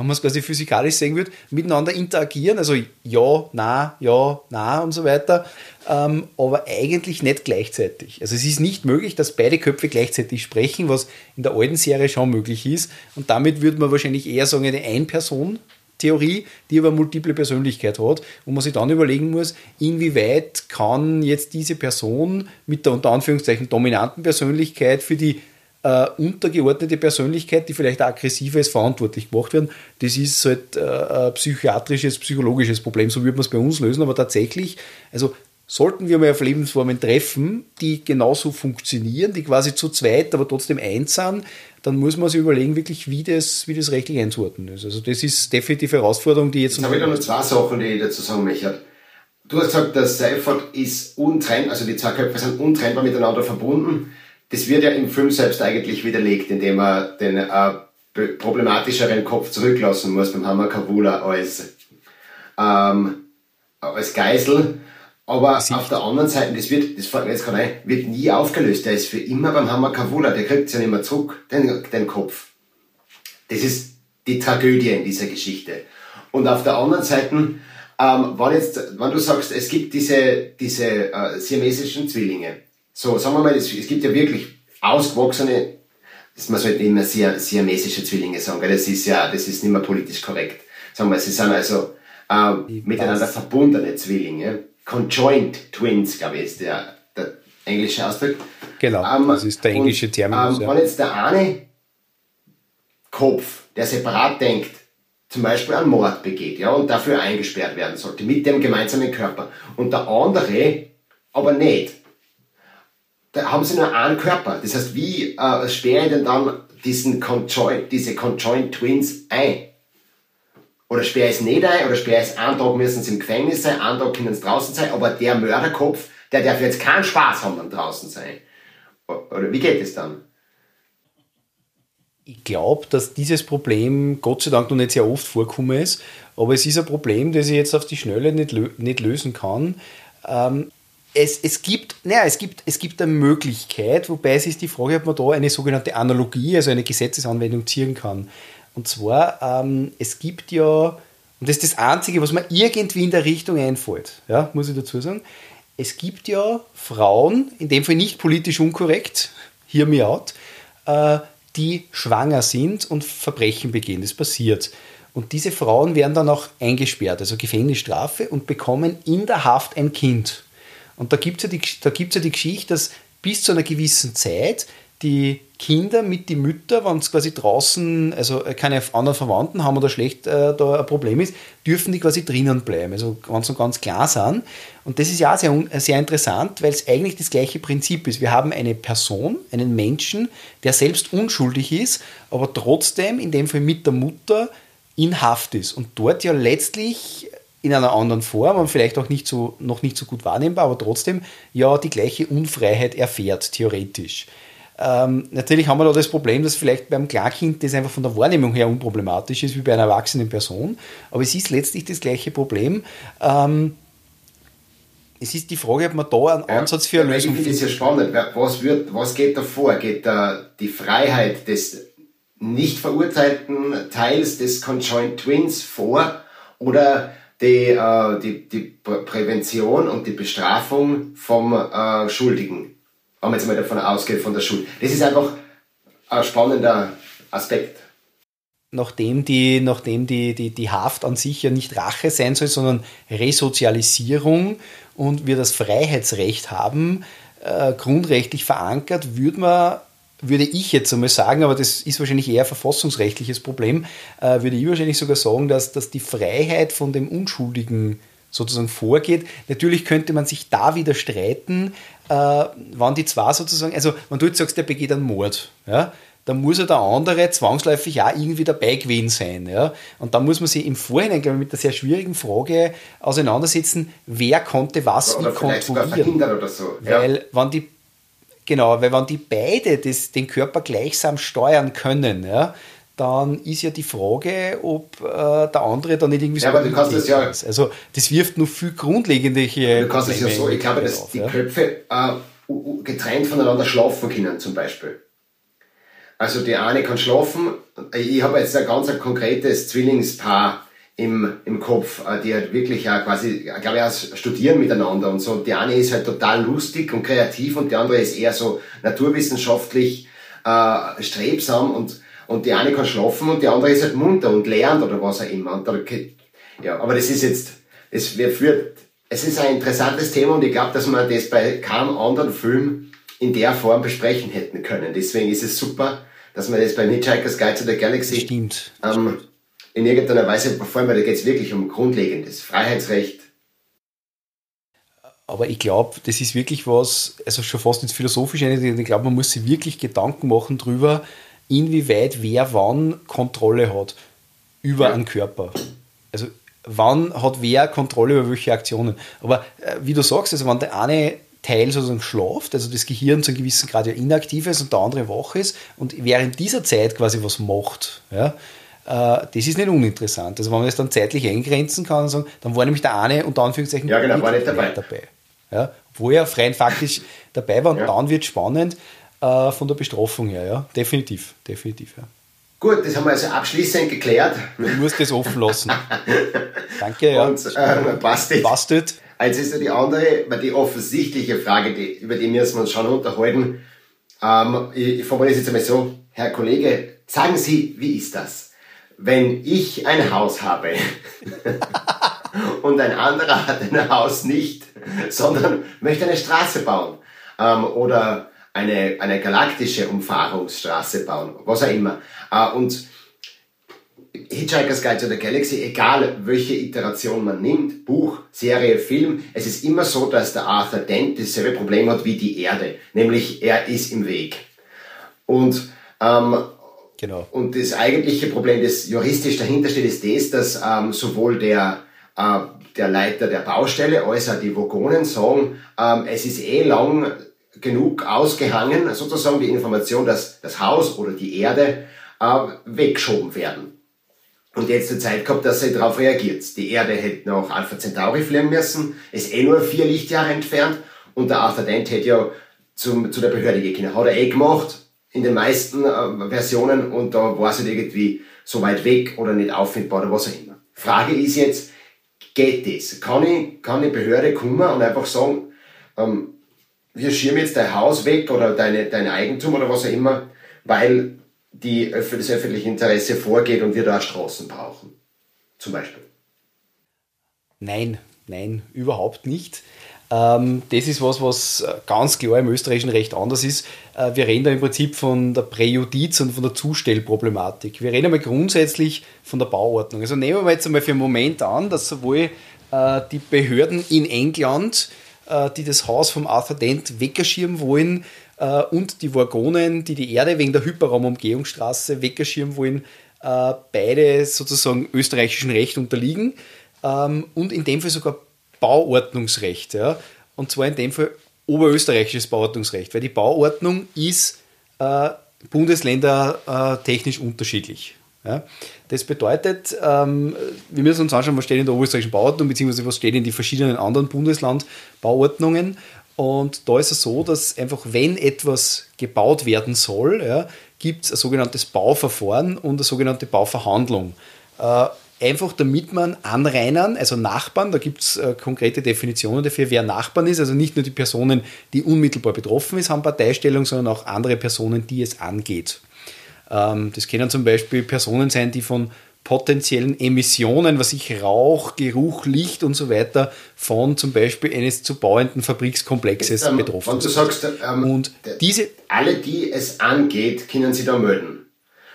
wenn man es quasi physikalisch sehen würde, miteinander interagieren, also ja, na, ja, na und so weiter, ähm, aber eigentlich nicht gleichzeitig. Also es ist nicht möglich, dass beide Köpfe gleichzeitig sprechen, was in der alten Serie schon möglich ist. Und damit würde man wahrscheinlich eher sagen, eine Ein-Person- Theorie, die aber multiple Persönlichkeit hat, wo man sich dann überlegen muss, inwieweit kann jetzt diese Person mit der unter Anführungszeichen dominanten Persönlichkeit für die äh, untergeordnete Persönlichkeit, die vielleicht aggressiver ist, verantwortlich gemacht werden. Das ist halt äh, ein psychiatrisches, psychologisches Problem. So würde man es bei uns lösen, aber tatsächlich, also sollten wir mal auf Lebensformen treffen, die genauso funktionieren, die quasi zu zweit, aber trotzdem eins sind, dann muss man sich überlegen, wirklich, wie das, wie das rechtlich einzuordnen ist. Also das ist definitiv eine Herausforderung, die jetzt... Jetzt habe ich noch zwei Sachen, die ich dazu sagen möchte. Du hast gesagt, der Seifert ist untrennbar, also die zwei Köpfe sind untrennbar miteinander verbunden. Das wird ja im Film selbst eigentlich widerlegt, indem er den äh, problematischeren Kopf zurücklassen muss beim Hammer Kavula als, ähm, als Geisel. Aber auf der anderen Seite, das wird, das fällt mir jetzt gerade ein, wird nie aufgelöst. Der ist für immer beim Hammer Kavula, der kriegt es ja nicht mehr zurück, den, den Kopf. Das ist die Tragödie in dieser Geschichte. Und auf der anderen Seite, ähm, wenn, jetzt, wenn du sagst, es gibt diese, diese äh, siamesischen Zwillinge, so, sagen wir mal, es, es gibt ja wirklich ausgewachsene, das, man sollte immer siamesische Zwillinge sagen, weil das ist ja, das ist nicht mehr politisch korrekt. Sagen wir, sie sind also äh, miteinander verbundene Zwillinge. Conjoint Twins, glaube ich, ist der, der englische Ausdruck. Genau, ähm, das ist der englische und, Terminus. Ähm, ja. Wenn jetzt der eine Kopf, der separat denkt, zum Beispiel einen Mord begeht, ja, und dafür eingesperrt werden sollte, mit dem gemeinsamen Körper, und der andere aber nicht, da haben sie nur einen Körper. Das heißt, wie äh, sperre ich denn dann diesen Conjoint, diese Conjoint Twins ein? Oder sperre ich es nicht ein, oder sperre ich es einen Tag müssen sie im Gefängnis sein, einen Tag können sie draußen sein, aber der Mörderkopf, der darf jetzt keinen Spaß haben am draußen sein. Oder wie geht es dann? Ich glaube, dass dieses Problem Gott sei Dank noch nicht sehr oft vorkommen ist, aber es ist ein Problem, das ich jetzt auf die Schnelle nicht, lö nicht lösen kann. Ähm, es, es, gibt, naja, es, gibt, es gibt eine Möglichkeit, wobei es ist die Frage, ob man da eine sogenannte Analogie, also eine Gesetzesanwendung ziehen kann. Und zwar, ähm, es gibt ja, und das ist das Einzige, was mir irgendwie in der Richtung einfällt, ja, muss ich dazu sagen, es gibt ja Frauen, in dem Fall nicht politisch unkorrekt, hear me out, äh, die schwanger sind und Verbrechen begehen. Das passiert. Und diese Frauen werden dann auch eingesperrt, also Gefängnisstrafe, und bekommen in der Haft ein Kind. Und da gibt es ja, die, ja die Geschichte, dass bis zu einer gewissen Zeit die Kinder mit die Mütter, wenn es quasi draußen, also keine anderen Verwandten haben oder schlecht äh, da ein Problem ist, dürfen die quasi drinnen bleiben, also ganz und ganz klar sind. Und das ist ja sehr, sehr interessant, weil es eigentlich das gleiche Prinzip ist. Wir haben eine Person, einen Menschen, der selbst unschuldig ist, aber trotzdem in dem Fall mit der Mutter in Haft ist und dort ja letztlich in einer anderen Form und vielleicht auch nicht so, noch nicht so gut wahrnehmbar, aber trotzdem ja die gleiche Unfreiheit erfährt, theoretisch. Ähm, natürlich haben wir da das Problem, dass vielleicht beim Klarkind das einfach von der Wahrnehmung her unproblematisch ist wie bei einer erwachsenen Person, aber es ist letztlich das gleiche Problem. Ähm, es ist die Frage, ob man da einen Ansatz für eine Lösung findet. Ich finde es ja spannend. Was, wird, was geht da vor? Geht da die Freiheit des nicht verurteilten Teils des Conjoint Twins vor oder die, äh, die, die Prävention und die Bestrafung vom äh, Schuldigen? wenn man jetzt mal davon ausgeht, von der Schule. Das ist einfach ein spannender Aspekt. Nachdem die, nachdem die, die, die Haft an sich ja nicht Rache sein soll, sondern Resozialisierung und wir das Freiheitsrecht haben, äh, grundrechtlich verankert, würde man würde ich jetzt einmal sagen, aber das ist wahrscheinlich eher ein verfassungsrechtliches Problem, äh, würde ich wahrscheinlich sogar sagen, dass, dass die Freiheit von dem Unschuldigen sozusagen vorgeht. Natürlich könnte man sich da wieder streiten, äh, wann die zwei sozusagen, also wenn du jetzt sagst, der begeht einen Mord, ja, dann muss ja der andere zwangsläufig auch irgendwie dabei gewesen sein. Ja? Und da muss man sich im Vorhinein, glaube ich, mit der sehr schwierigen Frage auseinandersetzen, wer konnte was Oder wie kontrollieren. oder so. Ja. Weil wenn die genau, weil wenn die beide das, den Körper gleichsam steuern können, ja, dann ist ja die Frage, ob äh, der andere dann nicht irgendwie Ja, aber du kannst das ja- ist. Also das wirft noch viel grundlegende Du kannst es ja so, ich glaube, dass auf, die ja. Köpfe äh, getrennt voneinander schlafen können, zum Beispiel. Also die eine kann schlafen, ich habe jetzt ein ganz konkretes Zwillingspaar im, im Kopf, äh, die halt wirklich auch quasi, glaube ich, auch studieren miteinander und so. Die eine ist halt total lustig und kreativ und die andere ist eher so naturwissenschaftlich äh, strebsam und, und die eine kann schlafen und die andere ist halt munter und lernt oder was auch immer. Und da, ja, aber das ist jetzt, es führt, es ist ein interessantes Thema und ich glaube, dass man das bei keinem anderen Film in der Form besprechen hätten können. Deswegen ist es super, dass man das beim Hitchhiker's Guide to the Galaxy Stimmt. ähm, in irgendeiner Weise vor allem, weil da geht es wirklich um grundlegendes Freiheitsrecht. Aber ich glaube, das ist wirklich was, also schon fast ins Philosophische, ich glaube, man muss sich wirklich Gedanken machen drüber, inwieweit wer wann Kontrolle hat über Ja. einen Körper. Also wann hat wer Kontrolle über welche Aktionen. Aber äh, wie du sagst, also wenn der eine Teil sozusagen schlaft, also das Gehirn zu einem gewissen Grad ja inaktiv ist und der andere wach ist und während dieser Zeit quasi was macht, ja, das ist nicht uninteressant. Also wenn man das dann zeitlich eingrenzen kann und sagen, dann war nämlich der eine unter Anführungszeichen Ja, genau, war nicht dabei. dabei. Ja, obwohl er rein faktisch dabei war und Ja. dann wird spannend äh, von der Bestrafung her, ja. Definitiv, definitiv, ja. Gut, das haben wir also abschließend geklärt. Du musst das offen lassen. Danke, ja. Und ähm, passt Bastet. Jetzt ist ja die andere, weil die offensichtliche Frage, die, über die müssen wir uns schon unterhalten. Ähm, ich, ich formuliere es jetzt einmal so, Herr Kollege, sagen Sie, wie ist das? Wenn ich ein Haus habe und ein anderer hat ein Haus nicht, sondern möchte eine Straße bauen ähm, oder eine, eine galaktische Umfahrungsstraße bauen, was auch immer. Äh, und Hitchhiker's Guide to the Galaxy, egal welche Iteration man nimmt, Buch, Serie, Film, es ist immer so, dass der Arthur Dent dasselbe Problem hat wie die Erde, nämlich er ist im Weg. Und, ähm, Genau. und das eigentliche Problem, das juristisch dahinter steht, ist das, dass ähm, sowohl der, äh, der Leiter der Baustelle als auch die Vogonen sagen, ähm, es ist eh lang genug ausgehangen, sozusagen die Information, dass das Haus oder die Erde äh, weggeschoben werden. Und jetzt die Zeit gehabt, dass sie darauf reagiert. Die Erde hätte nach Alpha Centauri fliegen müssen, ist eh nur vier Lichtjahre entfernt und der Arthur Dent hätte ja zum, zu der Behörde gehen können. Hat er eh gemacht, in den meisten äh, Versionen und da war es halt irgendwie so weit weg oder nicht auffindbar oder was auch immer. Frage ist jetzt, geht das? Kann ich, kann die Behörde kommen und einfach sagen, ähm, wir schirmen jetzt dein Haus weg oder deine, dein Eigentum oder was auch immer, weil die, das öffentliche Interesse vorgeht und wir da Straßen brauchen. Zum Beispiel. Nein, nein, überhaupt nicht. Ähm, das ist was, was äh, ganz klar im österreichischen Recht anders ist. Äh, wir reden da im Prinzip von der Präjudiz und von der Zustellproblematik. Wir reden einmal grundsätzlich von der Bauordnung. Also nehmen wir jetzt einmal für einen Moment an, dass sowohl äh, die Behörden in England, die das Haus vom Arthur Dent weggeschirmen wollen, und die Wagonen, die die Erde wegen der Hyperraumumgehungsstraße weggeschirmen wollen, beide sozusagen österreichischen Recht unterliegen ähm, und in dem Fall sogar Bauordnungsrecht. Ja? Und zwar in dem Fall oberösterreichisches Bauordnungsrecht, weil die Bauordnung ist äh, Bundesländer äh, technisch unterschiedlich. Ja? Das bedeutet, ähm, wir müssen uns anschauen, was steht in der oberösterreichischen Bauordnung, beziehungsweise was steht in die verschiedenen anderen Bundesland-Bauordnungen. Und da ist es so, dass einfach, wenn etwas gebaut werden soll, ja, gibt es ein sogenanntes Bauverfahren und eine sogenannte Bauverhandlung. Äh, einfach damit man Anrainern, also Nachbarn, da gibt es äh, konkrete Definitionen dafür, wer Nachbarn ist, also nicht nur die Personen, die unmittelbar betroffen ist, haben Parteistellung, sondern auch andere Personen, die es angeht. Ähm, das können zum Beispiel Personen sein, die von potenziellen Emissionen, was ich Rauch, Geruch, Licht und so weiter von zum Beispiel eines zu bauenden Fabrikskomplexes Ähm, betroffen Wenn du sind. sagst, ähm, Und diese alle, die es angeht, können sie da melden.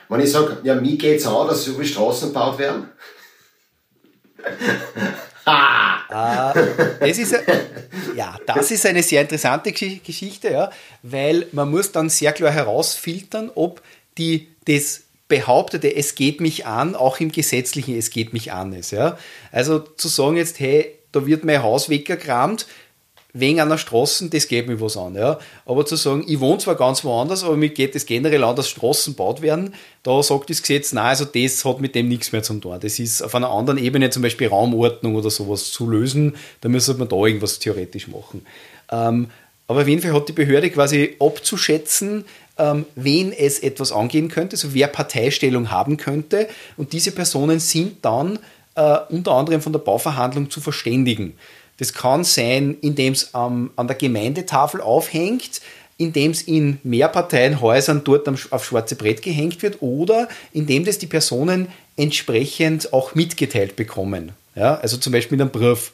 Wenn ich sage, ja, mir geht's an, dass so viele Straßen gebaut werden. Das ist, ja, das ist eine sehr interessante Gesch- Geschichte, ja, weil man muss dann sehr klar herausfiltern, ob die das behauptete, es geht mich an, auch im gesetzlichen es geht mich an ist. Ja? Also zu sagen jetzt, hey, da wird mein Haus weggekramt, wegen einer Straße, das geht mir was an. Ja. Aber zu sagen, ich wohne zwar ganz woanders, aber mir geht es generell an, dass Straßen gebaut werden, da sagt das Gesetz, nein, also das hat mit dem nichts mehr zu tun. Das ist auf einer anderen Ebene, zum Beispiel Raumordnung oder sowas zu lösen, da müsste man da irgendwas theoretisch machen. Ähm, aber auf jeden Fall hat die Behörde quasi abzuschätzen, ähm, wen es etwas angehen könnte, also wer Parteistellung haben könnte. Und diese Personen sind dann äh, unter anderem von der Bauverhandlung zu verständigen. Das kann sein, indem es ähm, an der Gemeindetafel aufhängt, indem es in Mehrparteienhäusern dort auf schwarze Brett gehängt wird oder indem das die Personen entsprechend auch mitgeteilt bekommen. Ja, also zum Beispiel mit einem Brief.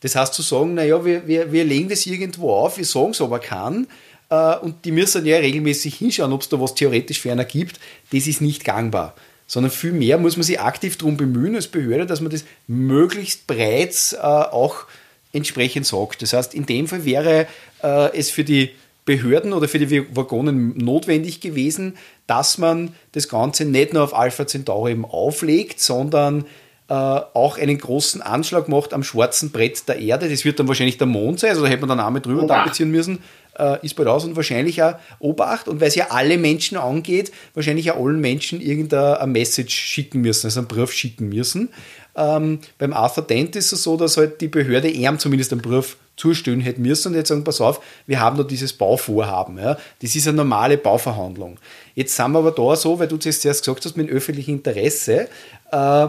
Das heißt zu sagen, naja, wir, wir, wir legen das irgendwo auf, wir sagen es aber kann äh, und die müssen ja regelmäßig hinschauen, ob es da was theoretisch für einer gibt, das ist nicht gangbar. Sondern vielmehr muss man sich aktiv darum bemühen als Behörde, dass man das möglichst breit äh, auch entsprechend sagt. Das heißt, in dem Fall wäre äh, es für die Behörden oder für die Waggonen notwendig gewesen, dass man das Ganze nicht nur auf Alpha Centauri eben auflegt, sondern äh, auch einen großen Anschlag macht am schwarzen Brett der Erde. Das wird dann wahrscheinlich der Mond sein, also da hätte man dann auch mit drüber tapezieren müssen. Äh, ist bald aus und wahrscheinlich auch Obacht und weil es ja alle Menschen angeht, wahrscheinlich auch allen Menschen irgendeine Message schicken müssen, also einen Brief schicken müssen. Ähm, beim Arthur Dent ist es so, dass halt die Behörde ihm zumindest einen Brief zustellen hätte müssen und jetzt sagen, pass auf, wir haben da dieses Bauvorhaben. Ja. Das ist eine normale Bauverhandlung. Jetzt sind wir aber da so, weil du das zuerst gesagt hast, mit öffentlichem Interesse. Äh,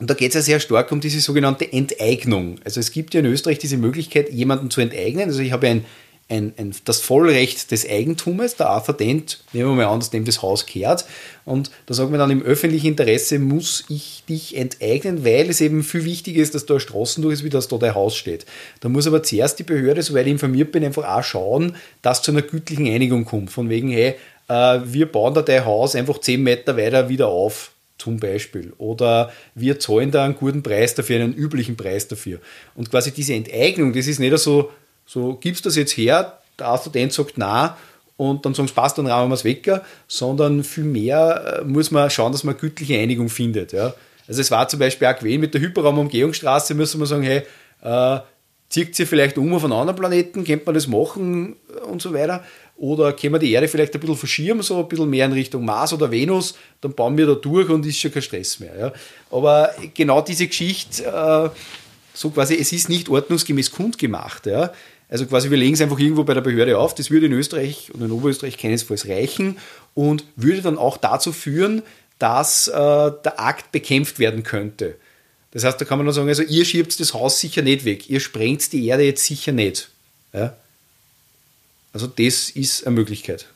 und da geht es ja sehr stark um diese sogenannte Enteignung. Also es gibt ja in Österreich diese Möglichkeit, jemanden zu enteignen. Also ich habe ein ein, ein, das Vollrecht des Eigentums. Der Arthur nehmen wir mal an, dass dem das Haus kehrt. Und da sagt man dann, im öffentlichen Interesse muss ich dich enteignen, weil es eben viel wichtiger ist, dass da Straßen durch ist, wie dass da dein Haus steht. Da muss aber zuerst die Behörde, soweit ich informiert bin, einfach auch schauen, dass zu einer gütlichen Einigung kommt. Von wegen, hey, äh, wir bauen da dein Haus einfach zehn Meter weiter wieder auf zum Beispiel. Oder wir zahlen da einen guten Preis dafür, einen üblichen Preis dafür. Und quasi diese Enteignung, das ist nicht so so, gibst das jetzt her? Der Assistent sagt nein und dann sagen sie, passt, dann rahmen wir es weg, sondern vielmehr äh, muss man schauen, dass man eine gütliche Einigung findet. Ja. Also es war zum Beispiel auch gewesen, mit der Hyperraumumgehungsstraße müssen wir sagen, hey, äh, zieht sie vielleicht um auf einen anderen Planeten, könnte man das machen und so weiter. Oder können wir die Erde vielleicht ein bisschen verschieben, so ein bisschen mehr in Richtung Mars oder Venus, dann bauen wir da durch und ist schon kein Stress mehr. Ja. Aber genau diese Geschichte, äh, so quasi, es ist nicht ordnungsgemäß kundgemacht. Ja. Also quasi, wir legen es einfach irgendwo bei der Behörde auf. Das würde in Österreich und in Oberösterreich keinesfalls reichen und würde dann auch dazu führen, dass äh, der Akt bekämpft werden könnte. Das heißt, da kann man dann sagen, also ihr schiebt das Haus sicher nicht weg, ihr sprengt die Erde jetzt sicher nicht. Ja? Also das ist eine Möglichkeit.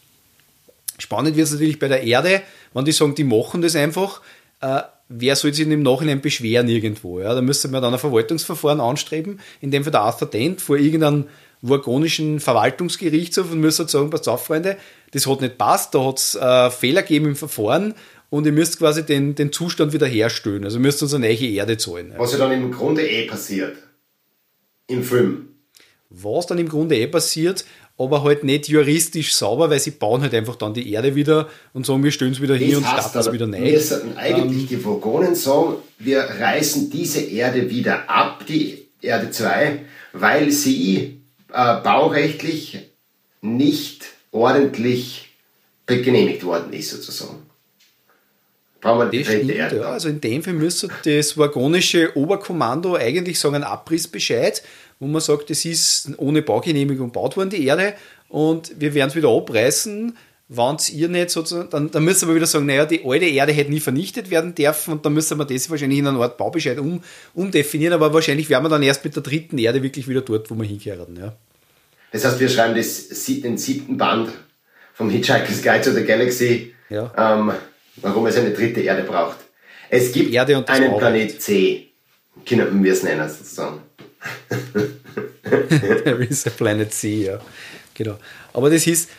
Spannend wird es natürlich bei der Erde, wenn die sagen, die machen das einfach, äh, wer soll sich im Nachhinein beschweren irgendwo? Ja? Da müsste man dann ein Verwaltungsverfahren anstreben, in dem Fall der Arthur vor irgendeinem Wurgonischen Verwaltungsgerichtshof und müsst sagen, passt auf, Freunde, das hat nicht passt, da hat es äh, Fehler gegeben im Verfahren und ihr müsst quasi den, den Zustand wiederherstellen. Also ihr müsst uns eine neue Erde zahlen. Was ja dann im Grunde eh passiert. Im Film. Was dann im Grunde eh passiert, aber halt nicht juristisch sauber, weil sie bauen halt einfach dann die Erde wieder und sagen, wir stellen es wieder hin und starten es wieder neu. Wir sollten eigentlich ähm, die Vogonen sagen, wir reißen diese Erde wieder ab, die Erde 2, weil sie äh, baurechtlich nicht ordentlich genehmigt worden ist, sozusagen. Brauchen wir das stimmt, ja. Also in dem Fall müsste das wagonische Oberkommando eigentlich sagen, ein Abrissbescheid, wo man sagt, das ist ohne Baugenehmigung gebaut worden, die Erde, und wir werden es wieder abreißen, wenn ihr nicht sozusagen, dann, dann müssen wir wieder sagen, naja, die alte Erde hätte nie vernichtet werden dürfen und dann müssen wir das wahrscheinlich in einer Art Baubescheid um, umdefinieren, aber wahrscheinlich wären wir dann erst mit der dritten Erde wirklich wieder dort, wo wir hinkehren. Ja. Das heißt, wir schreiben das, den siebten Band vom Hitchhiker's Guide to the Galaxy, ja. ähm, warum es eine dritte Erde braucht. Es gibt einen Baurecht. Planet C, können wir es nennen sozusagen. There is a Planet C, ja. Genau. Aber das ist,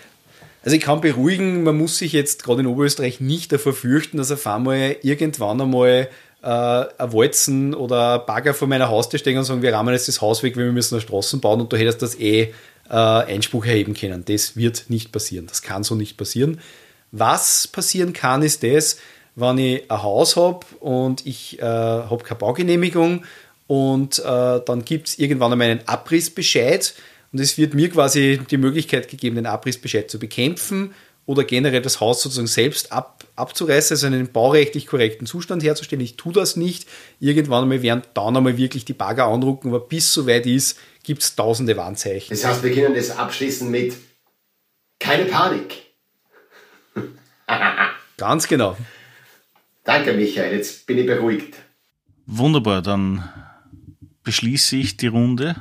also ich kann beruhigen, man muss sich jetzt gerade in Oberösterreich nicht davor fürchten, dass auf einmal irgendwann einmal äh, ein Walzen oder ein Bagger vor meiner Haustür stehen und sagen, wir rahmen jetzt das Haus weg, weil wir müssen eine Straßen bauen und du hättest das eh äh, Einspruch erheben können. Das wird nicht passieren. Das kann so nicht passieren, Was passieren kann, ist das, wenn ich ein Haus habe und ich äh, habe keine Baugenehmigung und äh, dann gibt es irgendwann einmal einen Abrissbescheid und es wird mir quasi die Möglichkeit gegeben, den Abrissbescheid zu bekämpfen oder generell das Haus sozusagen selbst ab, abzureißen, also einen baurechtlich korrekten Zustand herzustellen. Ich tue das nicht. Irgendwann einmal werden dann einmal wirklich die Bagger anrucken, aber bis soweit ist, gibt es tausende Warnzeichen. Das heißt, wir können das abschließen mit keine Panik. Ganz genau. Danke, Michael. Jetzt bin ich beruhigt. Wunderbar, dann beschließe ich die Runde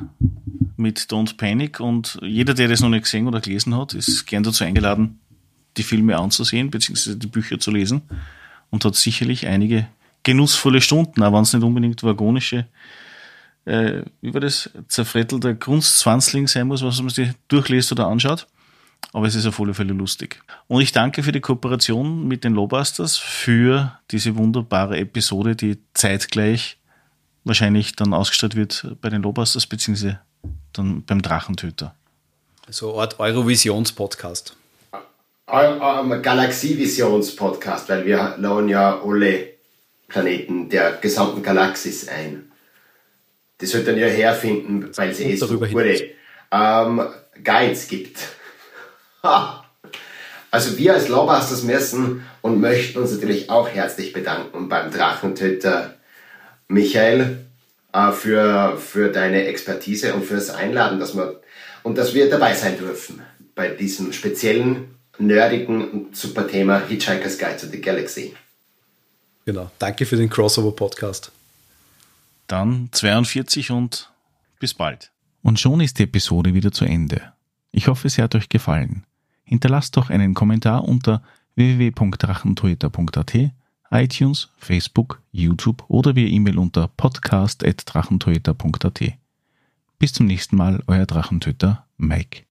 mit Don't Panic und jeder, der das noch nicht gesehen oder gelesen hat, ist gern dazu eingeladen, die Filme anzusehen, beziehungsweise die Bücher zu lesen und hat sicherlich einige genussvolle Stunden, auch wenn es nicht unbedingt vagonische, äh, wie war das, zerfrettelter Grundzwanzling sein muss, was man sich durchliest oder anschaut. Aber es ist auf alle Fälle lustig. Und ich danke für die Kooperation mit den Lowbusters, für diese wunderbare Episode, die zeitgleich wahrscheinlich dann ausgestrahlt wird bei den Lowbusters, beziehungsweise dann beim Drachentöter. So eine Art Eurovisions-Podcast. Galaxievisions-Podcast, weil wir laden ja alle Planeten der gesamten Galaxis ein. Die sollten ja herfinden, weil es eh so gute ähm, Guides gibt. Also wir als Lawbusters messen und möchten uns natürlich auch herzlich bedanken beim Drachentöter Michael äh, für, für deine Expertise und fürs Einladen, dass wir, und dass wir dabei sein dürfen bei diesem speziellen, nerdigen und super Thema Hitchhiker's Guide to the Galaxy. Genau. Danke für den Crossover-Podcast. Dann 42 und bis bald. Und schon ist die Episode wieder zu Ende. Ich hoffe, sie hat euch gefallen. Hinterlasst doch einen Kommentar unter www.drachentoyota.at, iTunes, Facebook, YouTube oder via E-Mail unter podcast.drachentoyota.at. Bis zum nächsten Mal, euer Drachentöter Mike.